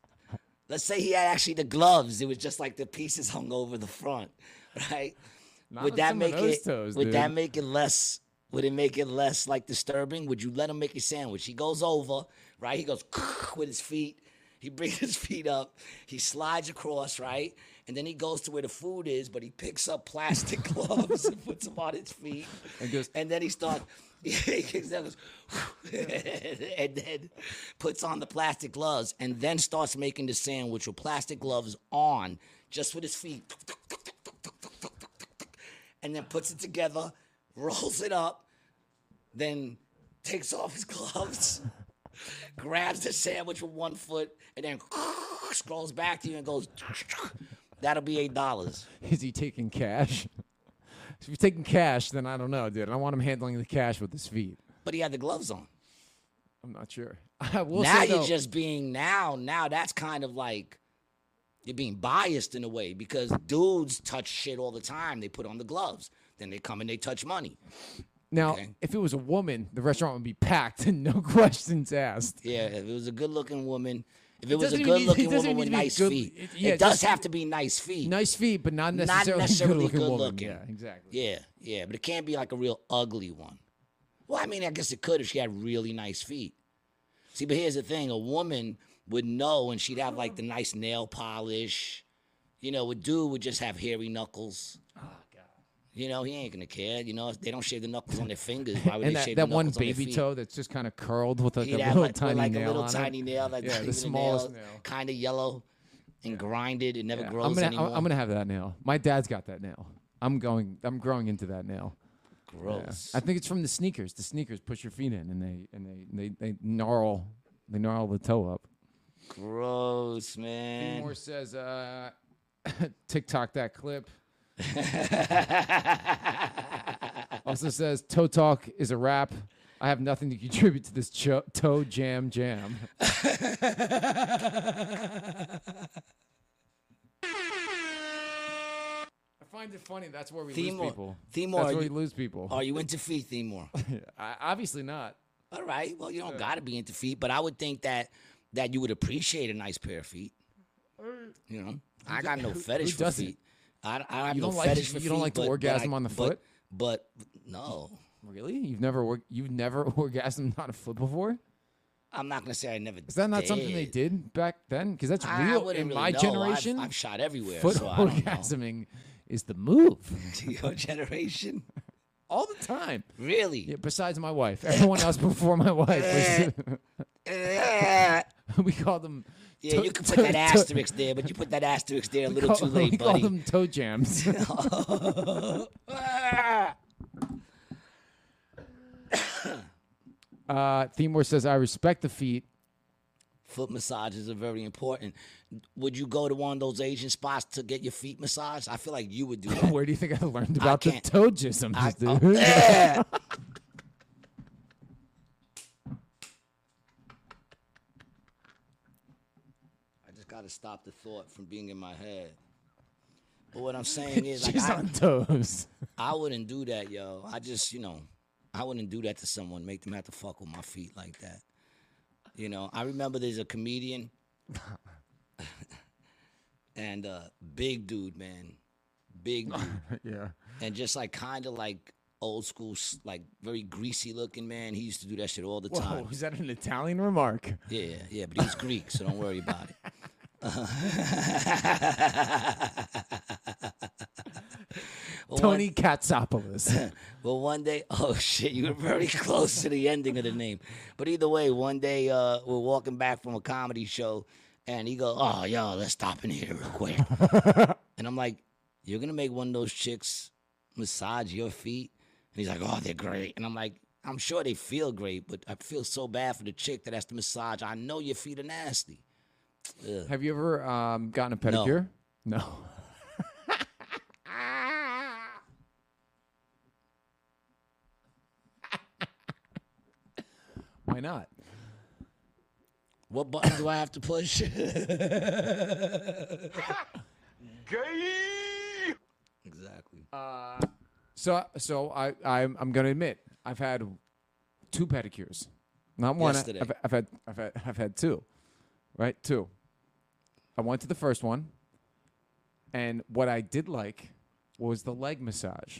Let's say he had actually the gloves. It was just like the pieces hung over the front, [LAUGHS] right? Not would that make it? toes, would that make it less? Would it make it less like disturbing? Would you let him make a sandwich? He goes over, right? He goes [LAUGHS] with his feet. He [LAUGHS] brings his feet up. He slides across, right? And then he goes to where the food is, but he picks up plastic [LAUGHS] gloves and puts them on his feet. And goes- and then he starts. [LAUGHS] he goes, [LAUGHS] and then puts on the plastic gloves, and then starts making the sandwich with plastic gloves on, just with his feet and then puts it together, rolls it up, then takes off his gloves, grabs the sandwich with one foot, and then scrolls back to you and goes, That'll be eight dollars. [LAUGHS] Is he taking cash? [LAUGHS] if you're taking cash, then I don't know, dude. I want him handling the cash with his feet. But he had the gloves on. I'm not sure. [LAUGHS] I will now you're though- just being now, now that's kind of like you're being biased in a way because dudes touch shit all the time. They put on the gloves. Then they come and they touch money. Now, Okay. if it was a woman, the restaurant would be packed and no questions asked. Yeah, if it was a good looking woman, if it was a good looking it doesn't woman with nice good- feet, it- yeah, it does have to be nice feet. Nice feet, but not Not necessarily, necessarily good looking. good looking. Yeah, exactly. Yeah, yeah, but it can't be like a real ugly one. Well, I mean, I guess it could if she had really nice feet. See, but here's the thing: a woman would know, and she'd have like the nice nail polish. You know, a dude would just have hairy knuckles. Ah. You know, he ain't gonna care. You know, they don't shave the knuckles on their fingers. Why would And they that, shave that the one on baby feet? toe that's just kind of curled with like a little like, tiny like nail a little on tiny it. nail, like Yeah, the smallest nail, nail. kind of yellow and grinded. It never Yeah, grows I'm gonna, anymore. I'm, gonna have that nail. My dad's got that nail. I'm going. I'm growing into that nail. Yeah. Gross. I think it's from the sneakers. The sneakers push your feet in, and they and they they, they gnarl they gnarl the toe up. Gross, man. Moore says, uh, [LAUGHS] TikTok that clip. Also says, toe talk is a rap. I have nothing to contribute to this cho- toe jam jam. I find it funny. That's where we lose Timor- people. Timor, That's where you- we lose people. Are you into feet, Timor? [LAUGHS] I, obviously not. All right. Well, you don't uh, got to be into feet, but I would think that that you would appreciate a nice pair of feet. Uh, you know, I got no fetish for feet. I, I have You no don't like- fetish for you feet. don't like the but- but orgasm I- on the foot? But no, Really? You've never you've never [LAUGHS] orgasmed on a foot before? I'm not gonna say I never. Is that not something they did back then? Because that's I real in really my know. generation. I've, I've shot everywhere, foot so I don't know. orgasming is the move [LAUGHS] to Your generation, [LAUGHS] all the time. really? Yeah, besides my wife, everyone else before my wife, was, we called them. You toe- can put toe- that toe- asterisk there, but you put that asterisk there a little call- too late, we call buddy. them toe jams. [LAUGHS] [LAUGHS] uh, Themore says, "I respect the feet." Foot massages are very important. Would you go to one of those Asian spots to get your feet massaged? I feel like you would do [LAUGHS] that. Where do you think I learned about the toe jisms, I- dude? oh, yeah. To stop the thought from being in my head. But what I'm saying is, [LAUGHS] like, She's I, on toes. I wouldn't do that, yo. I just, you know, I wouldn't do that to someone, make them have to fuck with my feet like that. You know, I remember there's a comedian [LAUGHS] and uh big dude, man. Big dude. [LAUGHS] yeah. and just like kind of like old school, like very greasy looking man. He used to do that shit all the Whoa, time. is that an Italian remark? Yeah, yeah, but he's Greek, so don't worry about it. [LAUGHS] Well, Tony Katsopoulos. [LAUGHS] Well, one day, [LAUGHS] oh shit, you were very close to the ending of the name. But either way, one day uh, we're walking back from a comedy show, and he goes, "Oh, yo, let's stop in here real quick." and I'm like, "You're gonna make one of those chicks massage your feet?" And he's like, "Oh, they're great." And I'm like, "I'm sure they feel great, but I feel so bad for the chick that has to massage. I know your feet are nasty." Ugh. Have you ever um, gotten a pedicure? No. [LAUGHS] Why not? What button do I have to push? [LAUGHS] Gay. exactly. So, so I, I'm, I'm going to admit, I've had two pedicures, not one. Yesterday. I've, I've had, I've had, I've had two, right? Two. I went to the first one, and what I did like was the leg massage,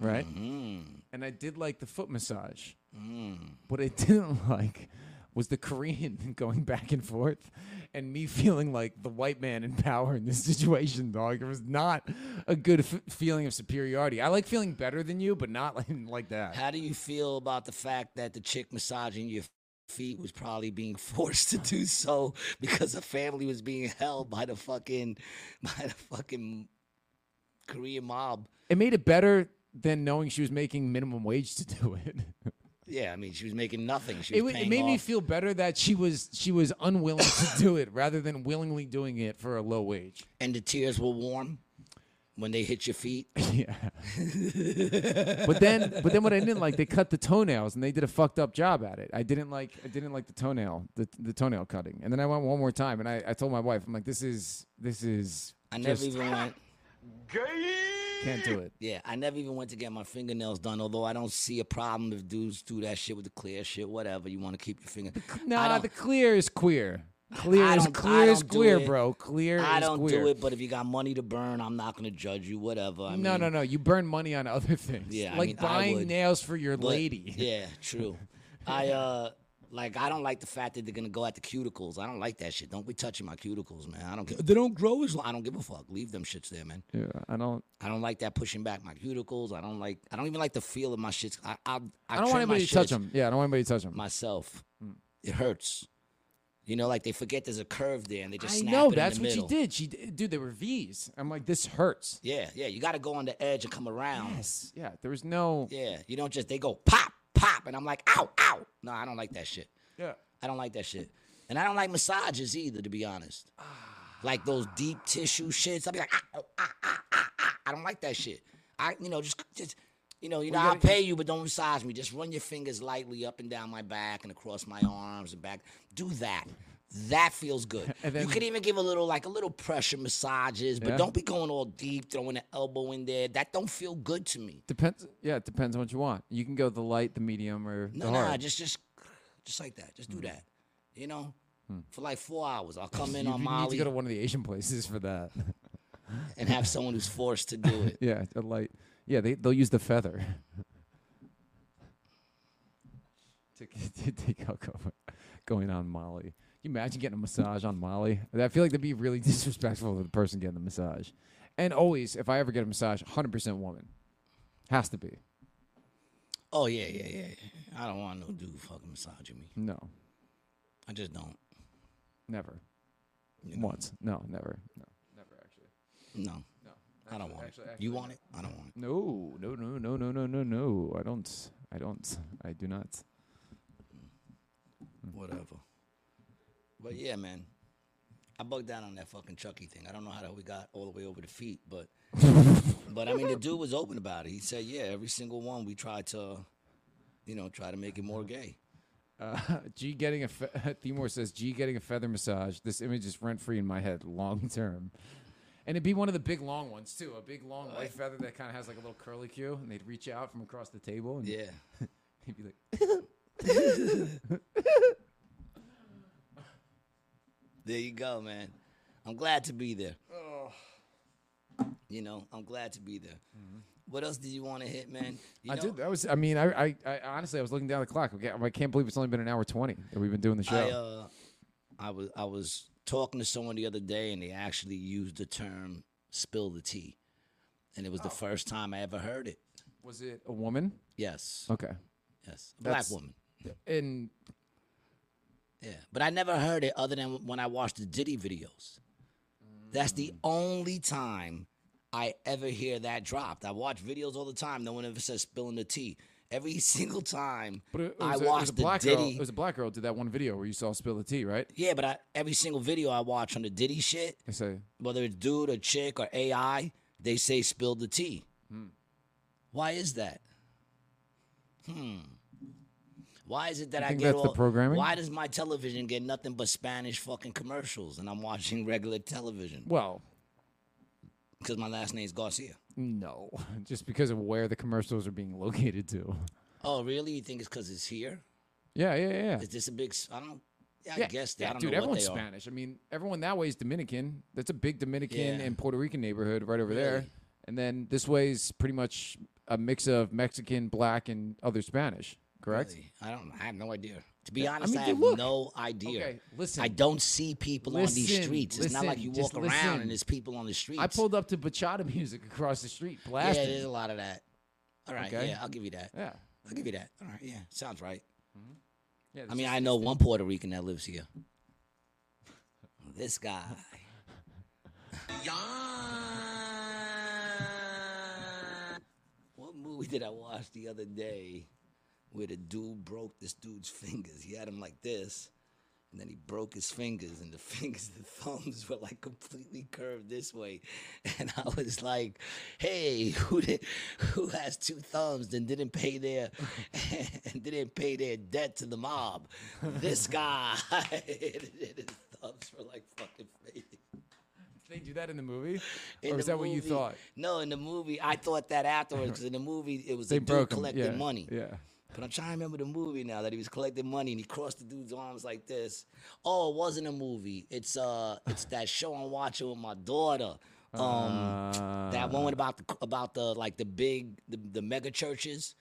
right? Mm-hmm. And I did like the foot massage. Mm. What I [LAUGHS] didn't like was the Korean [LAUGHS] going back and forth and me feeling like the white man in [LAUGHS] power in this situation, dog. It was not a good f- feeling of superiority. I like feeling better than you, but not like, like that. How do you feel about the fact that the chick massaging your feet was probably being [LAUGHS] forced to do so because the family was being held by the fucking [LAUGHS] by the fucking Korean mob? It made it better than knowing she was making minimum wage to do it. [LAUGHS] Yeah, I mean she was making nothing. She It, it made me feel better that she was she was unwilling to do it rather than willingly doing it for a low wage. and the tears were warm when they hit your feet. [LAUGHS] Yeah. but then but then what I didn't like, they cut the toenails and they did a fucked up job at it. I didn't like I didn't like the toenail, the the toenail cutting. And then I went one more time and I, I told my wife, I'm like, this is this is I never even went. Can't do it. Yeah, I never even went to get my fingernails done. Although I don't see a problem if dudes do that shit with the clear shit, whatever. You want to keep your finger. I Nah, the clear is queer. Clear is clear is don't do queer, it. bro. Clear I don't queer. do it, but if you got money to burn, I'm not gonna judge you. Whatever. I no, mean, no, no. You burn money on other things. Yeah, I like mean, I buying would, nails for your but- lady. Yeah, true. I uh like I don't like the fact that they're gonna go at the cuticles. I don't like that shit. Don't be touching my cuticles, man. I don't. Give, they don't grow as long. I don't give a fuck. Leave them shits there, man. Yeah, I don't. I don't like that pushing back my cuticles. I don't like. I don't even like the feel of my shits. I I, I, I don't want anybody to touch them. Yeah, I don't want anybody to touch them. myself. It hurts. You know, like they forget there's a curve there and they just I snap know that's what she did. She dude. They were V's. I'm like, this hurts. Yeah, yeah. You got to go on the edge and come around. Yes. Yeah. There was no. Yeah, you don't just they go pop pop and I'm like ow ow. No, I don't like that shit. Yeah. I don't like that shit. And I don't like massages either, to be honest. Like those deep tissue shits. I'll be like, ah, oh, ah, ah, ah, ah. I don't like that shit. I, you know, just, just, you know, you know, you I'll pay you, but don't massage me. Just run your fingers lightly up and down my back and across my arms and back. Do that. That feels good. [LAUGHS] And you then- could even give a little, like a little pressure massages, but Yeah. don't be going all deep, throwing an elbow in there. That don't feel good to me. Depends. Yeah, it depends on what you want. You can go the light, the medium, or No, the no, hard. just, just, just like that. Just do hmm. that. You know, hmm. for like four hours. I'll [LAUGHS] come in you, on you need to go to one of the Asian places for that. and have someone who's forced to do [LAUGHS] it. yeah, a light. Yeah, they they'll use the feather. [LAUGHS] to, to take out go- going on Molly. Can you imagine getting a massage on Molly? I feel like that'd be really [LAUGHS] disrespectful to the person getting the massage. And always, if I ever get a massage, 100% woman. Has to be. Oh yeah, yeah, yeah. I don't want no dude fucking massaging me. No, I just don't. never. You know? Once. No, never. No, never actually. No. I don't want actually- it. actually, You want it? I don't want it. No, no, no, no, no, no, no, no. I don't. I don't. I do not. Whatever. But yeah, man. I bugged out on that fucking Chucky thing. I don't know how that we got all the way over the feet, but [LAUGHS] but I mean the dude was open about it. He said, yeah, every single one we tried to, you know, try to make it more gay. Uh, [LAUGHS] G getting a fe- [LAUGHS] Timor says G getting a feather massage. This image is rent free in my head, long term. And it'd be one of the big long ones too, a big long white feather that kind of has like a little curly cue, and they'd reach out from across the table, and Yeah. [LAUGHS] he'd be like, [LAUGHS] There you go, man. I'm glad to be there. You know, I'm glad to be there. What else did you want to hit, man? You I know, did. That was. I mean, I, I, I honestly, I was looking down the clock. I can't, I can't believe it's only been an hour twenty that we've been doing the show. I, uh, I was I was talking to someone the other day, and they actually used the term "spill the tea," and it was Oh. the first time I ever heard it. was it a woman? Yes, Okay. yes, a black woman. And Yeah, but I never heard it other than when I watched the Diddy videos. That's the Mm. only time I ever hear that dropped. I watch videos all the time. No one ever says spilling the tea. Every [LAUGHS] single time but it, it I watched a the black girl. Diddy. It was a black girl did that one video where you saw spill the tea, right? yeah, but I, every single video I watch on the Diddy shit, I say, whether it's dude or chick or AI, they say spill the tea. Why is that? Hmm. Why is it that I get that's the programming? Why does my television get nothing but Spanish fucking commercials and I'm watching [LAUGHS] regular television? well, Because my last name's Garcia. no, [LAUGHS] just because of where the commercials are being located to. Oh, really? You think it's because it's here? Yeah, yeah, yeah. Is this a big? I don't. Yeah, I yeah, guess they. yeah, I don't dude, know what everyone's they are. Spanish. I mean, everyone that way is Dominican. That's a big Dominican Yeah. and Puerto Rican neighborhood right over there. And then this way is pretty much a mix of Mexican, black, and other Spanish. Correct? Really? I don't. I have no idea. To be Yeah, I honest, I, have look. no idea. Okay, listen. I don't see people on these streets. It's not like you just walk around listen. and there's people on the streets. I pulled up to bachata music across the street, blasting. Yeah, blasting. there's a lot of that. All right. Okay. Yeah, I'll give you that. yeah. I'll give you that. All right. Yeah, sounds right. Mm-hmm. yeah I mean, I know one Puerto Rican that lives here. [LAUGHS] This guy. [LAUGHS] What movie did I watch the other day where the dude broke this dude's [LAUGHS] fingers? He had him like this, and then he broke his fingers, and the [LAUGHS] fingers, the thumbs were like completely curved this way. [LAUGHS] And I was like, "Hey, who did, who has two thumbs and didn't pay their and didn't pay their debt to the mob? This guy." his thumbs were like fucking fading. they do that in the movie, In or is that what you thought? No, in the movie, I thought that afterwards because in the movie it was They a dude broke collecting Yeah, money. Yeah. But I'm trying to remember the movie now that he was collecting money and he crossed the dude's arms like this. Oh, it wasn't a movie. It's uh, it's that show I'm watching with my daughter. Um, that one about the about the like the big the, the mega churches.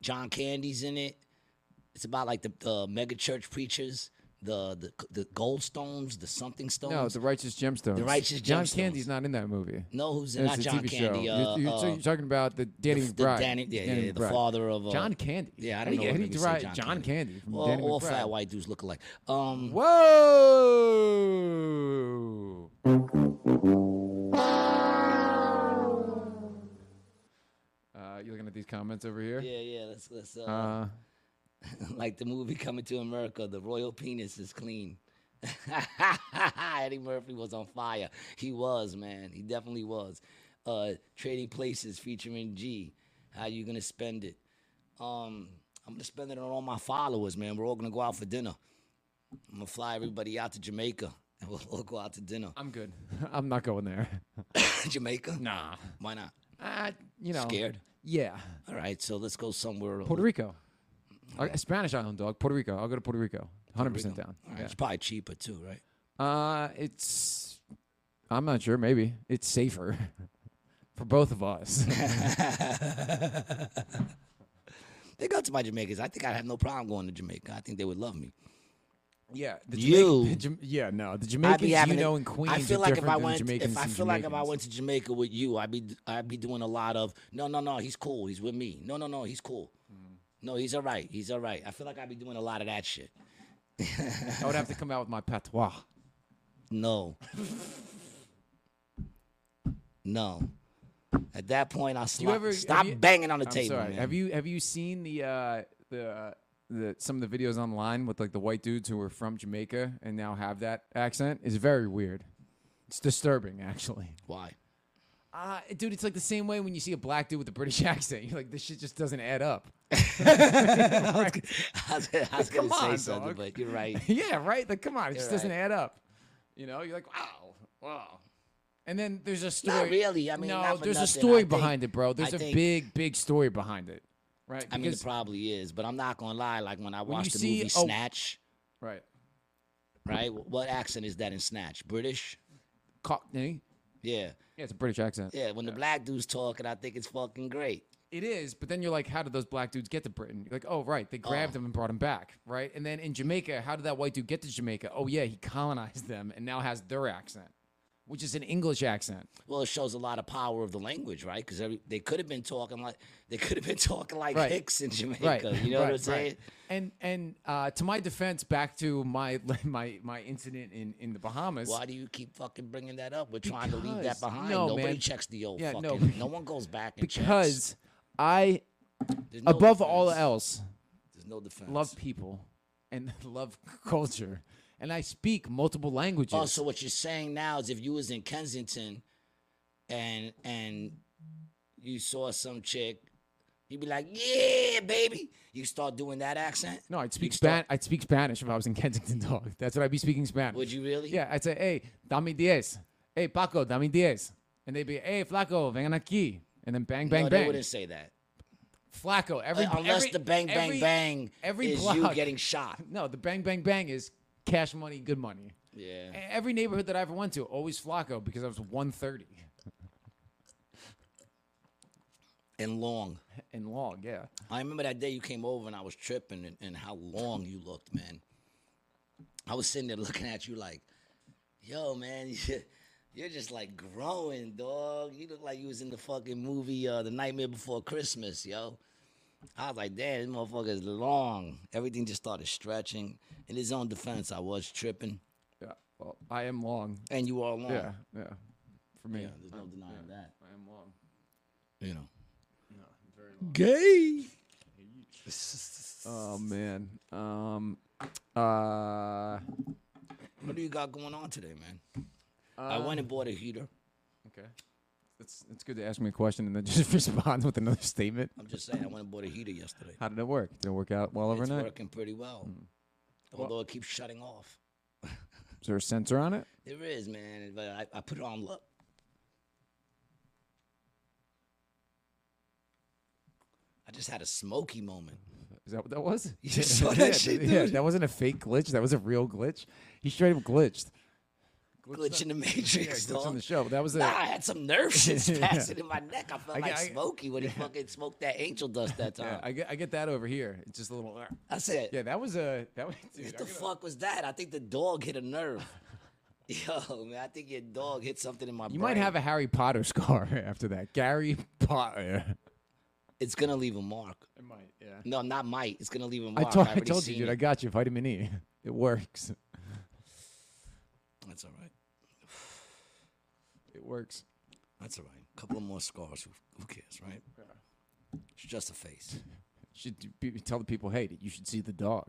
John Candy's in it. It's about like the, the mega church preachers, the the the goldstones, the something stones. No, the Righteous Gemstones. The Righteous John Candy's not in that movie. no, who's in not John TV Candy? show. Uh, you're, you're, so uh, you're talking about the Danny the McBride. Danny- yeah, Danny yeah, the McBride. father of, uh, John Candy. yeah, I don't do know how do you say derive John John Candy. Candy from Well, Danny all McBride? fat white dudes look alike. Um, Whoa! Uh, you looking at these comments over here? yeah, yeah. Let's let's uh, Uh, [LAUGHS] like the movie Coming to America. The royal penis is clean. [LAUGHS] Eddie Murphy was on fire. He was man. He definitely was. Uh, Trading Places featuring G. How you gonna spend it? Um, I'm gonna spend it on all my followers, man. We're all gonna go out for dinner. I'm gonna fly everybody out to Jamaica, [LAUGHS] and we'll all go out to dinner. I'm good. I'm not going there. Jamaica? Nah. Why not? Uh, you know. Scared? Yeah. All right, so let's go somewhere. Puerto Rico. Uh, Spanish island dog. Puerto Rico. I'll go to Puerto Rico. 100% Rico. down. All right, Yeah. It's probably cheaper too, right? Uh, it's. I'm not sure. Maybe it's safer [LAUGHS] for both of us. [LAUGHS] They go to my Jamaicans. I think I'd have no problem going to Jamaica. I think they would love me. yeah. The You- the Jam- yeah. No. The I'd Jamaicans be you having. know in Queens. I feel are like if different I than went, Jamaicans if I feel like if I Jamaicans. went to Jamaica with you, I'd be, I'd be doing a lot of. No, no, no. He's cool. He's with me. No, no, no. He's cool. No, he's all right. He's all right. I feel like I'd be doing a lot of that shit. I would have to come out with my patois. No. no. At that point, I'll slap, ever stop you- banging on the I'm table. sorry. man. Have you have you seen the uh, the uh, the some of the videos online with like the white dudes who are from Jamaica and now have that accent? It's very weird. It's disturbing, actually. Why? Uh, dude, it's like the same way when you see a black dude with a British [LAUGHS] accent. You're like, this shit just doesn't add up. [LAUGHS] [LAUGHS] I was, I was Come gonna say on, something, dog. but you're right. yeah, right. Like, come on, it just You're doesn't add up. You know, you're like, wow, wow. And then there's a story. Not really. I mean, no, there's a story I think- behind it, bro. There's I a think- big, big story behind it, right? I mean, it probably is, but I'm not gonna lie. Like when I When watched the movie oh- Snatch, right. right? What accent is that in Snatch? British? Cockney. Yeah, Yeah, it's a British accent. yeah. When the black dude's talking, I think it's fucking great. It is, but then you're like, how did those black dudes get to Britain? You're like, oh, right, they grabbed Oh. them and brought them back, right? And then in Jamaica, how did that white dude get to Jamaica? Oh, yeah, he colonized them and now has their accent, which is an English accent. Well, it shows a lot of power of the language, right? Because they could have been talking like they could have been [LAUGHS] talking like Right. Hicks in Jamaica. Right. You know right, what I'm saying? right. And and uh, to my defense, back to my [LAUGHS] my my incident in, in the Bahamas. Why do you keep fucking bringing that up? We're trying to leave that behind. no, Nobody man. checks the old Yeah, no, fucking. No, [LAUGHS] one goes back and checks. Because I, no above all else, there's no defense. love people and love culture, and I speak multiple languages. Oh, so what you're saying now is if you was in Kensington and and you saw some chick, you'd be like, "Yeah, baby." You start doing that accent. no, I'd speak start- I'd speak Spanish if I was in Kensington, [LAUGHS] dog. That's what I'd be speaking Spanish. Would you really? Yeah, I'd say, hey, dame diez. Hey, Paco, dame diez. And they'd be, hey, Flaco, vengan aquí. And then bang, bang, no, they bang. wouldn't say that. Flaco, every Uh, Unless every- the bang bang every- bang every is block. you getting shot. [LAUGHS] No, the bang, bang, bang is cash money, good money. Yeah. Every neighborhood that I ever went to, always Flaco because I was 130 And long. and long, yeah. I remember that day you came over and I was tripping and, and how long you looked, man. I was sitting there [LAUGHS] looking at you like, yo, man, [LAUGHS] you- you're just like growing, dog. You look like you was in the fucking movie uh, The Nightmare Before Christmas, yo. I was like, damn, this motherfucker is long. Everything just started stretching. In his own defense, I was tripping. Yeah. Well, I am long. And you are long. Yeah, yeah. For me, Yeah, there's no denying that. I am long. You know. No, I'm very long. Gay. [LAUGHS] Oh man. Um. Uh. What do you got going on today, man? I went and bought a heater. Okay. It's it's good to ask me a question and then [LAUGHS] just respond with another statement. I'm just saying, I went and bought a heater yesterday. How did it work? Did it work out well It's overnight? working pretty well. Although it keeps shutting off. Is there a sensor on it? There is, man. But I, I put it on look. I just had a smoky moment. Is that what that was? You just saw that [LAUGHS] yeah, shit, Yeah, dude? that wasn't a fake glitch. That was a real glitch. He straight up glitched. Glitch in the [LAUGHS] Yeah, Matrix, glitch on the show. That was it. Nah, I had some nerve [LAUGHS] shit Yeah. passing in my neck. I felt I like I- Smokey when he [LAUGHS] fucking smoked that angel dust that time. yeah, I get I get that over here. It's just a little. Uh, I said, Yeah, that was a that was. Dude, what the gotta- fuck was that? I think the dog hit a nerve. Yo, man, I think your dog hit something in my You brain. might have a Harry Potter scar after that. Gary Potter. It's gonna leave a mark. It might. Yeah. No, not might. It's gonna leave a mark. told, I I told you, dude. it. I got you. Vitamin E. It works. That's all right. It works. That's all right. A couple of more scars. Who, who cares, right? It's just a face. [LAUGHS] Should be, tell the people, hey, you should see the dog.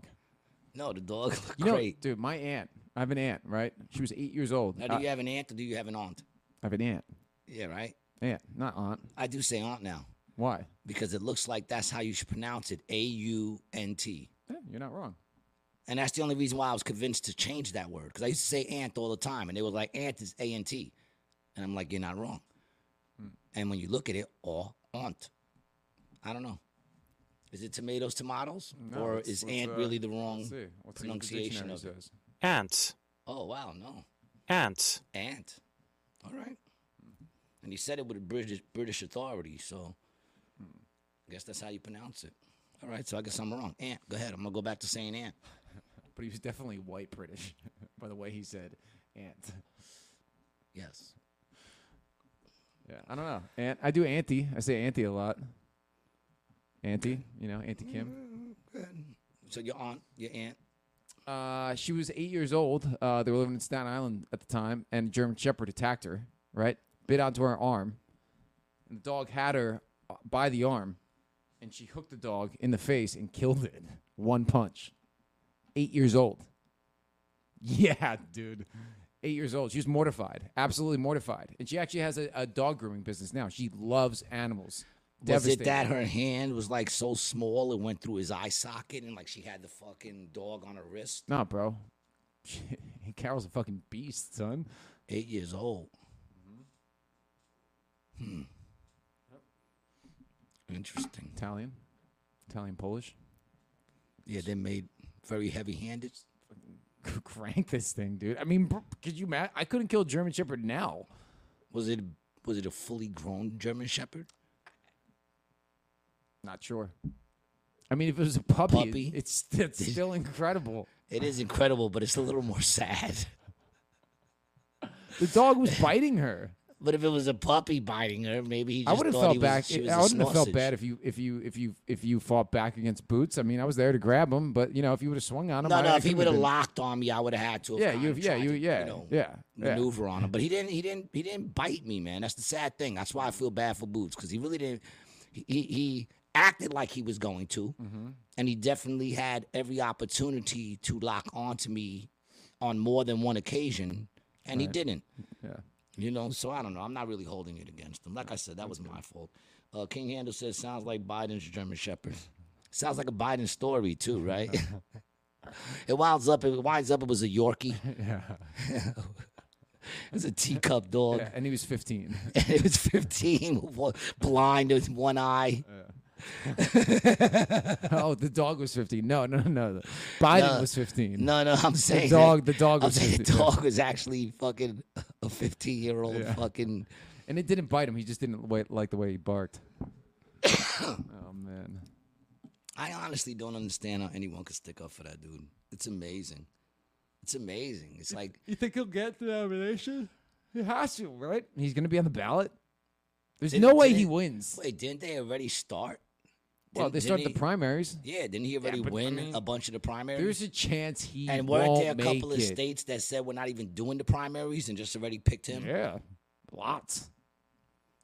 No, the dog [LAUGHS] looked You know, great. dude, my aunt. I have an aunt, right? She was eight years old. Now, do I, you have an aunt or do you have an aunt? I have an aunt. Yeah, right. Aunt, not aunt. I do say aunt now Why? because it looks like that's how you should pronounce it. A U N T. Yeah, you're not wrong. And that's the only reason why I was convinced to change that word because I used to say aunt all the time, and they were like, aunt is A N T. And I'm like, you're not wrong. And when you look at it, or aunt. I don't know. Is it tomatoes, tomatoes? No, or is aunt uh, really the wrong Let's see. Let's see what the pronunciation of it? says. Ant. Oh, wow, no. Ant. Aunt. All right. And he said it with a British British authority, so I guess that's how you pronounce it. All right, so I guess I'm wrong. Aunt. Go ahead. I'm gonna go back to saying aunt. [LAUGHS] But he was definitely white British, [LAUGHS] by the way he said aunt. Yes. Yeah, I don't know. Aunt, I do auntie. I say auntie a lot. Auntie, you know, Auntie Kim. So your aunt, your aunt. Uh, she was eight years old. Uh, they were living in Staten Island at the time, and a German Shepherd attacked her. Right, bit onto her arm, and the dog had her uh, by the arm, and she hooked the dog in the face and killed it. One punch. Eight years old. [LAUGHS] Yeah, dude. Eight years old. She was mortified, absolutely mortified, and she actually has a, a dog grooming business now. She loves animals. Was it that her hand was like so small it went through his eye socket and like she had the fucking dog on her wrist? No, bro. [LAUGHS] Carol's a fucking beast, son. Eight years old. Hmm. Interesting. Italian, Italian Polish. Yeah, they made very heavy handed. [LAUGHS] Crank this thing, dude. I mean, could you imagine? I couldn't kill a German Shepherd now. Was it was it a fully grown German Shepherd? Not sure. I mean, if it was a puppy, Puppy? it's it's still incredible. It is incredible, but it's a little more sad. The dog was biting her. But if it was a puppy biting her, maybe he just I would have felt back. was I wouldn't have felt bad if you if you if you if you fought back against Boots. I mean, I was there to grab him, but you know, if you would have swung on him, No, I, no. I If he would have locked on me, I would have had to. yeah, you, yeah, you, to, yeah, know, yeah, yeah. maneuver on him. But he didn't. He didn't. He didn't bite me, man. That's the sad thing. That's why I feel bad for Boots because he really didn't. He, he acted like he was going to, Mm-hmm. and he definitely had every opportunity to lock onto me on more than one occasion, and he didn't. Yeah. You know, so I don't know. I'm not really holding it against him. Like I said, that was my fault. Uh, King Handel says, sounds like Biden's German Shepherd. Sounds like a Biden story too, right? [LAUGHS] it winds up. It winds up. It was a Yorkie. [LAUGHS] Yeah. [LAUGHS] It was a teacup dog. yeah, and he was 15. And it was 15, blind with one eye. [LAUGHS] oh, the dog was 15. No, no, no. Biden No, was 15. No, no, I'm saying the dog- that- the dog I'm was saying the 15, yeah. dog was actually fucking a 15 year old Yeah. fucking. And it didn't bite him. He just didn't wait, like the way he barked. [COUGHS] oh, man. I honestly don't understand how anyone could stick up for that dude. It's amazing. It's amazing. It's like You think he'll get through the nomination? He has to, right? He's going to be on the ballot. There's Didn't- no way he wins. Wait, didn't they already start? Well, Didn't- they start the primaries. Yeah, didn't he already but, I win mean, a bunch of the primaries? There's a chance he and weren't won't there a couple of it. states that said we're not even doing the primaries and just already picked him? Yeah, lots.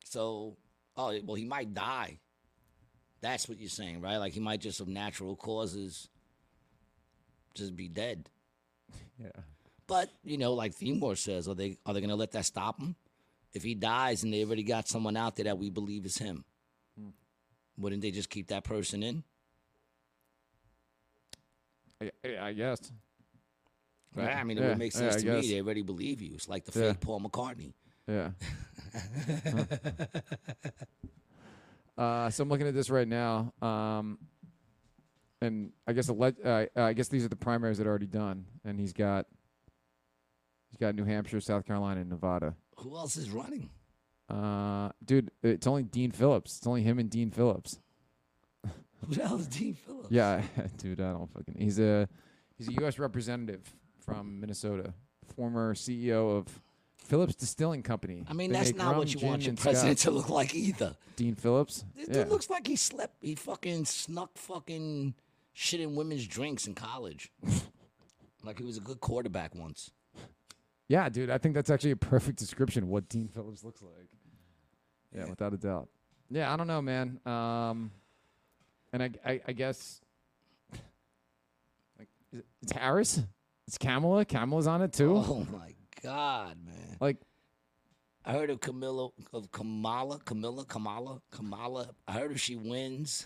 So, oh well, he might die. That's what you're saying, right? Like he might just of natural causes just be dead. [LAUGHS] Yeah. But you know, like Themore says, are they are they gonna let that stop him? If he dies and they already got someone out there that we believe is him, wouldn't they just keep that person in? I, I- guess. Right? I mean, it Yeah, would make sense I to me. They already believe you. It's like the Yeah. fake Paul McCartney. Yeah. [LAUGHS] uh, so I'm looking at this right now, um, and I guess uh, I guess these are the primaries that are already done, and he's got he's got New Hampshire, South Carolina, and Nevada. Who else is running? Uh, dude, it's only Dean Phillips. It's only him and Dean Phillips. Who the hell is Dean Phillips? Yeah, [LAUGHS] dude, I don't fucking. He's a he's a U.S. representative from Minnesota, former CEO of Phillips Distilling Company. I mean, They that's not rum, what you want your president scotch. to look like either. Dean Phillips. This yeah. dude looks like he slept. He fucking snuck fucking shit in women's drinks in college. [LAUGHS] like he was a good quarterback once. Yeah, dude, I think that's actually a perfect description of what Dean Phillips looks like. Yeah, without a doubt. Yeah, I don't know, man. Um, and I, I, I guess, [LAUGHS] like, is it- it's Harris. It's Kamala. Kamala's on it too. Oh my god, man! Like, I heard of Camilla of Kamala, Camilla, Kamala, Kamala. I heard if she wins,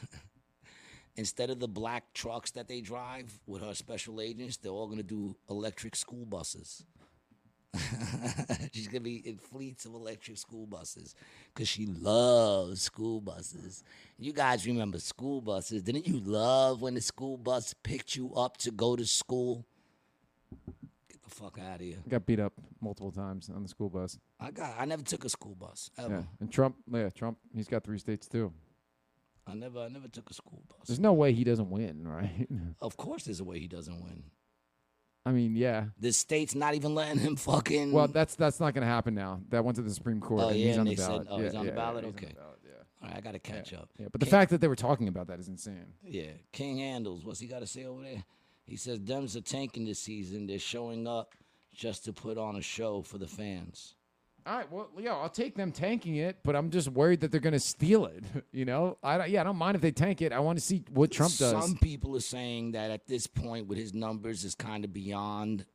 [LAUGHS] instead of the black trucks that they drive with her special agents, they're all gonna do electric school buses. [LAUGHS] She's gonna be in fleets of electric school buses because she loves school buses. You guys remember school buses? Didn't you love when the school bus picked you up to go to school? Get the fuck out of here! got beat up multiple times on the school bus. I got. I never took a school bus ever. Yeah, and Trump. Yeah, Trump. He's got three states too. I never. I never took a school bus. There's no way he doesn't win, right? [LAUGHS] Of course, there's a way he doesn't win. I mean, yeah. The state's not even letting him fucking. Well, that's that's not going to happen now. That went to the Supreme Court. Oh, and yeah, he's on and the they said- ballot. oh, yeah, he's on the ballot? yeah, Okay. the ballot, yeah. All right, I gotta catch up. Yeah, but the fact that they were talking about that is insane. Yeah, King Handles. What's he got to say over there? He says Dems are tanking this season. They're showing up just to put on a show for the fans. All right, well, yeah, I'll take them tanking it, but I'm just worried that they're going to steal it. [LAUGHS] You know, I don't, yeah, I don't mind if they tank it. I want to see what Trump does. Some people are saying that at this point, with his numbers, is kind of beyond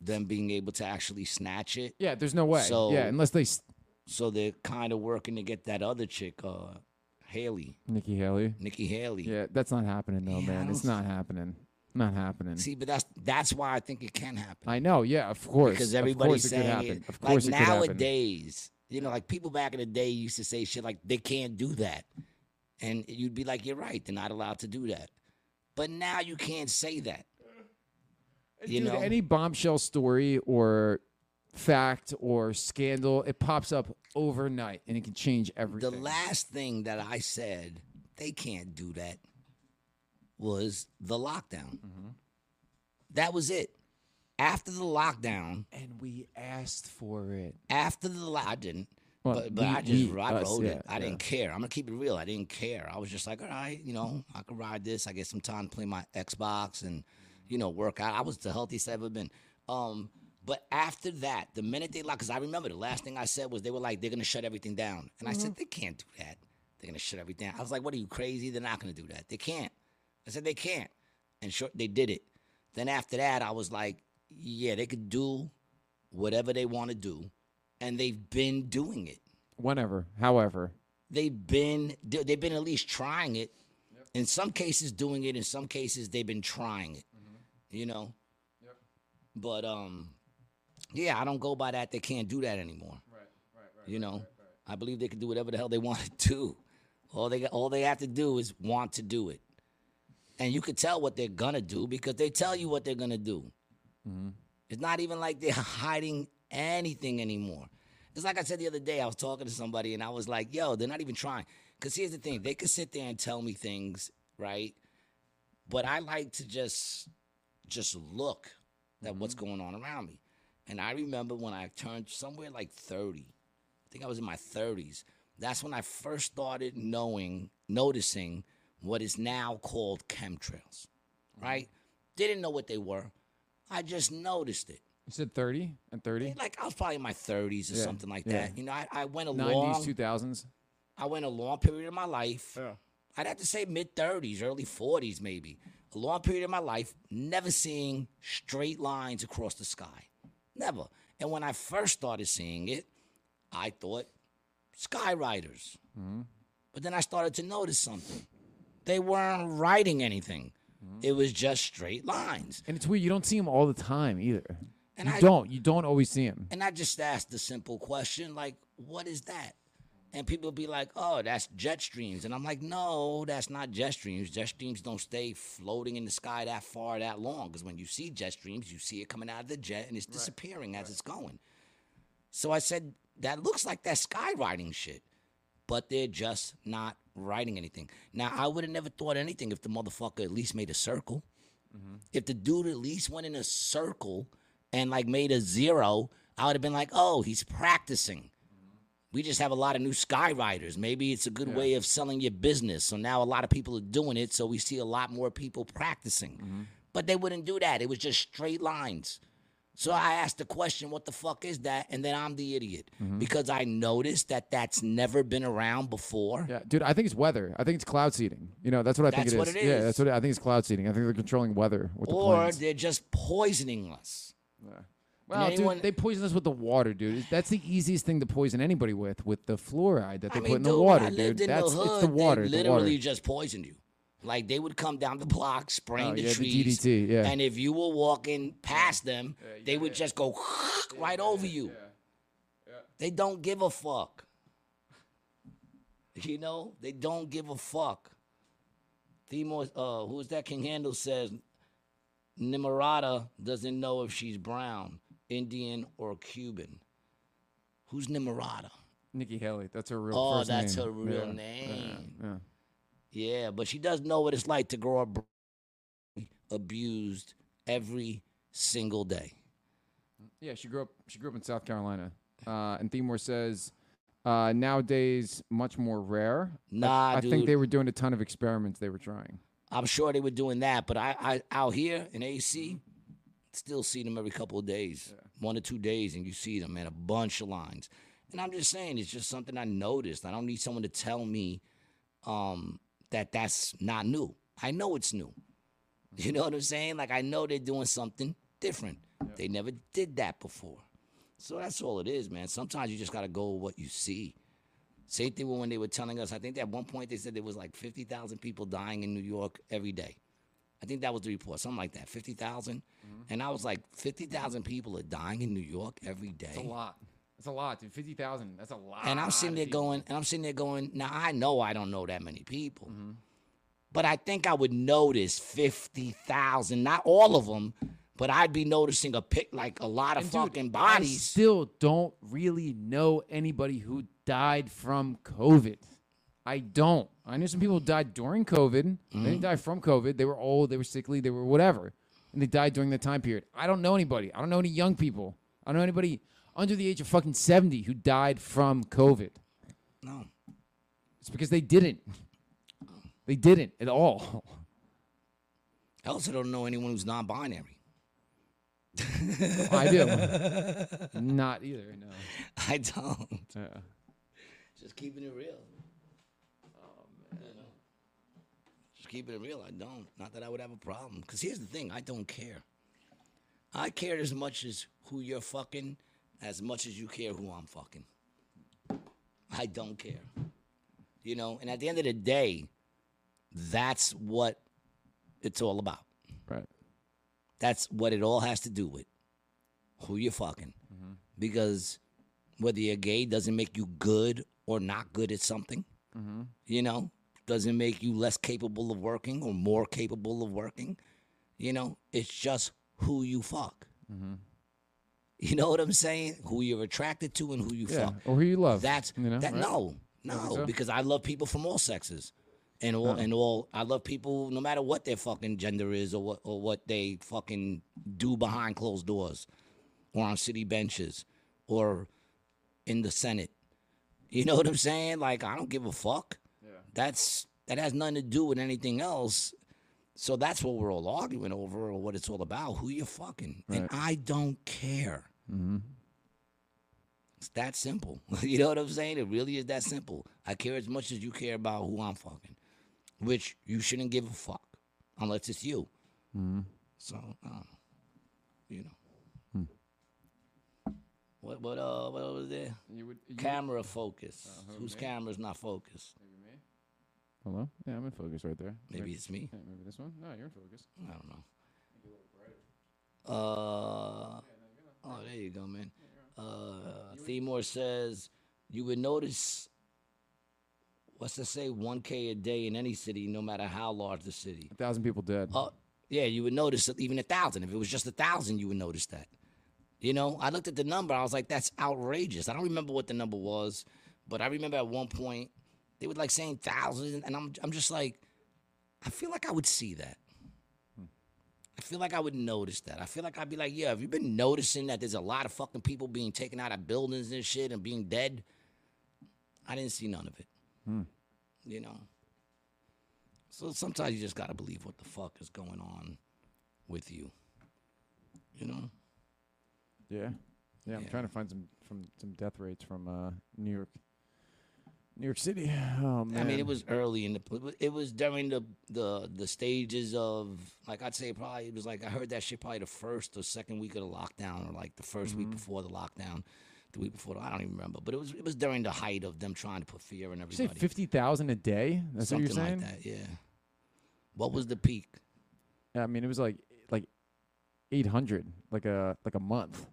them being able to actually snatch it. yeah, there's no way. So- yeah, unless they s- So they're kind of working to get that other chick, uh, Haley, Nikki Haley. Nikki Haley. Yeah, that's not happening though, Yeah, man. It's not happening. Not happening. See, but that's that's why I think it can happen. I know. Yeah, of course. because of everybody's course it could saying happen. it. Of course like it could happen. nowadays, you know, like people back in the day used to say shit like they can't do that, and you'd be like, you're right, they're not allowed to do that. But now you can't say that. You Dude, know, any bombshell story or fact or scandal, it pops up overnight and it can change everything. the last thing that I said they can't do that was the lockdown. Mm-hmm. That was it. After the lockdown, and we asked for it. after the lo- I didn't. Well, but but we- I just we, I us, rode yeah, it. I didn't care. I'm gonna keep it real. I didn't care. I was just like, all right, you know, I could ride this. I get some time to play my Xbox and you know work out. I was the healthiest I've ever been. Um, but after that, the minute they locked, because I remember the last thing I said was they were like they're gonna shut everything down, and I Mm-hmm. said they can't do that. They're gonna shut everything. down. I was like, what are you crazy? They're not gonna do that. They can't. I said they can't, and sure they did it. Then after that, I was like, yeah, they could do whatever they want to do, and they've been doing it Whenever, however. they've been they've been at least trying it. In some cases, doing it. In some cases, they've been trying it. You know. But um, yeah, I don't go by that. They can't do that anymore. Right, right, right. You know, I believe they can do whatever the hell they [LAUGHS] want to do. All they got, all they have to do is want to do it, and you could tell what they're gonna do because they tell you what they're gonna do. Mm-hmm. It's not even like they're hiding anything anymore. It's like I said the other day, I was talking to somebody and I was like, yo, they're not even trying. Because here's the thing they could sit there and tell me things, right? But I like to just just look at mm-hmm. what's going on around me. And I remember when I turned somewhere like 30, I think I was in my 30s. That's when I first started knowing, noticing what is now called chemtrails, right? Didn't know what they were. I just noticed it. You said 30 and 30? Like I was probably in my 30s or Yeah, something like yeah. that. You know, I, I went a 90s, long, 2000s? I went a long period of my life. Yeah. I'd have to say mid 30s, early 40s, maybe. A long period of my life, never seeing straight lines across the sky. Never. And when I first started seeing it, I thought sky riders. Mm-hmm. But then I started to notice something. They weren't writing anything. Mm-hmm. It was just straight lines. And it's weird. You don't see him all the time either. And you I- don't. You don't always see him. And I just asked the simple question, like, what is that? And people be like, oh, that's jet streams. And I'm like, no, that's not jet streams. Jet streams don't stay floating in the sky that far, that long. Because when you see jet streams, you see it coming out of the jet and it's disappearing as it's going. So I said, that looks like that skywriting shit. But they're just not writing anything. Now, I would have never thought anything if the motherfucker at least made a circle. Mm-hmm. If the dude at least went in a circle and like made a zero, I would have been like, oh, he's practicing. We just have a lot of new skywriters. Maybe it's a good way of selling your business. So now a lot of people are doing it. So we see a lot more people practicing. Mm-hmm. But they wouldn't do that. It was just straight lines. So I asked the question, what the fuck is that? And then I'm the idiot mm-hmm. because I noticed that that's never been around before. Yeah, dude. I think it's weather. I think it's cloud seeding. You know, that's what I That's think it what is. it Yeah, that's what I think it's cloud seeding. I think they're controlling weather with the Or planes. they're just poisoning us. Well, anyone- dude, they poison us with the water, dude. That's the easiest thing to poison anybody with, with the fluoride that they I put in dude, the water, dude. That's the hood, it's the water. They the literally water. just poisoned you. Like they would come down the block, spraying Oh, the yeah, the trees, DDT, yeah. and if you were walking past them, they would just go [LAUGHS] right over you. They don't give a fuck. You know, they don't give a fuck. Themo, uh, who's that? King Handel says Nimarata doesn't know if she's brown, Indian, or Cuban. Who's Nimarata? Nikki Haley. That's her real Oh, first that's name. her real Yeah, name. Yeah, yeah. Yeah, but she does know what it's like to grow up abused every single day. Yeah, she grew up. She grew up in South Carolina. Uh, and Themore says uh, nowadays much more rare. I- Nah, I, think dude. they were doing a ton of experiments. They were trying. I'm sure they were doing that, but I, I out here in AC, still see them every couple of days, one or two days, and you see them in a bunch of lines. And I'm just saying, it's just something I noticed. I don't need someone to tell me um, that that's not new. I know it's new. You know what I'm saying? Like I know they're doing something different. They never did that before. So that's all it is, man. Sometimes you just gotta go with what you see. Same thing when they were telling us. I think at one point they said there was like fifty thousand people dying in New York every day. I think that was the report, something like that, fifty mm-hmm. And I was like, fifty thousand people are dying in New York every day. That's a lot. That's a lot, dude. Fifty thousand. That's a lot. And I'm sitting there people. going, and I'm sitting there going, now I know I don't know that many people. But I think I would notice 50,000, not all of them, but I'd be noticing a pick like a lot of And dude, fucking I bodies. still don't really know anybody who died from COVID. I don't. I knew some people died during COVID. They Mm-hmm. didn't die from COVID. They were old. They were sickly. They were whatever, and they died during the time period. I don't know anybody. I don't know any young people. I don't know anybody under the age of fucking seventy who died from COVID. no. It's because they didn't. They didn't at all. I also don't know anyone who's non binary. I do. [LAUGHS] Not either. No. I don't. Yeah. Just keeping it real. Just keeping it real. I don't. Not that I would have a problem. Because here's the thing I don't care. I care as much as who you're fucking, as much as you care who I'm fucking. I don't care. You know, and at the end of the day, that's what it's all about. Right. That's what it all has to do with who you're fucking. Mm-hmm. Because whether you're gay doesn't make you good or not good at something. Mm-hmm. You know, doesn't make you less capable of working or more capable of working. You know, it's just who you fuck. Mm-hmm. [LAUGHS] You know what I'm saying? Who you're attracted to and who you Yeah. fuck. Or who you love. That's you know. that. right? No, no, so? because I love people from all sexes, and all and all. I love people no matter what their fucking gender is or what or what they fucking do behind closed doors, or on city benches, or in the Senate. You know what I'm saying? Like I don't give a fuck. Yeah. That's that has nothing to do with anything else. So that's what we're all arguing over, or what it's all about. Who you fucking, and I don't care. It's that simple. [LAUGHS] you know what I'm saying? It really is that simple. I care as much as you care about who I'm fucking, which you shouldn't give a fuck unless it's you. So, um, you know. What what uh what was there? You would, you Camera focus. Whose camera's not focused? Maybe me. Hello. Yeah, I'm in focus right there. Maybe it's me. Yeah, maybe this one. No, you're in focus. I don't know. Uh, oh, there you go, man. Uh, Themore says you would notice. What's to say? One k a day in any city, no matter how large the city. A thousand people dead. Uh, yeah, you would notice even a thousand. If it was just a thousand, you would notice that. You know, I looked at the number. I was like, that's outrageous. I don't remember what the number was, but I remember at one point they were like saying thousands, and I'm I'm just like, I feel like I would see that. I feel like I would notice that. I feel like I'd be like, yeah, have you been noticing that there's a lot of fucking people being taken out of buildings and shit and being dead? I didn't see none of it. You know. So sometimes you just gotta believe what the fuck is going on with you. You know? Yeah. Yeah, I'm Yeah. trying to find some from some death rates from uh, New York. New York City. [SIGHS] Oh man. I mean, it was early in the. It was during the the the stages of like I'd say probably it was like I heard that shit probably the first or second week of the lockdown or like the 1st week mm-hmm. before the lockdown, the week before. I don't even remember, but it was it was during the height of them trying to put fear in Did you say everybody. fifty thousand a day. That's Something what you're saying. like that. Yeah. What was the peak? Yeah, I mean, it was like like eight hundred, like a like a month.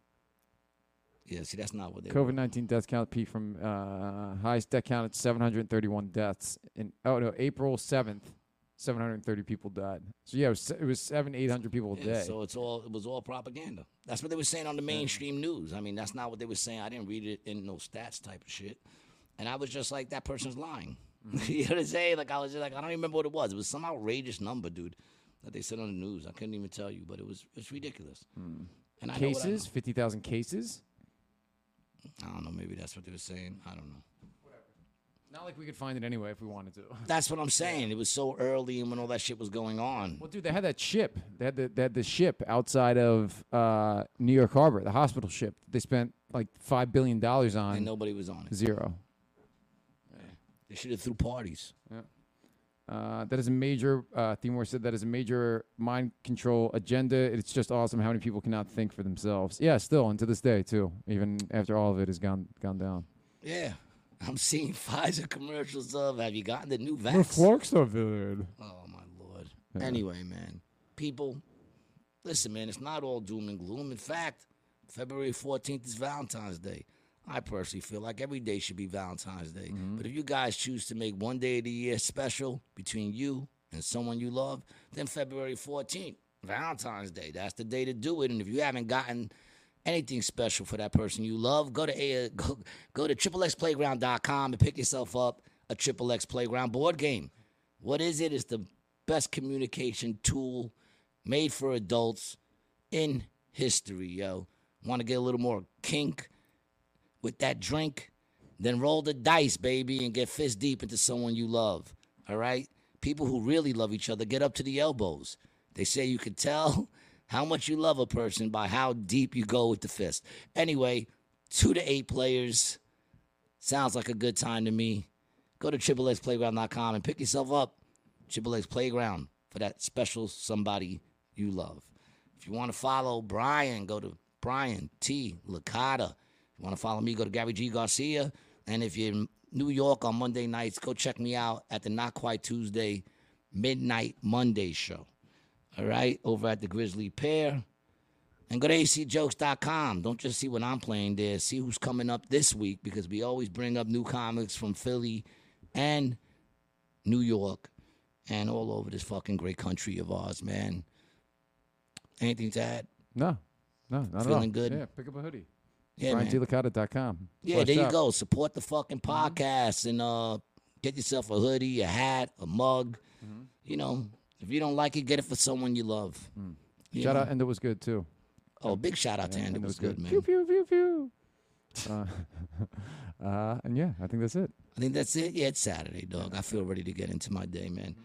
Yeah. See, that's not what they. COVID nineteen deaths count peak from uh, highest death count at seven hundred thirty one deaths in oh no April seventh, seven hundred thirty people died. So yeah, it was it was seven eight hundred people a Yeah, day. so it's all it was all propaganda. That's what they were saying on the mainstream news. I mean, that's not what they were saying. I didn't read it in no stats type of shit. And I was just like, that person's lying. [LAUGHS] Mm-hmm. you know what I'm saying? Like I was just like, I don't even remember what it was. It was some outrageous number, dude, that they said on the news. I couldn't even tell you, but it was it's ridiculous. And what I cases, fifty thousand cases. I don't know. Maybe that's what they were saying. I don't know. Whatever. Not like we could find it anyway if we wanted to. [LAUGHS] That's what I'm saying. It was so early, and when all that shit was going on. Well, dude, they had that ship. They had the they had the ship outside of uh, New York Harbor, the hospital ship. They spent like five billion dollars on. And nobody was on it. zero. They should have threw parties. Uh, that is a major. Uh, Timur said that is a major mind control agenda. It's just awesome how many people cannot think for themselves. Yeah, still, and to this day too, even after all of it has gone gone down. Yeah. [LAUGHS] I'm seeing Pfizer commercials of have you gotten the new vaccine? Fluxavid. Oh my lord. Anyway, man, people, listen, man. It's not all doom and gloom. In fact, February 14th is Valentine's Day. I personally feel like every day should be Valentine's Day. Mm-hmm. But if you guys choose to make one day of the year special between you and someone you love, then February 14th, Valentine's Day. That's the day to do it. And if you haven't gotten anything special for that person you love, go to a, go, go to triplexplayground.com and pick yourself up a Triple X Playground board game. What is it? It's the best communication tool made for adults in history, yo. Want to get a little more kink with that drink? Then roll the dice, baby, and get fist deep into someone you love. All right? People who really love each other get up to the elbows. They say you can tell [LAUGHS] how much you love a person by how deep you go with the fist. Anyway, two to eight players sounds like a good time to me. Go to triplexplayground.com and pick yourself up Triple X Playground for that special somebody you love. If you want to follow Brian, go to Brian T. Licata. You want to follow me, go to Gary G. Garcia. And if you're in New York on Monday nights, go check me out at the Not Quite Tuesday Midnight Monday show. All right, over at the Grisly Pear. And go to acjokes.com. Don't just see what I'm playing there. See who's coming up this week because we always bring up new comics from Philly and New York and all over this fucking great country of ours, man. Anything to add? No, no, not at all. Feeling good? Yeah, pick up a hoodie. Yeah. BrianTLicata.com. Yeah, there you go. Support the fucking podcast and uh get yourself a hoodie, a hat, a mug. You know, if you don't like it, get it for someone you love. You Shout know? out, and it was good too. Oh, big shout out to Yeah, Andy. It and was good, man. Pew pew pew pew. uh, [LAUGHS] uh, and yeah, I think that's it. I think that's it. Yeah, it's Saturday, dog. I feel ready to get into my day, man.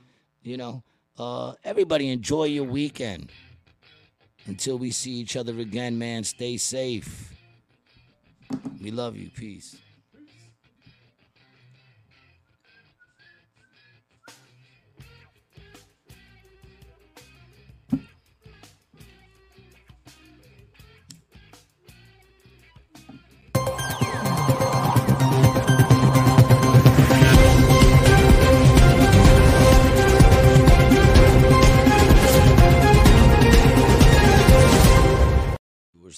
You know, uh, everybody enjoy your weekend. Until we see each other again, man, stay safe. We love you. Peace.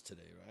today, right?